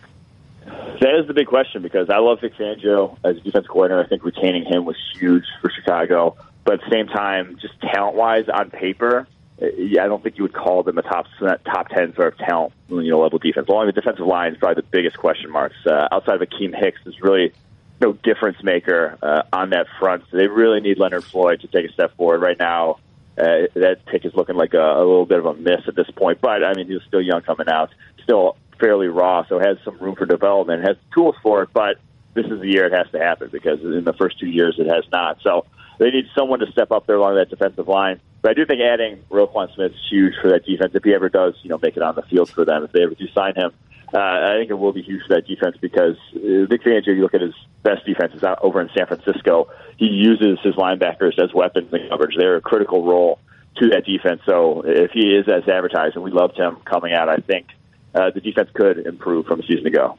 That is the big question because I love Vic Fangio as a defense coordinator. I think retaining him was huge for Chicago. But at the same time, just talent wise on paper, yeah, I don't think you would call them a top top ten sort of talent you know level defense. Along the defensive line is probably the biggest question marks. Uh, outside of Akiem Hicks, is really no difference maker uh, on that front. So they really need Leonard Floyd to take a step forward right now. Uh, that pick is looking like a, a little bit of a miss at this point, but I mean he was still young coming out, still fairly raw, so has some room for development, has tools for it. But this is the year it has to happen because in the first two years it has not. So they need someone to step up there along that defensive line. But I do think adding Roquan Smith is huge for that defense. If he ever does, you know, make it on the field for them, if they ever do sign him, uh, I think it will be huge for that defense because uh, Vic Fangio, you look at his best defenses out over in San Francisco, he uses his linebackers as weapons in coverage. They're a critical role to that defense. So if he is as advertised, and we loved him coming out, I think uh, the defense could improve from a season ago.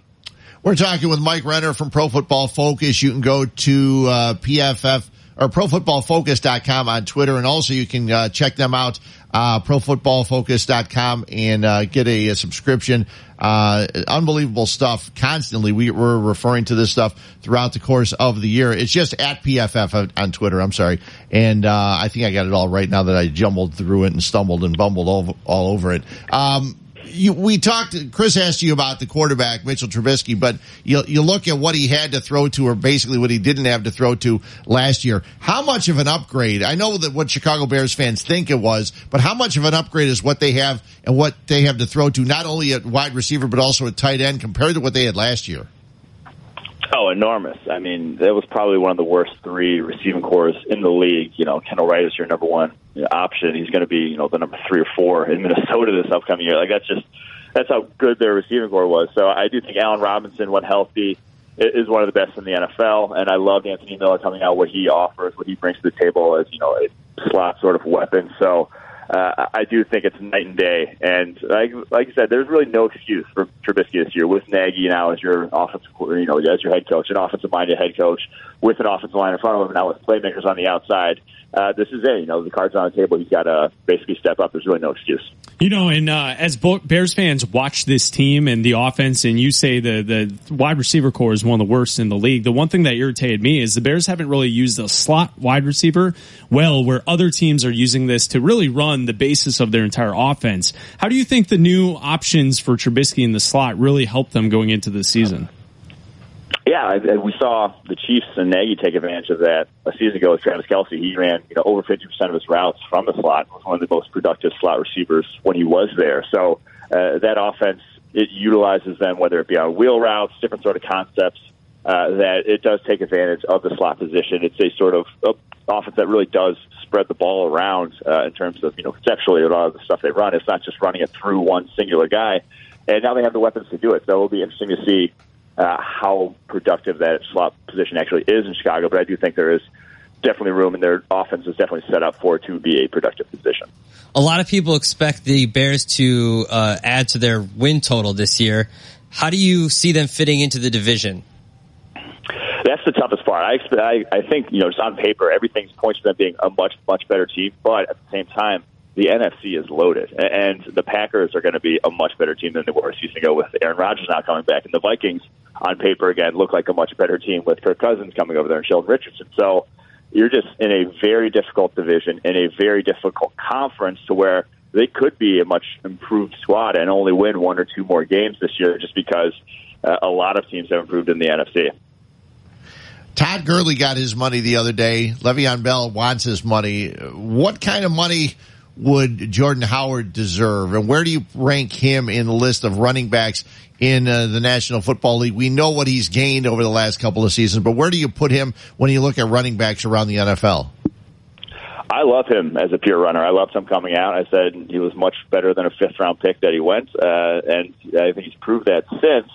We're talking with Mike Renner from Pro Football Focus. You can go to uh, PFF or profootballfocus.com on Twitter. And also you can uh, check them out, uh, profootballfocus.com and uh, get a, a subscription. Uh, unbelievable stuff constantly. We were referring to this stuff throughout the course of the year. It's just at PFF on Twitter. I'm sorry. And, uh, I think I got it all right now that I jumbled through it and stumbled and bumbled all, all over it. Um, you, we talked. Chris asked you about the quarterback Mitchell Trubisky, but you you look at what he had to throw to, or basically what he didn't have to throw to last year. How much of an upgrade? I know that what Chicago Bears fans think it was, but how much of an upgrade is what they have and what they have to throw to, not only at wide receiver but also at tight end compared to what they had last year? Oh, enormous. I mean, that was probably one of the worst three receiving corps in the league. You know, Kendall Wright is your number one option. He's going to be, you know, the number three or four in Minnesota this upcoming year. Like, that's just, that's how good their receiving corps was. So I do think Allen Robinson, when healthy, is one of the best in the NFL. And I love Anthony Miller coming out, what he offers, what he brings to the table as, you know, a slot sort of weapon. So, uh, I do think it's night and day. And like like I said, there's really no excuse for Trubisky this year with Nagy now as your offensive, you know, as your head coach, an offensive minded head coach with an offensive line in front of him, now with playmakers on the outside. Uh, this is it. You know, the cards on the table. He's got to basically step up. There's really no excuse. You know, and uh, as Bears fans watch this team and the offense, and you say the the wide receiver corps is one of the worst in the league. The one thing that irritated me is the Bears haven't really used a slot wide receiver well, where other teams are using this to really run the basis of their entire offense. How do you think the new options for Trubisky in the slot really help them going into the season? Yeah, we saw the Chiefs and Nagy take advantage of that a season ago with Travis Kelce. He ran you know over fifty percent of his routes from the slot. Was one of the most productive slot receivers when he was there. So uh, that offense it utilizes them whether it be on wheel routes, different sort of concepts. Uh, that it does take advantage of the slot position. It's a sort of uh, offense that really does spread the ball around uh, in terms of you know conceptually a lot of the stuff they run. It's not just running it through one singular guy. And now they have the weapons to do it. So it'll be interesting to see uh, how productive that slot position actually is in Chicago. But I do think there is definitely room, and their offense is definitely set up for it to be a productive position. A lot of people expect the Bears to uh, add to their win total this year. How do you see them fitting into the division? That's the toughest part. I, expect, I I think you know just on paper everything points to them being a much much better team, but at the same time the NFC is loaded, and the Packers are going to be a much better team than they were a season ago with Aaron Rodgers now coming back, and the Vikings on paper again look like a much better team with Kirk Cousins coming over there and Sheldon Richardson. So you're just in a very difficult division in a very difficult conference to where they could be a much improved squad and only win one or two more games this year just because uh, a lot of teams have improved in the NFC. Todd Gurley got his money the other day. Le'Veon Bell wants his money. What kind of money would Jordan Howard deserve? And where do you rank him in the list of running backs in uh, the National Football League? We know what he's gained over the last couple of seasons, but where do you put him when you look at running backs around the NFL? I love him as a pure runner. I loved him coming out. I said he was much better than a fifth round pick that he went, uh, and I think he's proved that since.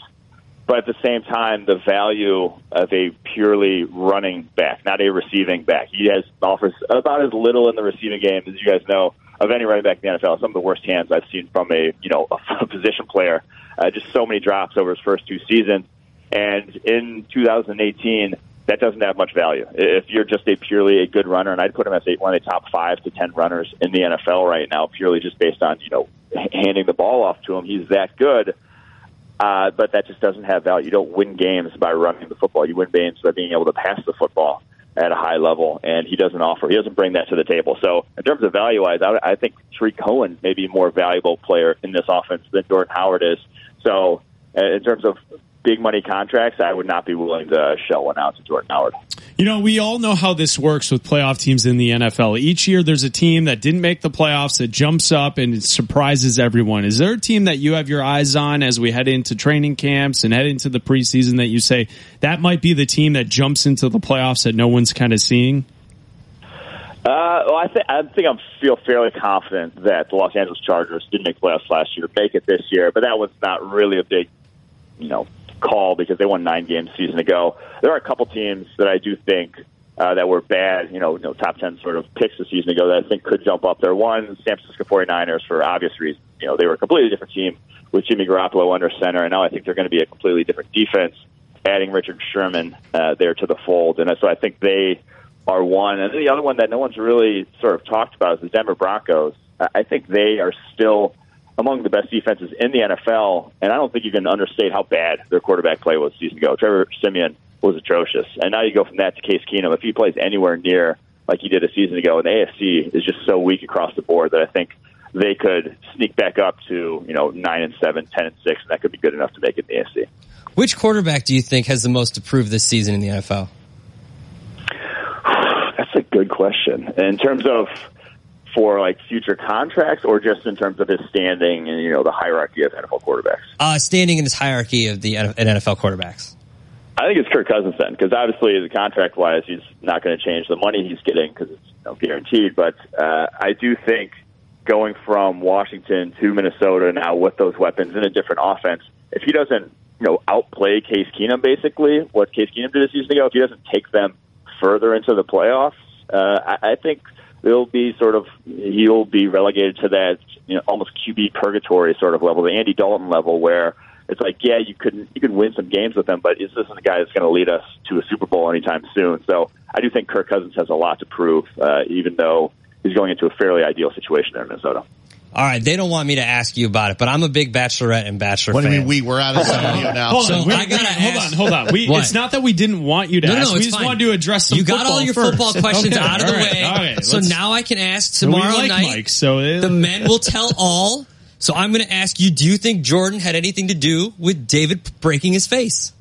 But at the same time, the value of a purely running back, not a receiving back, he has offers about as little in the receiving game as you guys know of any running back in the NFL. Some of the worst hands I've seen from a you know a position player. Uh, just so many drops over his first two seasons, and in 2018, that doesn't have much value. If you're just a purely a good runner, and I'd put him as a, one of the top five to ten runners in the NFL right now, purely just based on you know handing the ball off to him, he's that good. Uh, but that just doesn't have value. You don't win games by running the football. You win games by being able to pass the football at a high level, and he doesn't offer. He doesn't bring that to the table. So, in terms of value wise, I, I think Tarik Cohen may be a more valuable player in this offense than Jordan Howard is. So, uh, in terms of big money contracts, I would not be willing to shell one out to Jordan Howard. You know, we all know how this works with playoff teams in the NFL. Each year there's a team that didn't make the playoffs that jumps up and it surprises everyone. Is there a team that you have your eyes on as we head into training camps and head into the preseason that you say that might be the team that jumps into the playoffs that no one's kind of seeing? Uh, well, I think I think I feel fairly confident that the Los Angeles Chargers didn't make playoffs last year, make it this year, but that was not really a big, you know, call because they won nine games season ago. There are a couple teams that I do think uh, that were bad, you know, you know, top 10 sort of picks a season ago that I think could jump up there. One, San Francisco 49ers for obvious reasons. You know, they were a completely different team with Jimmy Garoppolo under center, and now I think they're going to be a completely different defense, adding Richard Sherman uh, there to the fold. And so I think they are one. And the other one that no one's really sort of talked about is the Denver Broncos. I think they are still among the best defenses in the NFL, and I don't think you can understate how bad their quarterback play was a season ago. Trevor Siemian was atrocious, and now you go from that to Case Keenum. If he plays anywhere near like he did a season ago, and the AFC is just so weak across the board that I think they could sneak back up to you know nine and seven, ten and six, and that could be good enough to make it in the AFC. Which quarterback do you think has the most to prove this season in the NFL? That's a good question. In terms of for like future contracts, or just in terms of his standing and you know the hierarchy of NFL quarterbacks? Uh, standing in this hierarchy of the NFL quarterbacks. I think it's Kirk Cousins then, because obviously the contract wise, he's not going to change the money he's getting because it's you know, guaranteed. But uh, I do think going from Washington to Minnesota now with those weapons in a different offense, if he doesn't you know outplay Case Keenum basically what Case Keenum did a season ago, if he doesn't take them further into the playoffs, uh, I, I think they'll be sort of he'll be relegated to that you know almost QB purgatory sort of level, the Andy Dalton level, where it's like yeah you could you could win some games with him, but is this a guy that's going to lead us to a Super Bowl anytime soon? So I do think Kirk Cousins has a lot to prove, uh, even though he's going into a fairly ideal situation there in Minnesota. All right, they don't want me to ask you about it, but I'm a big Bachelorette and Bachelor What do you mean we? We're out of the studio now. Hold So on, wait, I gotta wait, hold ask- on, hold on. We, it's not that we didn't want you to No, no, ask. no, we it's just fine. wanted to address some you got all your first. football questions Okay, out of the all right, way, all right, so now I can ask tomorrow like night. Mike, so it- the men will tell all. So I'm going to ask you: Do you think Jordan had anything to do with David breaking his face?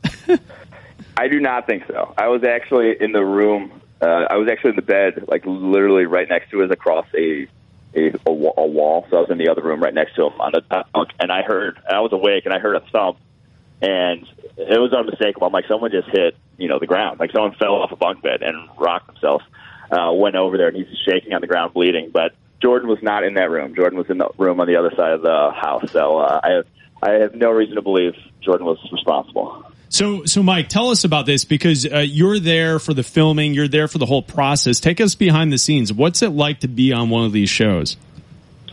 I do not think so. I was actually in the room. Uh, I was actually in the bed, like literally right next to us, across a a, a, a wall. So I was in the other room right next to him on bunk, and I heard. And I was awake, and I heard a thump, and it was unmistakable. I'm like, someone just hit, you know, the ground. Like someone fell off a bunk bed and rocked themselves. Uh, went over there, and he's shaking on the ground, bleeding. But Jordan was not in that room. Jordan was in the room on the other side of the house. So uh, I have I have no reason to believe Jordan was responsible. So, so Mike, tell us about this because uh, you're there for the filming. You're there for the whole process. Take us behind the scenes. What's it like to be on one of these shows?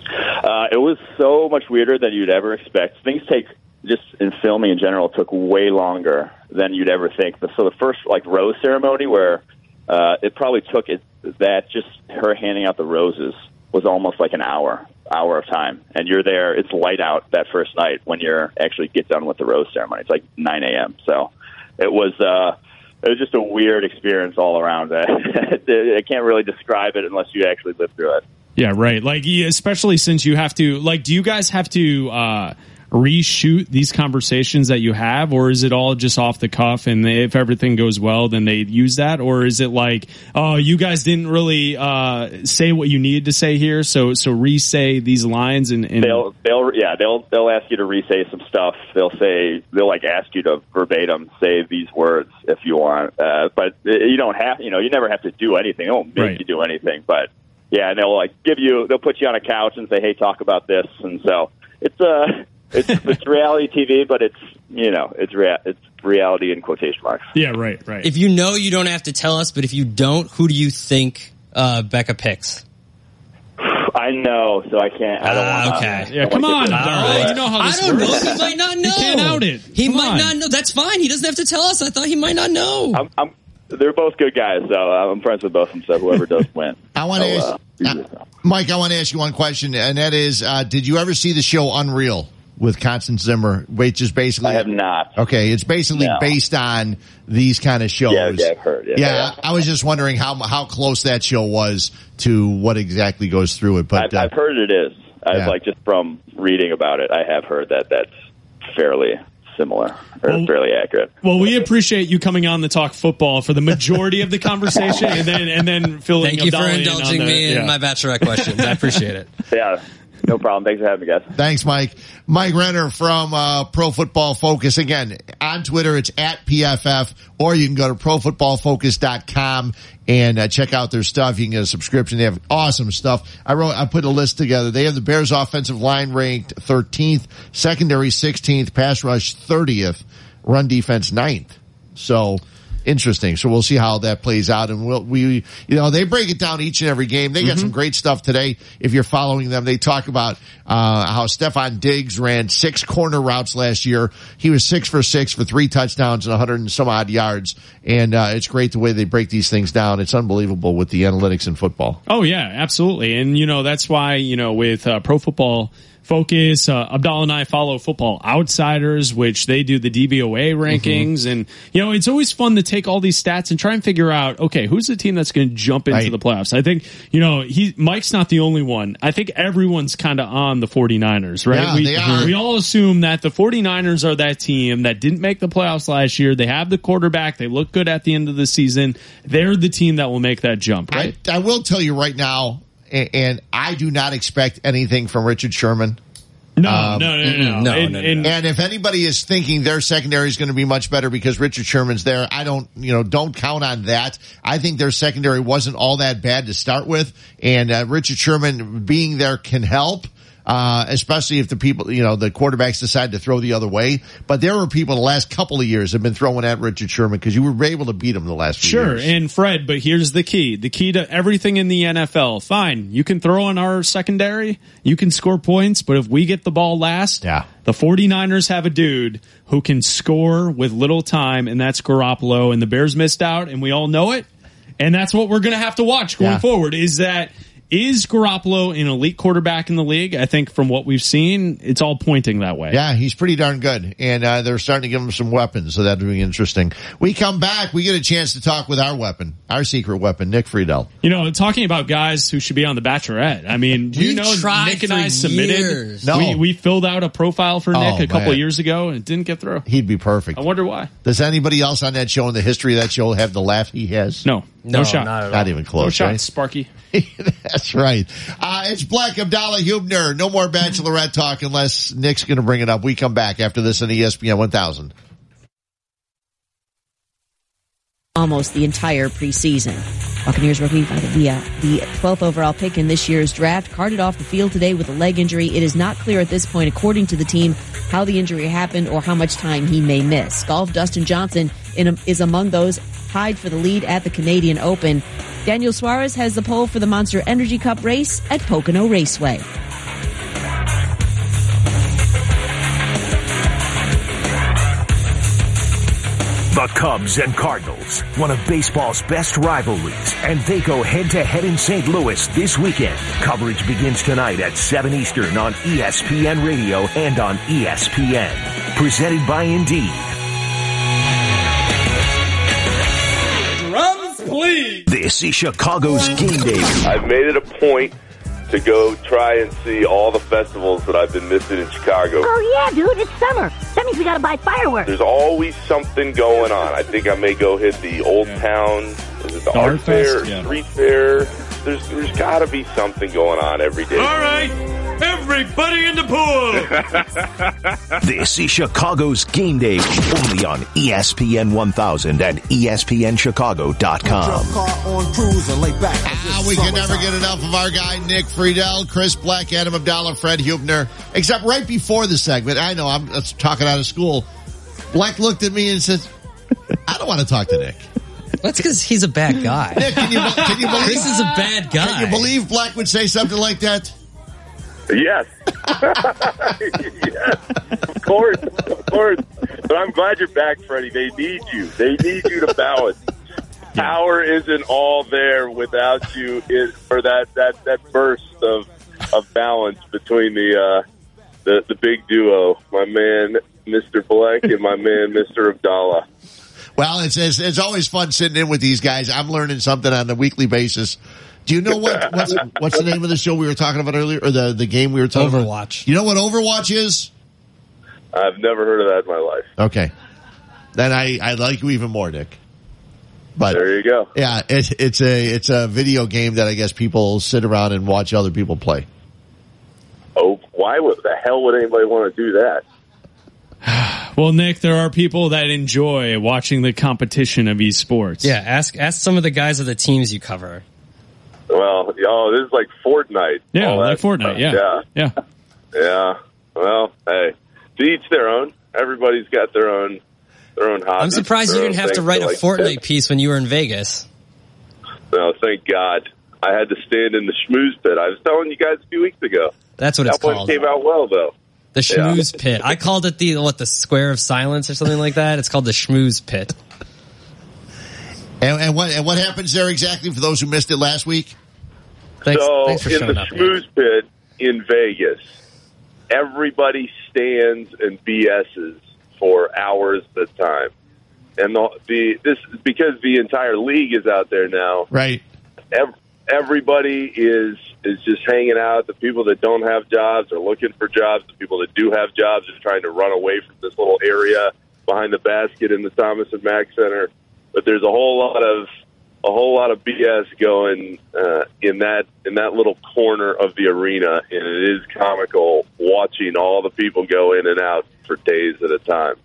Uh, it was so much weirder than you'd ever expect. Things take just in filming in general took way longer than you'd ever think. So the first like rose ceremony where uh, it probably took it that just her handing out the roses was almost like an hour hour of time, and you're there. It's light out that first night when you're actually get done with the rose ceremony. It's like 9 a.m. So it was. Uh, it was just a weird experience all around. I can't really describe it unless you actually live through it. Yeah, right. Like, especially since you have to, like, do you guys have to uh, reshoot these conversations that you have, or is it all just off the cuff? And if everything goes well, then they use that, or is it like, oh, you guys didn't really uh, say what you needed to say here, so so re-say these lines and, and they'll they'll yeah they'll they'll ask you to re-say some stuff. They'll say they'll like ask you to verbatim say these words if you want, uh, but you don't have you know you never have to do anything. They won't make Right. you do anything, but yeah, and they'll like give you they'll put you on a couch and say hey talk about this, and so it's uh it's it's reality TV, but it's you know it's rea- it's reality in quotation marks. yeah, right, right. If you know, you don't have to tell us. But if you don't, who do you think uh, Becca picks? I know, so I can't. I don't want. okay. to. Yeah, come on, Abdallah. You know how I this don't works. know. He might not know. He can't out it. He Come might on. not know. That's fine. He doesn't have to tell us. I thought he might not know. I'm, I'm. They're both good guys, so I'm friends with both of them. So whoever does win. I want to So, ask, uh, uh, Mike. I want to ask you one question, and that is: uh, Did you ever see the show Unreal with Constance Zimmer, which is basically? I have not. Okay, it's basically No. based on these kind of shows. Yeah, yeah, I've heard. Yeah, Yeah, I was just wondering how how close that show was to what exactly goes through it. But I've, uh, I've heard it is. I've Yeah. like just from reading about it, I have heard that that's fairly similar or Well- fairly accurate. Well, we appreciate you coming on to talk football for the majority of the conversation, and then and then filling. Thank you for Abdallah in on indulging the- me in yeah. my bachelorette questions. I appreciate it. Yeah, no problem. Thanks for having me, guys. Thanks, Mike. Mike Renner from uh, Pro Football Focus. Again, on Twitter, it's at PFF, or you can go to profootballfocus.com and uh, check out their stuff. You can get a subscription. They have awesome stuff. I wrote, I put a list together. They have the Bears offensive line ranked 13th, secondary 16th, pass rush 30th, run defense 9th. So, interesting. So we'll see how that plays out. And we'll, we, you know, they break it down each and every game. They got some great stuff today. If you're following them, they talk about, uh, how Stefon Diggs ran six corner routes last year. He was six for six for three touchdowns and 100 and some odd yards. And, uh, it's great the way they break these things down. It's unbelievable with the analytics in football. Oh yeah, absolutely, and you know that's why you know with uh, Pro Football Focus, uh, Abdallah and I follow Football Outsiders, which they do the DVOA rankings, and you know it's always fun to take all these stats and try and figure out okay who's the team that's going to jump into Right. the playoffs. I think you know he Mike's not the only one. I think everyone's kind of on the 49ers, right? Yeah, we, they are. we all assume that the 49ers are that team that didn't make the playoffs last year. They have the quarterback. They look good at the end of the season. They're the team that will make that jump, right? I, I will tell you right now, and I do not expect anything from Richard Sherman. No, Um, no, no, no, no. no, And- no, no. and- And if anybody is thinking their secondary is going to be much better because Richard Sherman's there, I don't, you know, don't count on that. I think their secondary wasn't all that bad to start with, and uh, Richard Sherman being there can help. Uh, especially if the people, you know, the quarterbacks decide to throw the other way. But there were people the last couple of years have been throwing at Richard Sherman because you were able to beat him the last few Sure, years. and Fred, but here's the key. The key to everything in the NFL. Fine, you can throw on our secondary, you can score points, but if we get the ball last, Yeah. the 49ers have a dude who can score with little time, and that's Garoppolo, and the Bears missed out, and we all know it. And that's what we're going to have to watch going Yeah. forward is that is Garoppolo an elite quarterback in the league? I think from what we've seen, it's all pointing that way. Yeah, he's pretty darn good. And uh, they're starting to give him some weapons, so that'll be interesting. We come back, we get a chance to talk with our weapon, our secret weapon, Nick Friedell. You know, talking about guys who should be on the Bachelorette. I mean, do you know Nick and I submitted? years. No. We, we filled out a profile for Nick Oh, a couple man. years ago and it didn't get through. He'd be perfect. I wonder why. Does anybody else on that show in the history of that show have the laugh he has? No, no, No, shot. not at Not even no close, shot, right? Sparky. That's right. Uh, it's Black Abdallah Huebner. No more Bachelorette talk unless Nick's going to bring it up. We come back after this on ESPN 1000. almost the entire preseason. Buccaneers rookie by the via the 12th overall pick in this year's draft carted off the field today with a leg injury. It is not clear at this point, according to the team, how the injury happened or how much time he may miss. Golf Dustin Johnson in is among those tied for the lead at the Canadian Open. Daniel Suarez has the pole for the Monster Energy Cup race at Pocono Raceway. The Cubs and Cardinals, one of baseball's best rivalries, and they go head to head in St. Louis this weekend. Coverage begins tonight at 7 Eastern on ESPN Radio and on ESPN. Presented by Indeed. Please. This is Chicago's game day. I've made it a point to go try and see all the festivals that I've been missing in Chicago. Oh yeah, dude, it's summer. That means we gotta buy fireworks. There's always something going on. I think I may go hit the Old Town. Is it the Art Art Fair, Fest? Yeah. Street Fair? There's there's got to be something going on every day. All right, everybody in the pool. This is Chicago's game day only on ESPN 1000 and ESPNChicago.com. Ah, we can never get enough of our guy Nick Friedell, Chris Black, Adam Abdallah, Fred Huebner. Except right before the segment, I know I'm talking out of school. Black looked at me and said, "I don't want to talk to Nick." That's because he's a bad guy. Nick, can you, can you believe Chris is a bad guy. Can you believe Black would say something like that? Yes. yes. Of course. Of course. But I'm glad you're back, Freddie. They need you. They need you to balance. Power isn't all there without you is for that, that, that burst of of balance between the uh, the the big duo, my man Mr. Black and my man Mr. Abdallah. Well, it's, it's it's always fun sitting in with these guys. I'm learning something on a weekly basis. Do you know what what's, what's the name of the show we were talking about earlier, or the the game we were talking about? Overwatch. You know what Overwatch is? I've never heard of that in my life. Okay, then I I like you even more, Nick. But there you go. Yeah, it's it's a it's a video game that I guess people sit around and watch other people play. Oh, why would the hell would anybody want to do that? Well, Nick, there are people that enjoy watching the competition of esports. Yeah, ask ask some of the guys of the teams you cover. Well, oh, this is like Fortnite. Yeah, all like that Fortnite. Yeah. yeah, Yeah. yeah. Well, hey, to each their own. Everybody's got their own their own hobbies. I'm surprised you didn't have to write they a like Fortnite do. piece when you were in Vegas. No, thank God. I had to stand in the schmooze pit. I was telling you guys a few weeks ago. That's what that it's one called. came out well, though. The Yeah. schmooze pit. I called it the what the square of silence or something like that. It's called the schmooze pit. And, and what and what happens there exactly for those who missed it last week? Thanks, so thanks for in the up. schmooze pit in Vegas, everybody stands and BSs for hours at a time, and the, the this because the entire league is out there now. Right. Ev- everybody is is just hanging out. The people that don't have jobs are looking for jobs. The people that do have jobs are trying to run away from this little area behind the basket in the Thomas and Mack Center. But there's a whole lot of a whole lot of BS going uh, in that in that little corner of the arena, and it is comical watching all the people go in and out for days at a time.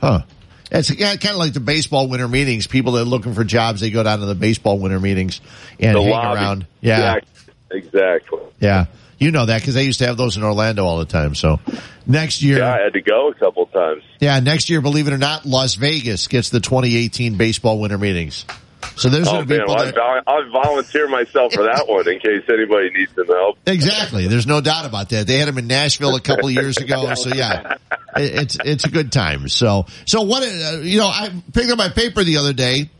Huh. It's kind of like the baseball winter meetings. People that are looking for jobs, they go down to the baseball winter meetings and the hang lobby. around. Yeah. Exact- exactly. Yeah. You know that because they used to have those in Orlando all the time. So next year, Yeah, I had to go a couple times. yeah, next year, believe it or not, Las Vegas gets the 2018 baseball winter meetings. So there's Oh going to be well, that, I, I volunteer myself for that one in case anybody needs some help. exactly. There's no doubt about that. They had them in Nashville a couple of years ago. So yeah, it- it's it's a good time. So so what? Uh, you know, I picked up my paper the other day,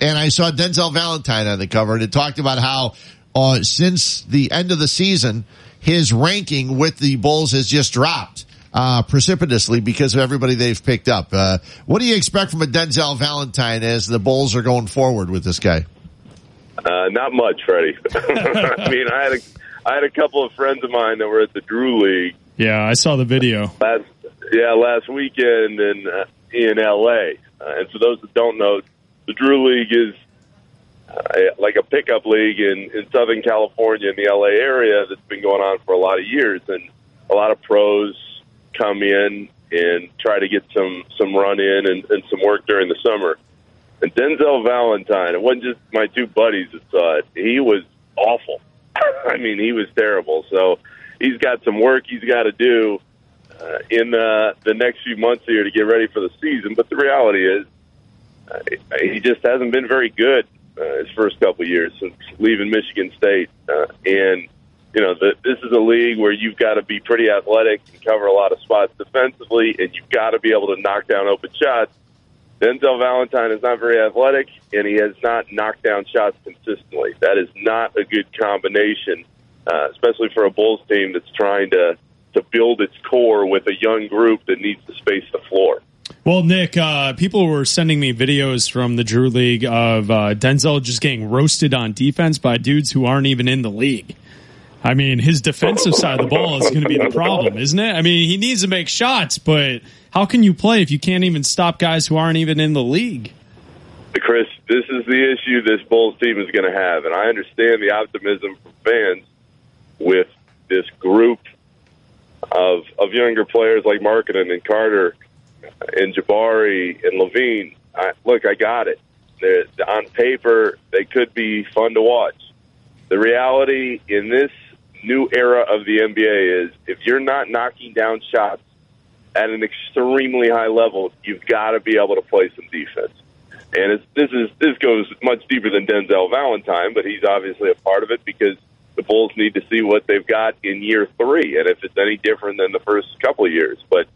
and I saw Denzel Valentine on the cover, and it talked about how uh, since the end of the season, his ranking with the Bulls has just dropped uh, precipitously because of everybody they've picked up. Uh, what do you expect from a Denzel Valentine as the Bulls are going forward with this guy? Uh, not much, Freddie. I mean, I had a I had a couple of friends of mine that were at the Drew League Yeah, I saw the video. last yeah last weekend in uh, in L.A. Uh, and for those that don't know, the Drew League is uh, like a pickup league in in Southern California in the L.A. area that's been going on for a lot of years, and a lot of pros come in and try to get some some run in and, and some work during the summer. And Denzel Valentine, it wasn't just my two buddies that saw it. He was awful. I mean, he was terrible. So he's got some work he's got to do uh, in the the next few months here to get ready for the season. But the reality is, uh, he just hasn't been very good uh, his first couple years since leaving Michigan State. Uh, and you know, the, this is a league where you've got to be pretty athletic and cover a lot of spots defensively, and you've got to be able to knock down open shots. Denzel Valentine is not very athletic, and he has not knocked down shots consistently. That is not a good combination, uh, especially for a Bulls team that's trying to to build its core with a young group that needs to space the floor. Well, Nick, uh, people were sending me videos from the Drew League of uh, Denzel just getting roasted on defense by dudes who aren't even in the league. I mean, his defensive side of the ball is going to be the problem, isn't it? I mean, he needs to make shots, but how can you play if you can't even stop guys who aren't even in the league? Chris, this is the issue this Bulls team is going to have, and I understand the optimism from fans with this group of of younger players like Markkanen and Carter and Jabari and LaVine. I, look, I got it. They're, on paper, they could be fun to watch. The reality in this new era of the NBA is if you're not knocking down shots at an extremely high level, you've got to be able to play some defense. and it's, this is this goes much deeper than Denzel Valentine, but he's obviously a part of it because the Bulls need to see what they've got in year three, and if it's any different than the first couple of years. But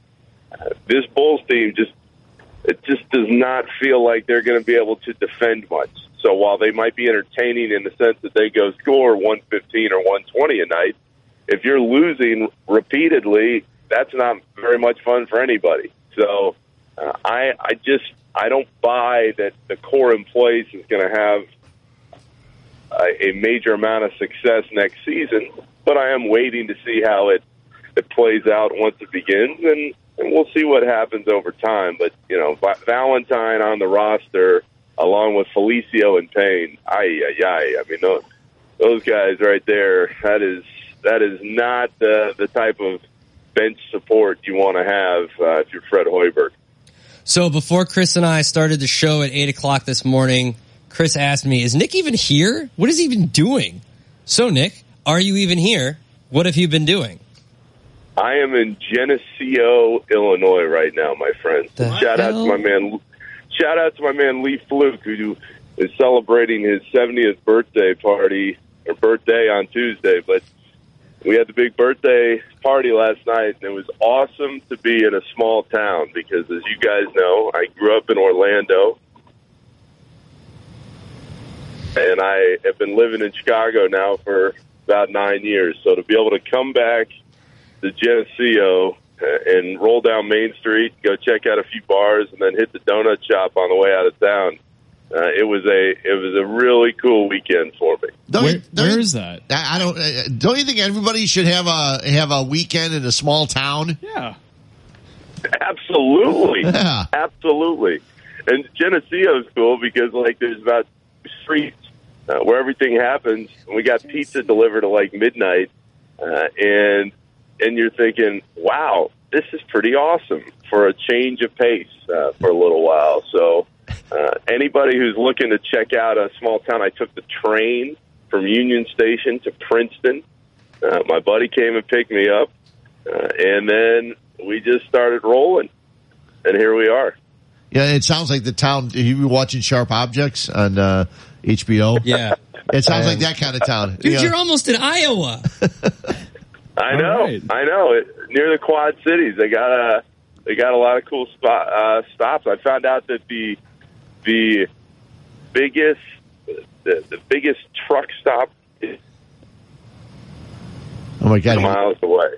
this Bulls team just it just does not feel like they're going to be able to defend much. So while they might be entertaining in the sense that they go score 115 or 120 a night, if you're losing repeatedly, that's not very much fun for anybody. So uh, I I just I don't buy that the core place is going to have a major amount of success next season. But I am waiting to see how it it plays out once it begins, and, and we'll see what happens over time. But you know, Va- Valentine on the roster along with Felicio and Payne, ay ay ay. I mean, those, those guys right there. That is that is not the the type of bench support you want to have uh, if you're Fred Hoiberg. So before Chris and I started the show at eight o'clock this morning, Chris asked me, "Is Nick even here? What is he even doing?" So Nick, are you even here? What have you been doing? I am in Geneseo, Illinois right now, my friend. The shout out to my man. Shout out to my man Lee Fluke, who is celebrating his 70th birthday party or birthday on Tuesday. But we had the big birthday party last night, and it was awesome to be in a small town because, as you guys know, I grew up in Orlando, and I have been living in Chicago now for about nine years. So to be able to come back to Geneseo uh, and roll down Main Street, go check out a few bars, and then hit the donut shop on the way out of town. Uh, it was a it was a really cool weekend for me. Don't you- don't you- Where is that? I I don't. uh, Don't you think everybody should have a have a weekend in a small town? Yeah. Absolutely, Yeah. absolutely. And Geneseo is cool because like there's about streets uh, where everything happens. And we got pizza delivered at like midnight, uh, and and you're thinking, wow, this is pretty awesome for a change of pace uh, for a little while. So uh, anybody who's looking to check out a small town, I took the train from Union Station to Princeton. Uh, my buddy came and picked me up, uh, and then we just started rolling, and here we are. Yeah, it sounds like the town. You were watching Sharp Objects on uh, HBO. Yeah. It sounds like that kind of town. Dude, Yeah. you're almost in Iowa. I know, I know. It, near the Quad Cities, they got a they got a lot of cool spot, uh, stops. I found out that the the biggest the, the biggest truck stop is oh my god! miles away.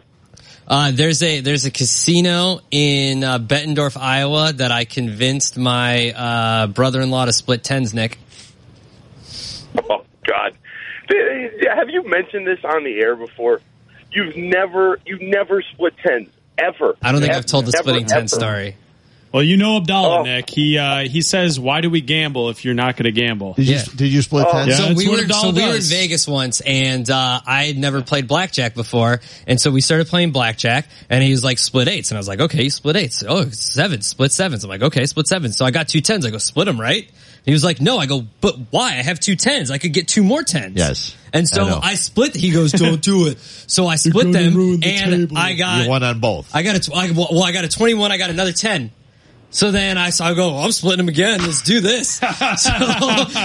Uh, there's a there's a casino in uh, Bettendorf, Iowa, that I convinced my uh, brother-in-law to split tens. Nick, Oh God, have you mentioned this on the air before? You've never you've never split tens ever. I don't think Ever, I've told the ever, splitting ten ever. story. Well, you know Abdallah, Oh. Nick. He uh, he says, "Why do we gamble if you're not going to gamble?" Did you Yeah. did you split Oh. Yeah, so we were so we were in. Vegas once, and uh, I had never played blackjack before, and so we started playing blackjack, and he was like split eights, and I was like, okay, split eights. Oh, seven, split sevens. I'm like, okay, split sevens. So I got two tens. I go split them, right? He was like, no. I go, but why? I have two tens. I could get two more tens. Yes. And so I. I, split. He goes, don't do it. So I split them, the and table. I got You won on both. I got a tw- I, well, I got a 21. I got another 10. So then I, so I go, I'm splitting them again. Let's do this. so,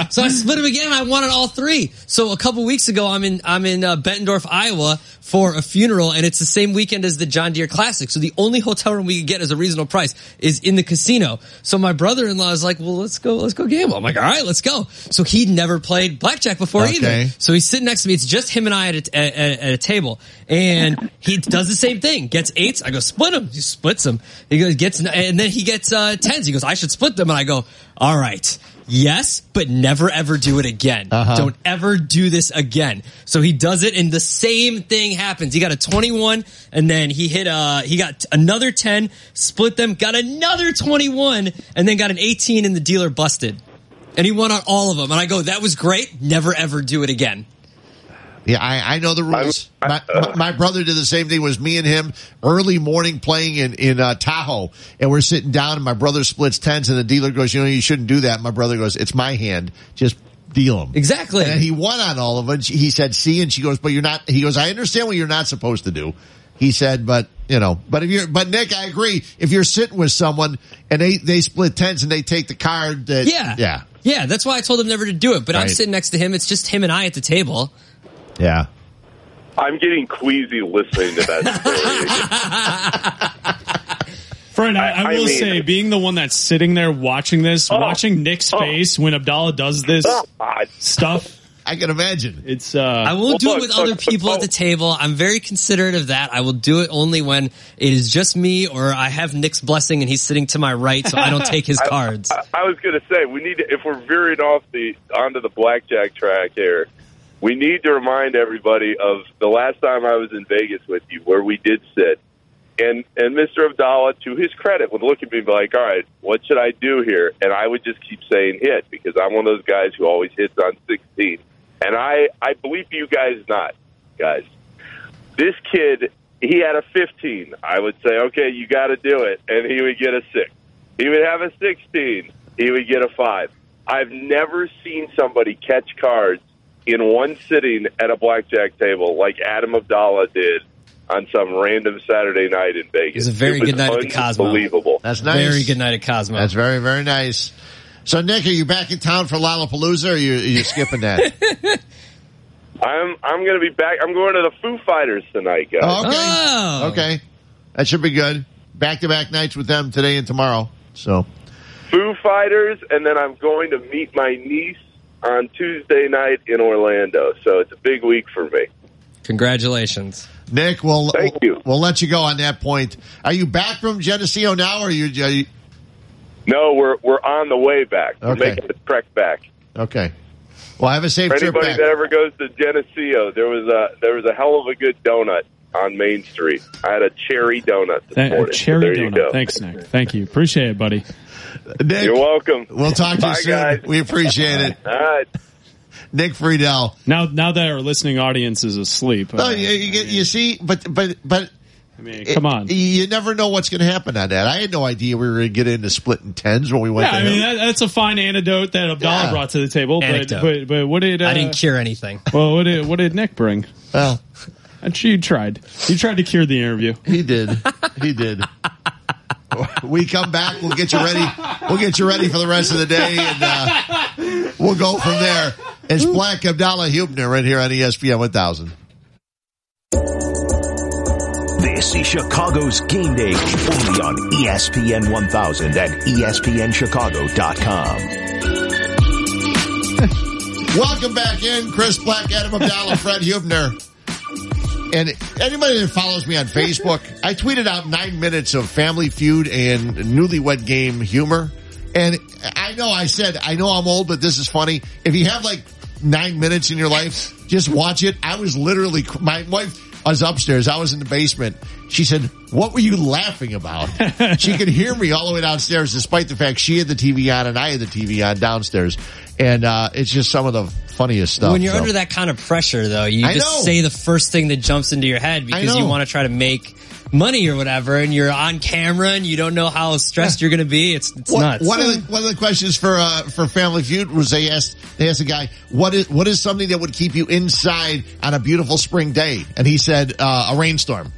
so I split them again. I won on all three. So a couple weeks ago, I'm in, I'm in uh, Bettendorf, Iowa for a funeral and it's the same weekend as the John Deere Classic. So the only hotel room we could get as a reasonable price is in the casino. So my brother-in-law is like, well, let's go, let's go gamble. I'm like, all right, let's go. So he'd never played blackjack before Okay. either. So he's sitting next to me. It's just him and I at a, at, at- at a table, and he does the same thing. Gets eights. I go split them. He splits them. He goes gets, and then he gets uh, tens. He goes, I should split them, and I go, all right. Yes, but never ever do it again. Uh-huh. Don't ever do this again. So he does it, and the same thing happens. He got a twenty-one, and then he hit uh he got another ten, split them, got another twenty-one, and then got an eighteen, and the dealer busted and he won on all of them. And I go, that was great. Never ever do it again. Yeah, I, I know the rules. My, my, my brother did the same thing. It was me and him early morning playing in in uh, Tahoe, and we're sitting down, and my brother splits tens, and the dealer goes, "You know, you shouldn't do that." My brother goes, "It's my hand, just deal them." Exactly. And he won on all of them. He said, "See," and she goes, "But you're not." He goes, "I understand what you're not supposed to do." He said, but you know, but if you're, but Nick, I agree. If you're sitting with someone and they they split tents and they take the card, that Yeah. yeah, Yeah, that's why I told him never to do it. But I'm sitting next to him. It's just him and I at the table. Yeah. I'm getting queasy listening to that story. Fred, I, I, I- I will mean- say, being the one that's sitting there watching this, watching Nick's Oh. face when Abdallah does this stuff, I can imagine. It's uh, I won't do it with other people at the table. I'm very considerate of that. I will do it only when it is just me or I have Nick's blessing and he's sitting to my right, so I don't take his I- cards. I, I was going to say we need to, if we're veering off the onto the blackjack track here, we need to remind everybody of the last time I was in Vegas with you, where we did sit, and and Mr. Abdallah, to his credit, would look at me and be like, "All right, what should I do here?" And I would just keep saying hit because I'm one of those guys who always hits on 16, and I I believe you guys not, guys. This kid, he had a 15. I would say, okay, you got to do it, and he would get a six. He would have a 16. He would get a five. I've never seen somebody catch cards in one sitting at a blackjack table like Adam Abdallah did on some random Saturday night in Vegas. It was a very It good night at the Cosmo. Unbelievable. That's nice. Very good night at Cosmo. That's very very nice. So Nick, are you back in town for Lollapalooza? Or are you, are you skipping that? I'm I'm going to be back. I'm going to the Foo Fighters tonight, guys. Oh, okay. Oh. Okay. That should be good. Back to back nights with them today and tomorrow. So Foo Fighters, and then I'm going to meet my niece on Tuesday night in Orlando. So it's a big week for me. Congratulations. Nick, we'll Thank you. we'll let you go on that point. Are you back from Geneseo now or are you, are you No, we're we're on the way back. We're Okay. making the trek back. okay. Well have a safe For trip anybody back. that ever goes to Geneseo, there was a there was a hell of a good donut on Main Street. I had a cherry donut this Thank- morning. so cherry there you donut. go. Thanks, Nick. Thank you. Appreciate it, buddy. Nick, You're welcome. we'll talk to Bye, you soon. guys. We appreciate it. All right. Nick Friedell. Now, now that our listening audience is asleep, No, uh, you, you, get- you see, but but but I mean, come on. you never know what's going to happen on that. I had no idea we were going to get into splitting tens when we went Yeah, I mean that, that's a fine antidote that Abdallah Yeah. brought to the table. But, Anecdote. but but what did uh, I didn't cure anything. Well, what did what did Nick bring? Well, Actually, you tried. You tried to cure the interview. he did. He did. We come back. We'll get you ready. We'll get you ready for the rest of the day, and uh, we'll go from there. It's Black Abdallah Huebner right here on ESPN 1000. This is Chicago's game day only on ESPN 1000 and E ESPNChicago.com. Welcome back in, Chris Black, Adam Abdallah, Fred Huebner. And anybody that follows me on Facebook, I tweeted out nine minutes of Family Feud and Newlywed Game humor. And I know I said, I know I'm old, but this is funny. If you have like nine minutes in your life, just watch it. I was literally, my wife was upstairs. I was in the basement. She said, what were you laughing about? she could hear me all the way downstairs despite the fact she had the TV on and I had the TV on downstairs. And, uh, it's just some of the funniest stuff. when you're so. under that kind of pressure, though, you I just know. say the first thing that jumps into your head because you want to try to make money or whatever, and you're on camera and you don't know how stressed you're going to be. It's it's One- nuts. One of the one of the questions for uh, for Family Feud was they asked they asked a guy what is what is something that would keep you inside on a beautiful spring day, and he said uh, a rainstorm.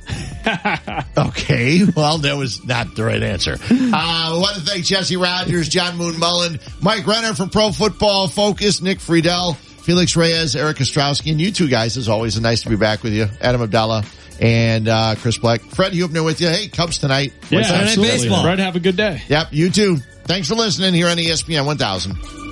okay, well that was not the right answer. Uh, I want to thank Jesse Rogers, John Moon Mullin, Mike Renner from Pro Football Focus, Nick Friedell, Felix Reyes, Eric Ostrowski, and you two guys. As always, nice to be back with you, Adam Abdallah. And uh, Chris Black, Fred Huebner with you. Hey, Cubs tonight. Yeah, What's up? absolutely. Fred, have a good day. Yep, you too. Thanks for listening here on ESPN 1000.